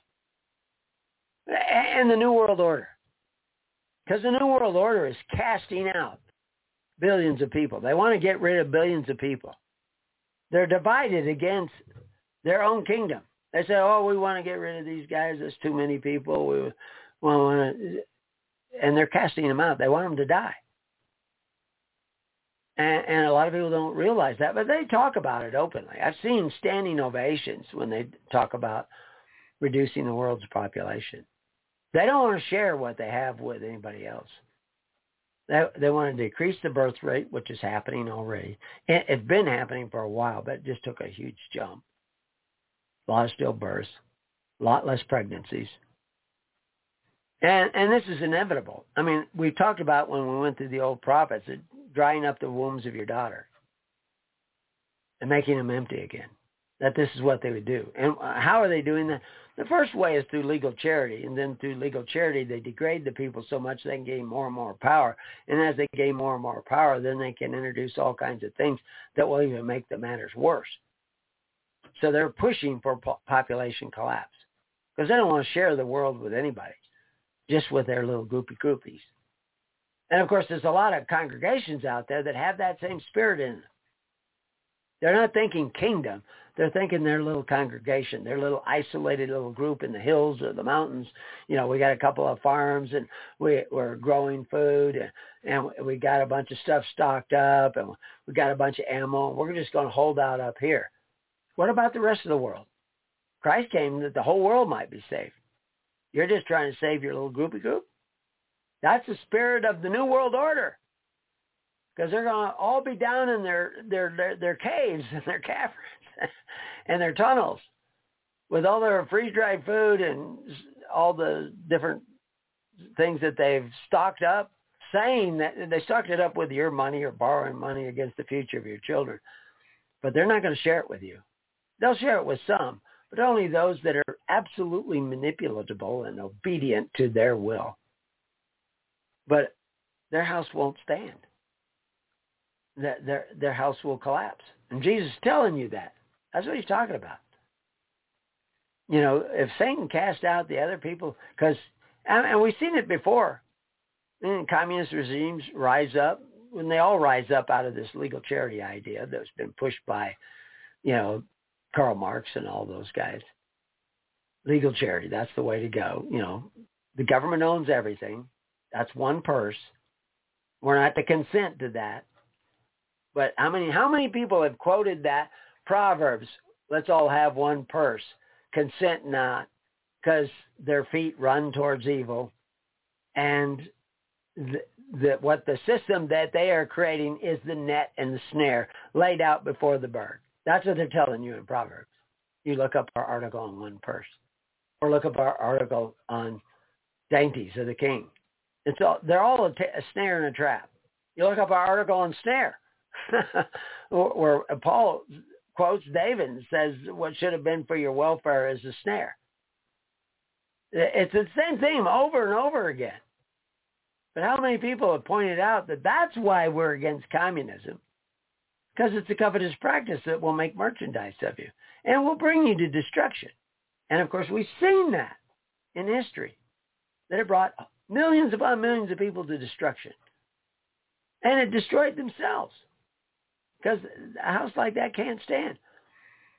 And the New World Order. Because the New World Order is casting out billions of people. They want to get rid of billions of people. They're divided against their own kingdom. They say, "Oh, we want to get rid of these guys. There's too many people. We want to," and they're casting them out. They want them to die. And, and a lot of people don't realize that, but they talk about it openly. I've seen standing ovations when they talk about reducing the world's population. They don't want to share what they have with anybody else. They, they want to decrease the birth rate, which is happening already. It, it's been happening for a while, but it just took a huge jump. A lot of stillbirths, a lot less pregnancies. And and this is inevitable. I mean, we talked about when we went through the old prophets, drying up the wombs of your daughter and making them empty again. That this is what they would do. And how are they doing that? The first way is through legal charity, and then through legal charity, they degrade the people so much they can gain more and more power. And as they gain more and more power, then they can introduce all kinds of things that will even make the matters worse. So they're pushing for population collapse because they don't want to share the world with anybody, just with their little groupie groupies. And of course, there's a lot of congregations out there that have that same spirit in them. They're not thinking kingdom. They're thinking their little congregation, their little isolated little group in the hills or the mountains. You know, we got a couple of farms and we, we're growing food and, and we got a bunch of stuff stocked up and we got a bunch of ammo. We're just going to hold out up here. What about the rest of the world? Christ came that the whole world might be saved. You're just trying to save your little groupie group? That's the spirit of the New World Order because they're going to all be down in their their their, their caves and their caverns [laughs] and their tunnels with all their freeze-dried food and all the different things that they've stocked up, saying that they stocked it up with your money or borrowing money against the future of your children. But they're not going to share it with you. They'll share it with some, but only those that are absolutely manipulatable and obedient to their will. But their house won't stand that their their house will collapse. And Jesus is telling you that. That's what he's talking about. You know, if Satan cast out the other people, because and, and we've seen it before. And communist regimes rise up when they all rise up out of this legal charity idea that's been pushed by, you know, Karl Marx and all those guys. Legal charity, that's the way to go. You know, the government owns everything. That's one purse. We're not to consent to that. But how many how many people have quoted that Proverbs? Let's all have one purse. Consent not, because their feet run towards evil, and the, what the system that they are creating is the net and the snare laid out before the bird. That's what they're telling you in Proverbs. You look up our article on one purse, or look up our article on dainties of the king. It's all they're all a, t- a snare and a trap. You look up our article on snare. [laughs] where Paul quotes David and says, what should have been for your welfare is a snare. It's the same theme over and over again. But how many people have pointed out that that's why we're against communism? Because it's a covetous practice that will make merchandise of you and will bring you to destruction. And of course, we've seen that in history, that it brought millions upon millions of people to destruction. And it destroyed themselves because a house like that can't stand.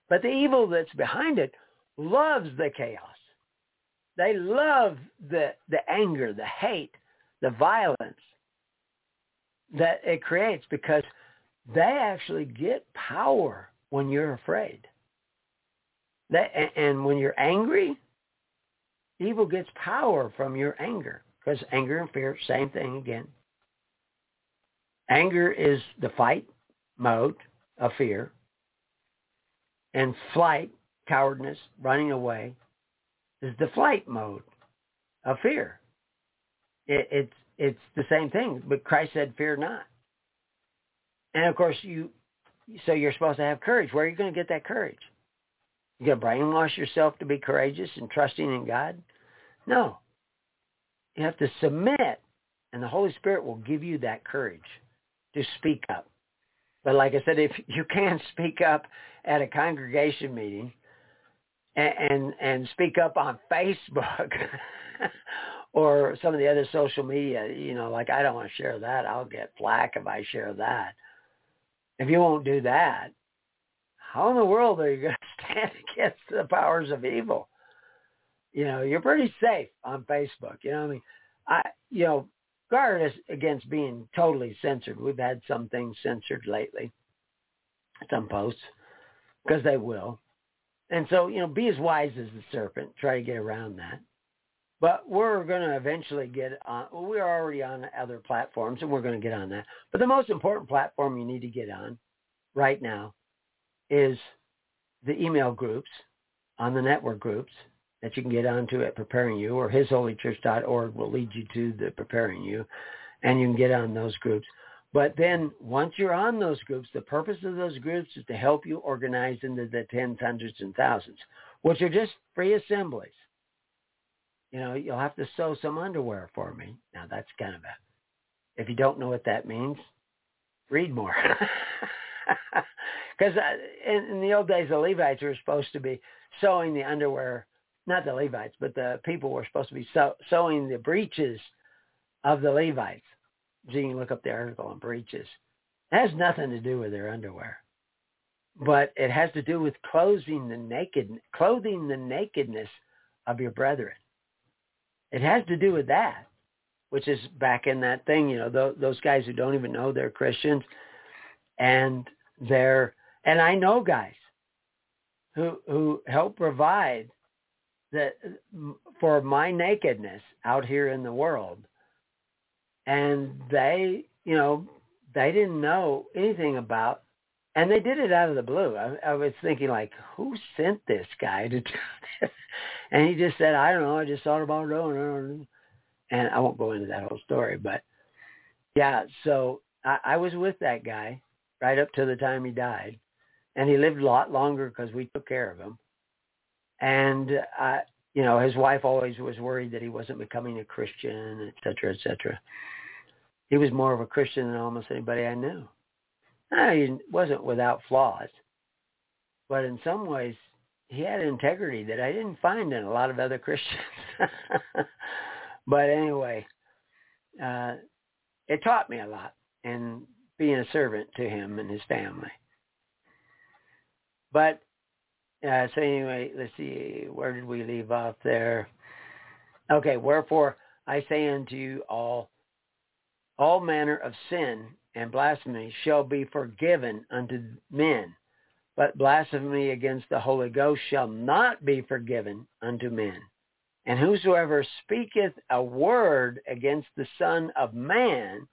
But the evil that's behind it loves the chaos. They love the, the anger, the hate, the violence that it creates because they actually get power when you're afraid. That, and when you're angry, evil gets power from your anger because anger and fear, same thing again. Anger is the fight mode of fear, and flight, cowardness, running away, is the flight mode of fear. It, it's it's the same thing, but Christ said, "Fear not." And of course, you so you're supposed to have courage. Where are you going to get that courage? You going to brainwash yourself to be courageous and trusting in God? No. You have to submit, and the Holy Spirit will give you that courage to speak up. But like I said, if [laughs] you can't speak up at a congregation meeting and and, and speak up on [laughs] Facebook or some of the other social media, you know, like I don't want to share that. I'll get flack if I share that. If you won't do that, how in the world are you going [laughs] to stand against the powers of evil? You know, you're pretty safe on Facebook. You know, I mean, I, you know, guard us against being totally censored. We've had some things censored lately, some posts, because they will. And so, you know, be as wise as the serpent. Try to get around that. But we're going to eventually get on. Well, we're already on other platforms, and we're going to get on that. But the most important platform you need to get on right now is the email groups on the network groups that you can get onto at Preparing You, or HisHolyChurch.org will lead you to the Preparing You, and you can get on those groups. But then once you're on those groups, the purpose of those groups is to help you organize into the tens, hundreds, and thousands, which are just free assemblies you know, you'll have to sew some underwear for me. Now that's kind of a, if you don't know what that means, read more. [laughs] Because uh, in, in the old days, the Levites were supposed to be sewing the underwear, not the Levites, but the people were supposed to be sew, sewing the breeches of the Levites. So you can look up the article on breeches. It has nothing to do with their underwear, but it has to do with clothing the naked, clothing the nakedness of your brethren. It has to do with that, which is back in that thing, you know, th- those guys who don't even know they're Christians and they're, and I know guys who, who help provide that for my nakedness out here in the world. And they, you know, they didn't know anything about and they did it out of the blue. I, I was thinking like, who sent this guy to do this? [laughs] And he just said, I don't know. I just thought about doing it. And I won't go into that whole story, but yeah. So I, I was with that guy right up to the time he died, and he lived a lot longer because we took care of him. And I, you know, his wife always was worried that he wasn't becoming a Christian, et cetera, et cetera. He was more of a Christian than almost anybody I knew. He wasn't without flaws, but in some ways he had integrity that I didn't find in a lot of other Christians. [laughs] but anyway, uh, it taught me a lot in being a servant to him and his family. But uh, so anyway, let's see, where did we leave off there? Okay, wherefore I say unto you all, all manner of sin and blasphemy shall be forgiven unto men, but blasphemy against the Holy Ghost shall not be forgiven unto men. And whosoever speaketh a word against the Son of Man,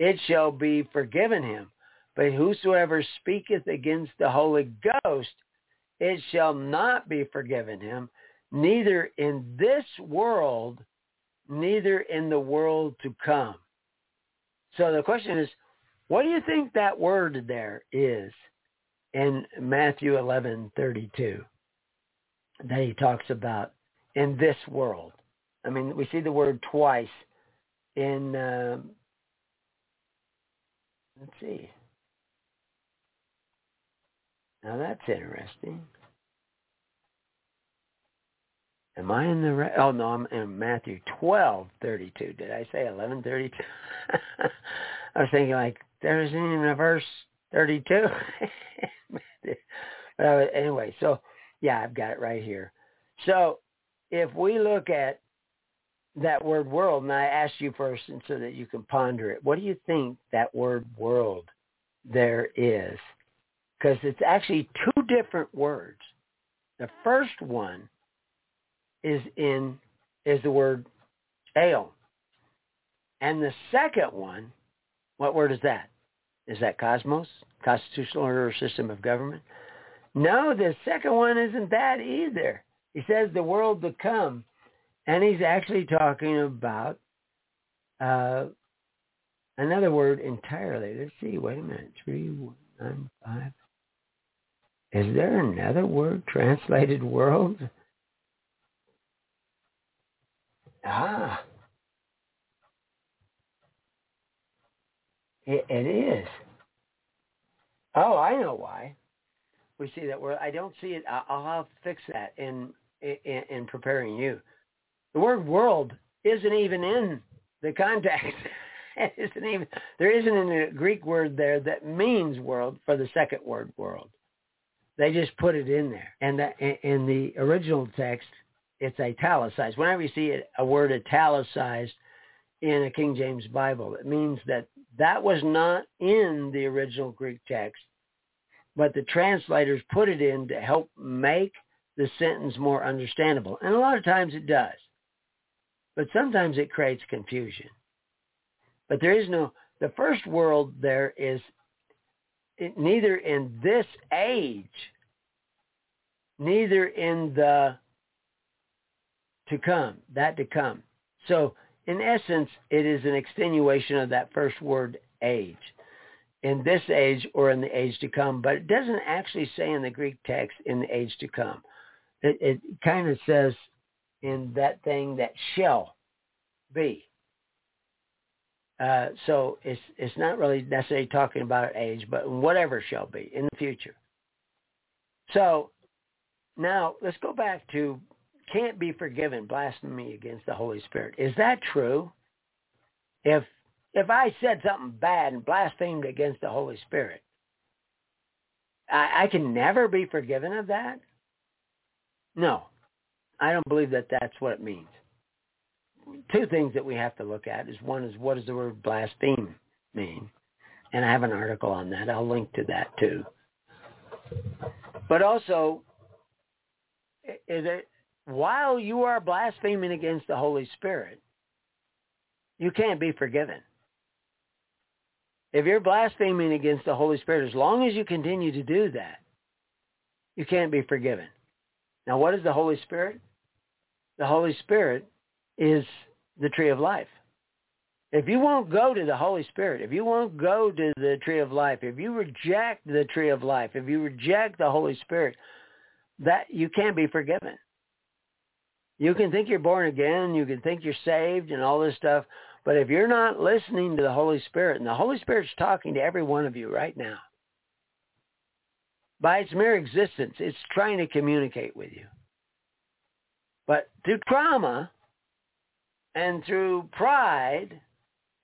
it shall be forgiven him. But whosoever speaketh against the Holy Ghost, it shall not be forgiven him, neither in this world, neither in the world to come. So the question is, what do you think that word there is in Matthew 11:32 that he talks about in this world? I mean, we see the word twice in. Um, let's see. Now that's interesting. Am I in the right? Oh no, I'm in Matthew twelve thirty two. Did I say eleven thirty two? [laughs] I was thinking like there isn't even a verse thirty two. [laughs] but anyway, so yeah, I've got it right here. So if we look at that word world, and I ask you first and so that you can ponder it, what do you think that word world there is? Because it's actually two different words. The first one is in is the word ale. And the second one, what word is that? Is that cosmos? Constitutional order or system of government? No, the second one isn't that either. He says the world to come. And he's actually talking about uh, another word entirely. Let's see. Wait a minute. Three, one, nine, five. Is there another word translated world? Ah. It, it is. Oh, I know why. We see that word. I don't see it. I'll, I'll fix that in, in in preparing you. The word world isn't even in the context. [laughs] it isn't even there isn't a Greek word there that means world for the second word world. They just put it in there, and that, in the original text, it's italicized. Whenever you see a word italicized in a King James Bible, it means that that was not in the original Greek text, but the translators put it in to help make the sentence more understandable. And a lot of times it does. But sometimes it creates confusion. But there is no, the first world there is neither in this age, neither in the to come, that to come. So in essence, it is an extenuation of that first word age. In this age or in the age to come, but it doesn't actually say in the Greek text in the age to come. It, it kind of says in that thing that shall be. Uh, so it's it's not really necessarily talking about age, but whatever shall be in the future. So now let's go back to can't be forgiven blasphemy against the Holy Spirit. Is that true? If if I said something bad and blasphemed against the Holy Spirit, I, I can never be forgiven of that? No, I don't believe that that's what it means. Two things that we have to look at is one is what does the word blaspheme mean? And I have an article on that. I'll link to that too. But also, is it while you are blaspheming against the Holy Spirit, you can't be forgiven. If you're blaspheming against the Holy Spirit, as long as you continue to do that, you can't be forgiven. Now, what is the Holy Spirit? The Holy Spirit is the tree of life. If you won't go to the Holy Spirit, if you won't go to the tree of life, if you reject the tree of life, if you reject the Holy Spirit, that you can't be forgiven. You can think you're born again, you can think you're saved and all this stuff, but if you're not listening to the Holy Spirit, and the Holy Spirit's talking to every one of you right now, by its mere existence, it's trying to communicate with you. But through trauma and through pride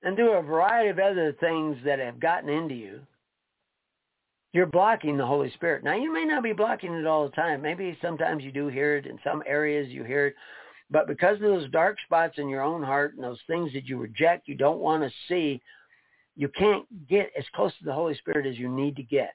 and through a variety of other things that have gotten into you, you're blocking the Holy Spirit. Now, you may not be blocking it all the time. Maybe sometimes you do hear it. In some areas you hear it. But because of those dark spots in your own heart and those things that you reject, you don't want to see, you can't get as close to the Holy Spirit as you need to get.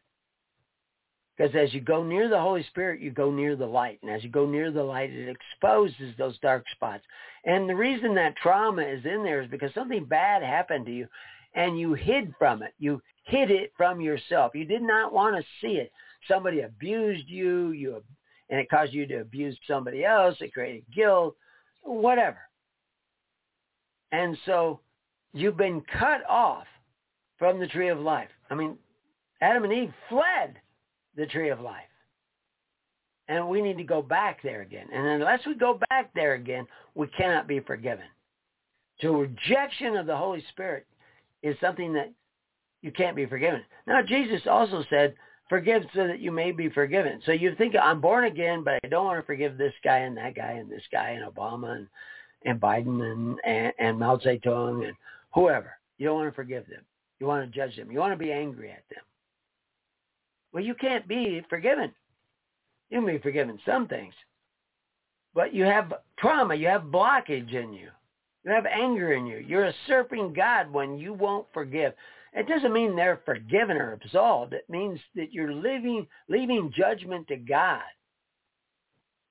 Because as you go near the Holy Spirit, you go near the light. And as you go near the light, it exposes those dark spots. And the reason that trauma is in there is because something bad happened to you and you hid from it. You hid it from yourself. You did not want to see it. Somebody abused you, you and it caused you to abuse somebody else. It created guilt, whatever. And so you've been cut off from the tree of life. I mean, Adam and Eve fled the tree of life. And we need to go back there again. And unless we go back there again, we cannot be forgiven. So rejection of the Holy Spirit is something that you can't be forgiven. Now, Jesus also said, forgive so that you may be forgiven. So you think, I'm born again, but I don't want to forgive this guy and that guy and this guy and Obama and, and Biden and, and, and Mao Zedong and whoever. You don't want to forgive them. You want to judge them. You want to be angry at them. Well, you can't be forgiven. You can be forgiven some things. But you have trauma. You have blockage in you. You have anger in you. You're usurping God when you won't forgive. It doesn't mean they're forgiven or absolved. It means that you're living, leaving judgment to God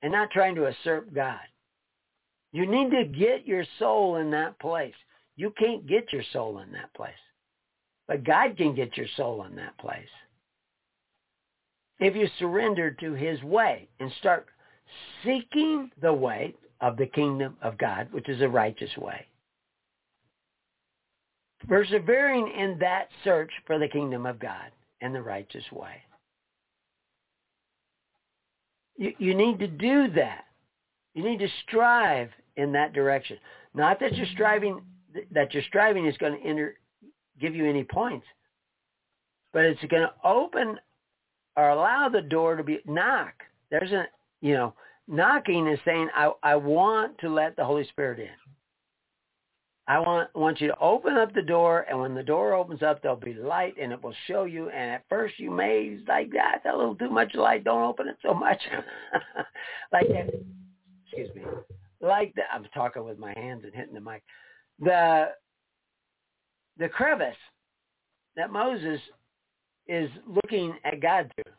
and not trying to usurp God. You need to get your soul in that place. You can't get your soul in that place. But God can get your soul in that place. If you surrender to his way and start seeking the way of the kingdom of God, which is a righteous way, persevering in that search for the kingdom of God and the righteous way. You, you need to do that. You need to strive in that direction. Not that you're striving that your striving is going to enter, give you any points, but it's going to open or allow the door to be knock. There's a you know knocking is saying I I want to let the Holy Spirit in. I want want you to open up the door, and when the door opens up, there'll be light, and it will show you. And at first, you may like ah, that a little too much light. Don't open it so much, [laughs] like that. Excuse me, like that. I'm talking with my hands and hitting the mic. The the crevice that Moses is looking at God through.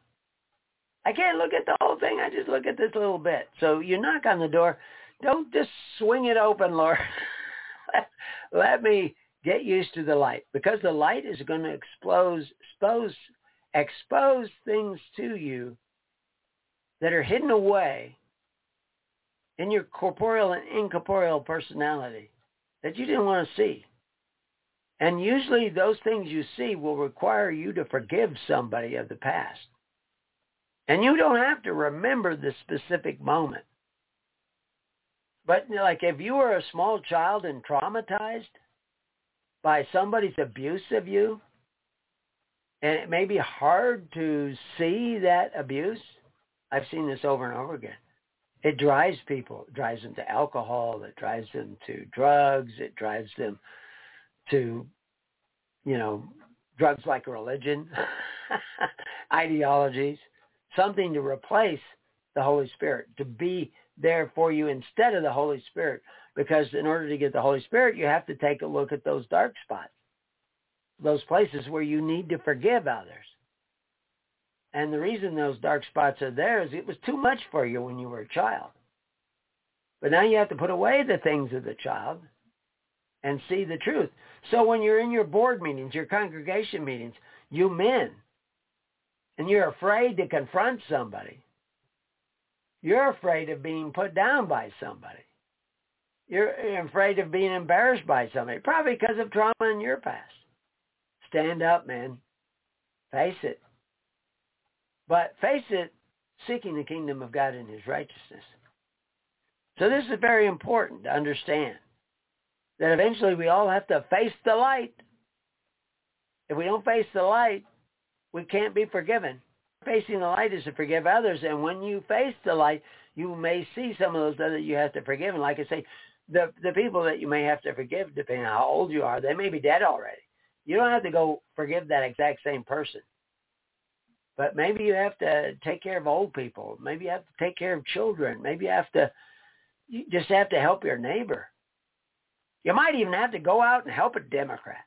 I can't look at the whole thing. I just look at this little bit. So you knock on the door. Don't just swing it open, Lord. [laughs] [laughs] let me get used to the light because the light is going to expose, expose, expose things to you that are hidden away in your corporeal and incorporeal personality that you didn't want to see. And usually those things you see will require you to forgive somebody of the past. And you don't have to remember the specific moment. But like if you were a small child and traumatized by somebody's abuse of you, and it may be hard to see that abuse. I've seen this over and over again. It drives people. It drives them to alcohol. It drives them to drugs. It drives them to, you know, drugs like religion, [laughs] ideologies, something to replace the Holy Spirit, to be there for you instead of the Holy Spirit. Because in order to get the Holy Spirit, you have to take a look at those dark spots, those places where you need to forgive others. And the reason those dark spots are there is it was too much for you when you were a child. But now you have to put away the things of the child and see the truth. So when you're in your board meetings, your congregation meetings, you men, and you're afraid to confront somebody, you're afraid of being put down by somebody. You're afraid of being embarrassed by somebody, probably because of trauma in your past. Stand up, man. Face it. But face it, seeking the kingdom of God and his righteousness. So this is very important to understand that eventually we all have to face the light. If we don't face the light, we can't be forgiven facing the light is to forgive others. And when you face the light, you may see some of those that you have to forgive. And like I say, the the people that you may have to forgive, depending on how old you are, they may be dead already. You don't have to go forgive that exact same person. But maybe you have to take care of old people. Maybe you have to take care of children. Maybe you have to you just have to help your neighbor. You might even have to go out and help a Democrat.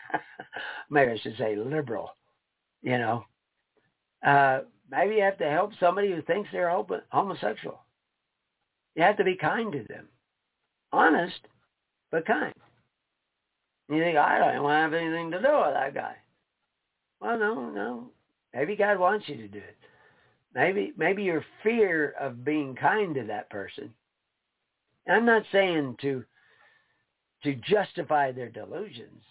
[laughs] Maybe I should say liberal, you know. Uh, maybe you have to help somebody who thinks they're homosexual. You have to be kind to them. Honest, but kind. You think, I don't want to have anything to do with that guy. Well, no, no. Maybe God wants you to do it. Maybe maybe your fear of being kind to that person. I'm not saying to to justify their delusions.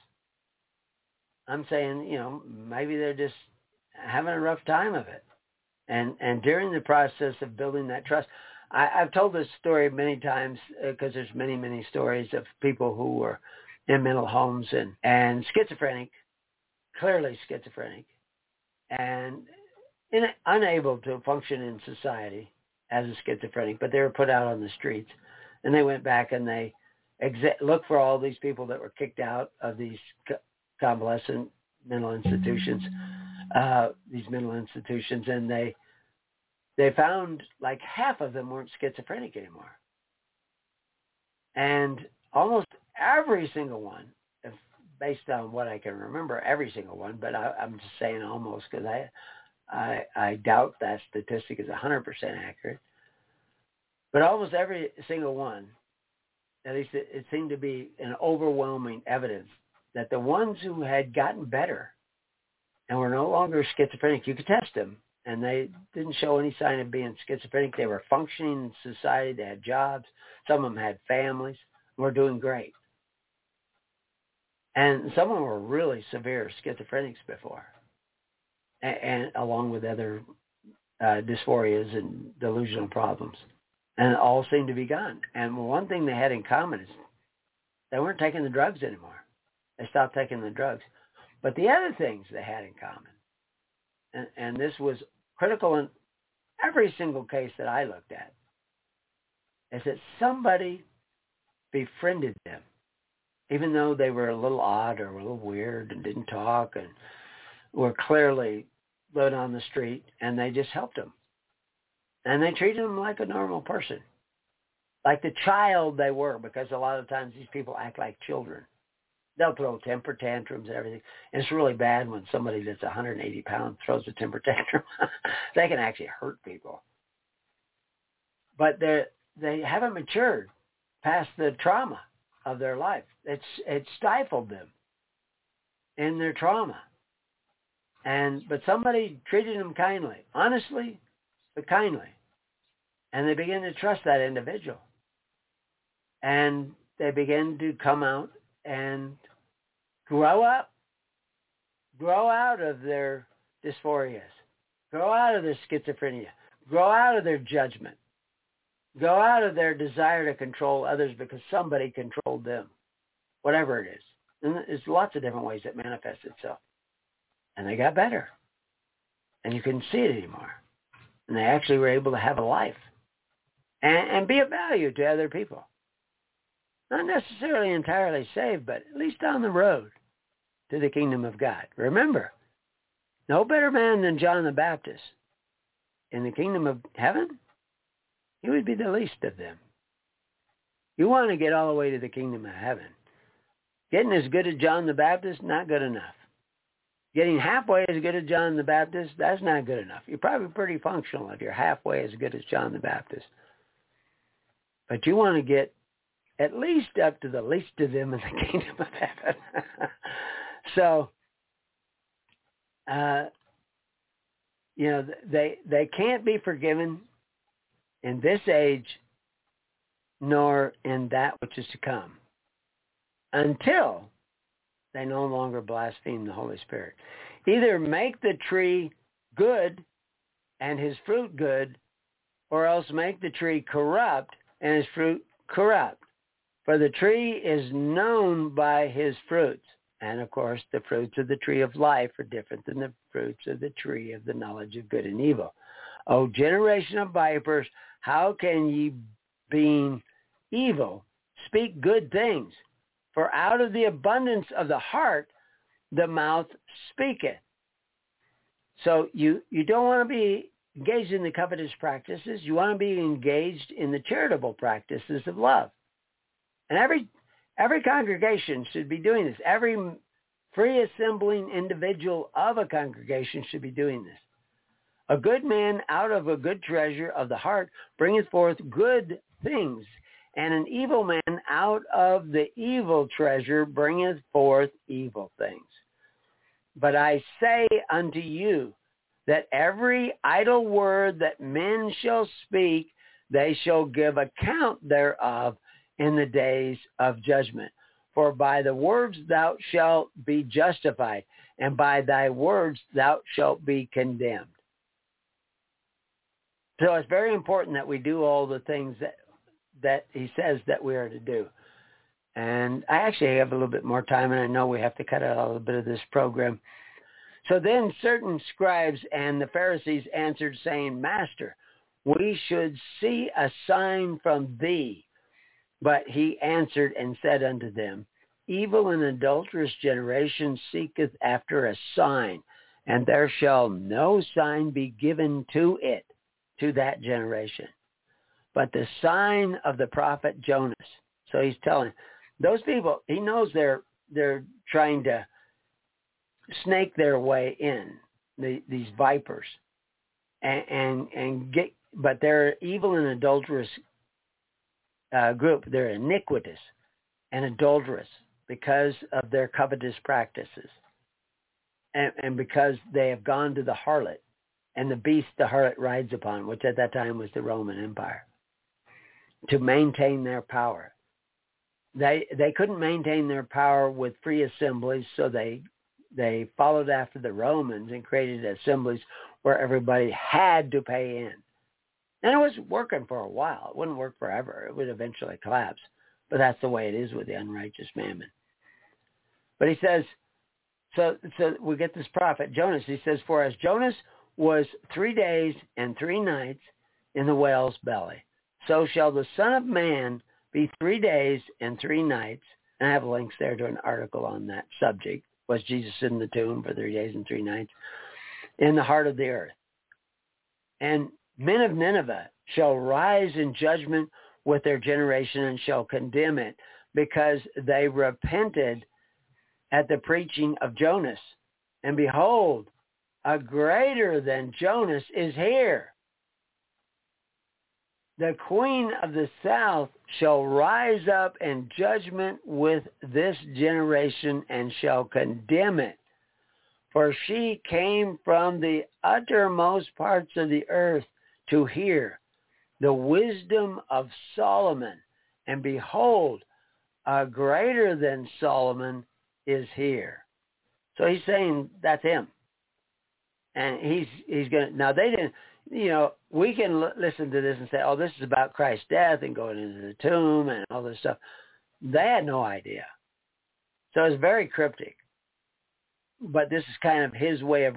I'm saying, you know, maybe they're just having a rough time of it. And and during the process of building that trust, I, I've told this story many times because uh, there's many many stories of people who were in mental homes and and schizophrenic, clearly schizophrenic, and in, unable to function in society as a schizophrenic, but they were put out on the streets, and they went back and they exa- looked for all these people that were kicked out of these convalescent mental institutions uh, these mental institutions, and they they found like half of them weren't schizophrenic anymore. And almost every single one, if based on what I can remember, every single one, but I, I'm just saying almost because I, I, I doubt that statistic is 100% accurate. But almost every single one, at least it, it seemed to be an overwhelming evidence that the ones who had gotten better and were no longer schizophrenic, you could test them, and they didn't show any sign of being schizophrenic. They were functioning in society. They had jobs. Some of them had families. Were doing great. And some of them were really severe schizophrenics before, and, and along with other uh, dysphorias and delusional problems. And all seemed to be gone. And one thing they had in common is they weren't taking the drugs anymore. They stopped taking the drugs. But the other things they had in common, and, and this was critical in every single case that I looked at, is that somebody befriended them, even though they were a little odd or a little weird and didn't talk and were clearly living on the street, and they just helped them. And they treated them like a normal person, like the child they were, because a lot of times these people act like children. They'll throw temper tantrums and everything. And it's really bad when somebody that's 180 pounds throws a temper [laughs] tantrum. they can actually hurt people. But they they haven't matured past the trauma of their life. It's it stifled them in their trauma. And but somebody treated them kindly, honestly, but kindly. And they begin to trust that individual. And they begin to come out and grow up, grow out of their dysphorias, grow out of their schizophrenia, grow out of their judgment, grow out of their desire to control others because somebody controlled them, whatever it is. And there's lots of different ways it manifests itself. And they got better. And you couldn't see it anymore. And they actually were able to have a life and, and be of value to other people. Not necessarily entirely saved, but at least on the road to the kingdom of God. Remember, no better man than John the Baptist. In the kingdom of heaven, he would be the least of them. You want to get all the way to the kingdom of heaven. Getting as good as John the Baptist, not good enough. Getting halfway as good as John the Baptist, that's not good enough. You're probably pretty functional if you're halfway as good as John the Baptist. But you want to get at least up to the least of them in the [laughs] kingdom of heaven. [laughs] so, uh, you know, they they can't be forgiven in this age, nor in that which is to come, until they no longer blaspheme the Holy Spirit. Either make the tree good and his fruit good, or else make the tree corrupt and his fruit corrupt. For the tree is known by his fruits. And of course, the fruits of the tree of life are different than the fruits of the tree of the knowledge of good and evil. O generation of vipers, how can ye, being evil, speak good things? For out of the abundance of the heart, the mouth speaketh. So you, you don't want to be engaged in the covetous practices. You want to be engaged in the charitable practices of love. And every every congregation should be doing this. Every free assembling individual of a congregation should be doing this. A good man out of a good treasure of the heart bringeth forth good things, and an evil man out of the evil treasure bringeth forth evil things. But I say unto you that every idle word that men shall speak, they shall give account thereof in the days of judgment. For by the words thou shalt be justified, and by thy words thou shalt be condemned. So it's very important that we do all the things that that he says that we are to do. And I actually have a little bit more time, and I know we have to cut out a little bit of this program. So then certain scribes and the Pharisees answered, saying, Master, we should see a sign from thee. But he answered and said unto them, Evil and adulterous generation seeketh after a sign, and there shall no sign be given to it, to that generation, but the sign of the prophet Jonas. So he's telling those people. He knows they're they're trying to snake their way in the, these vipers, and, and and get. But they're evil and adulterous uh, group. They're iniquitous and adulterous because of their covetous practices, and, and because they have gone to the harlot and the beast the harlot rides upon, which at that time was the Roman Empire, to maintain their power. They they couldn't maintain their power with free assemblies, so they they followed after the Romans and created assemblies where everybody had to pay in. And it was working for a while. It wouldn't work forever. It would eventually collapse. But that's the way it is with the unrighteous mammon. But he says, so so we get this prophet Jonas. He says, for as Jonas was three days and three nights in the whale's belly. So shall the Son of Man be three days and three nights. And I have links there to an article on that subject. Was Jesus in the tomb for three days and three nights? In the heart of the earth. And men of Nineveh shall rise in judgment with their generation and shall condemn it because they repented at the preaching of Jonas. And behold, a greater than Jonas is here. The queen of the south shall rise up in judgment with this generation and shall condemn it. For she came from the uttermost parts of the earth to hear the wisdom of Solomon. And behold, a greater than Solomon is here. So he's saying that's him. And he's he's going to now they didn't you know we can l- listen to this and say oh this is about Christ's death and going into the tomb and all this stuff. They had no idea. So it's very cryptic. But this is kind of his way of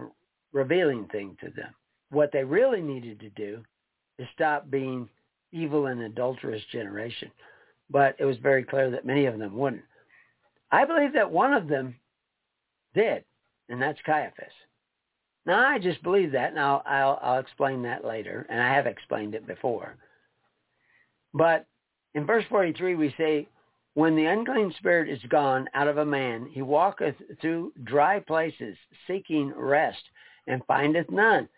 revealing things to them what they really needed to do is stop being evil and adulterous generation but it was very clear that many of them wouldn't i believe that one of them did and that's caiaphas now, I just believe that, and I'll, I'll, I'll explain that later, and I have explained it before. But in verse 43, we say, when the unclean spirit is gone out of a man, he walketh through dry places, seeking rest, and findeth none.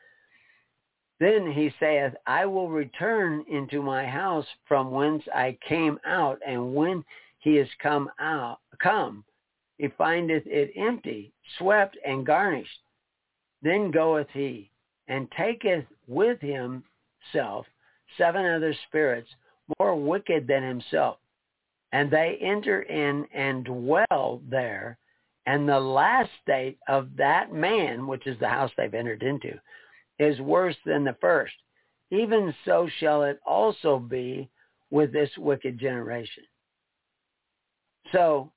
Then he saith, I will return into my house from whence I came out, and when he is come out, come, he findeth it empty, swept, and garnished. Then goeth he and taketh with himself seven other spirits more wicked than himself. And they enter in and dwell there. And the last state of that man, which is the house they've entered into, is worse than the first. Even so shall it also be with this wicked generation. So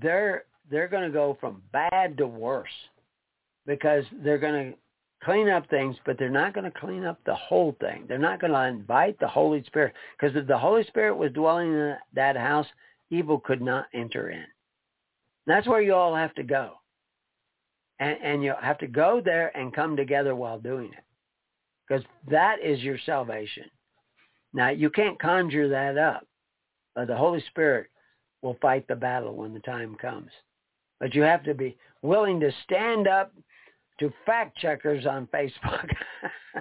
they're they're going to go from bad to worse because they're going to clean up things, but they're not going to clean up the whole thing. They're not going to invite the Holy Spirit because if the Holy Spirit was dwelling in that house, evil could not enter in. That's where you all have to go. And, and you have to go there and come together while doing it because that is your salvation. Now, you can't conjure that up. The Holy Spirit will fight the battle when the time comes. But you have to be willing to stand up to fact checkers on Facebook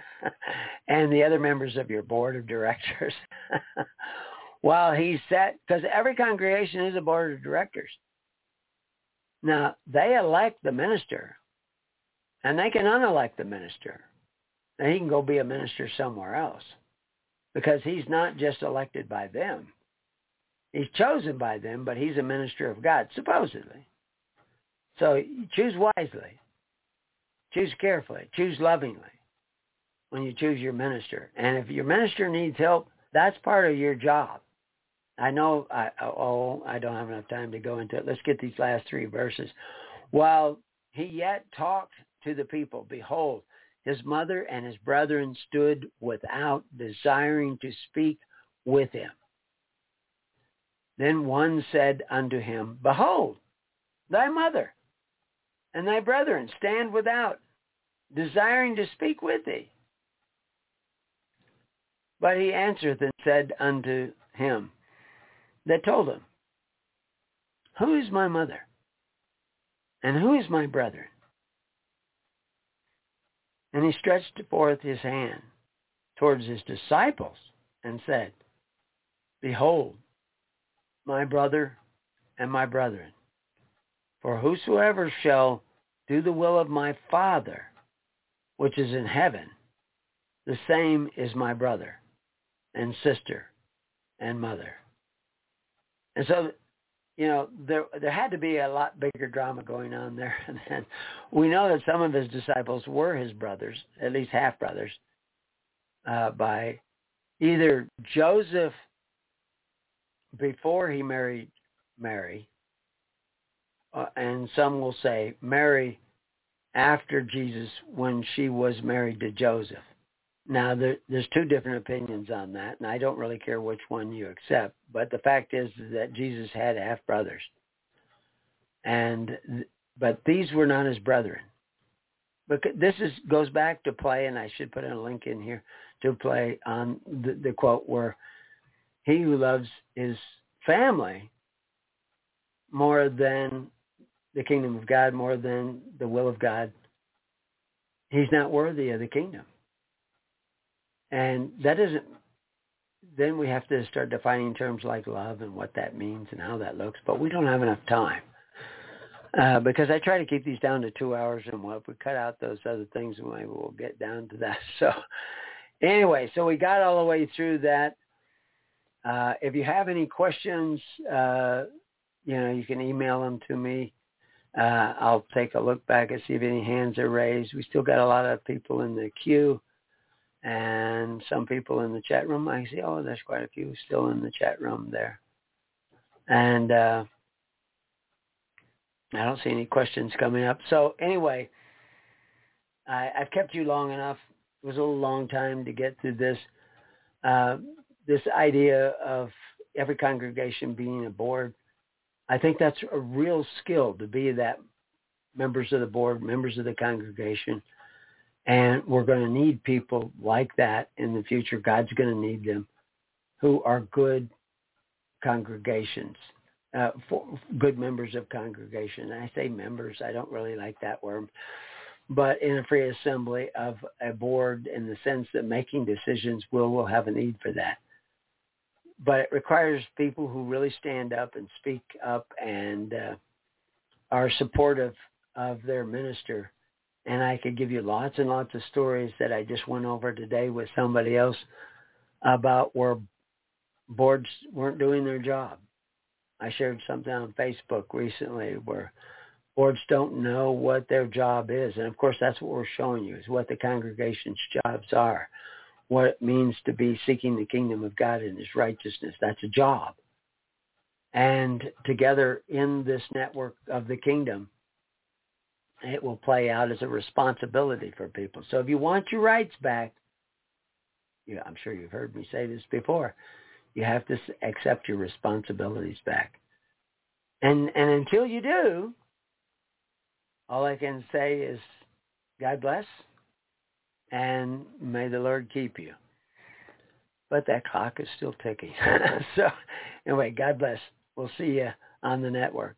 [laughs] and the other members of your board of directors. [laughs] While he sat, because every congregation is a board of directors. Now, they elect the minister, and they can unelect the minister. And he can go be a minister somewhere else because he's not just elected by them. He's chosen by them, but he's a minister of God, supposedly. So choose wisely. Choose carefully. Choose lovingly when you choose your minister. And if your minister needs help, that's part of your job. I know, I, oh, I don't have enough time to go into it. Let's get these last three verses. While he yet talked to the people, behold, his mother and his brethren stood without, desiring to speak with him. Then one said unto him, Behold, thy mother and thy brethren stand without, desiring to speak with thee. But he answered and said unto him, that told him, who is my mother? And who is my brethren? And he stretched forth his hand towards his disciples and said, Behold, my brother and my brethren. For whosoever shall do the will of my Father, which is in heaven, the same is my brother and sister and mother. And so, you know, there there had to be a lot bigger drama going on there. [laughs] And we know that some of his disciples were his brothers, at least half brothers, uh, by either Joseph before he married Mary, uh, and some will say Mary after Jesus when she was married to Joseph. Now, there, there's two different opinions on that, and I don't really care which one you accept. But the fact is that Jesus had half brothers, and but these were not his brethren. But this is goes back to play, and I should put a link in here to play on the, the quote where he who loves his family more than the kingdom of God, more than the will of God, he's not worthy of the kingdom. And that isn't, then we have to start defining terms like love and what that means and how that looks, but we don't have enough time. Uh, because I try to keep these down to two hours and what we cut out those other things, maybe we'll get down to that. [laughs] So anyway, so we got all the way through that. Uh, if you have any questions, uh, you know, you can email them to me. Uh, I'll take a look back and see if any hands are raised. We still got a lot of people in the queue and some people in the chat room. I see, oh, there's quite a few still in the chat room there. And uh, I don't see any questions coming up. So anyway, I, I've kept you long enough. It was a long time to get through this. Uh, this idea of every congregation being a board, I think that's a real skill to be that members of the board, members of the congregation. And we're going to need people like that in the future. God's going to need them who are good congregations, uh, for, good members of congregation. And I say members, I don't really like that word, but in a free assembly of a board in the sense that making decisions will will have a need for that but it requires people who really stand up and speak up and uh, are supportive of their minister. And I could give you lots and lots of stories that I just went over today with somebody else about where boards weren't doing their job. I shared something on Facebook recently where boards don't know what their job is. And of course, that's what we're showing you is what the congregation's jobs are what it means to be seeking the kingdom of God and his righteousness. That's a job. And together in this network of the kingdom, it will play out as a responsibility for people. So if you want your rights back, yeah, I'm sure you've heard me say this before, you have to accept your responsibilities back. And and until you do, all I can say is God bless and may the Lord keep you. But that clock is still ticking. [laughs] so anyway, God bless. We'll see you on the network.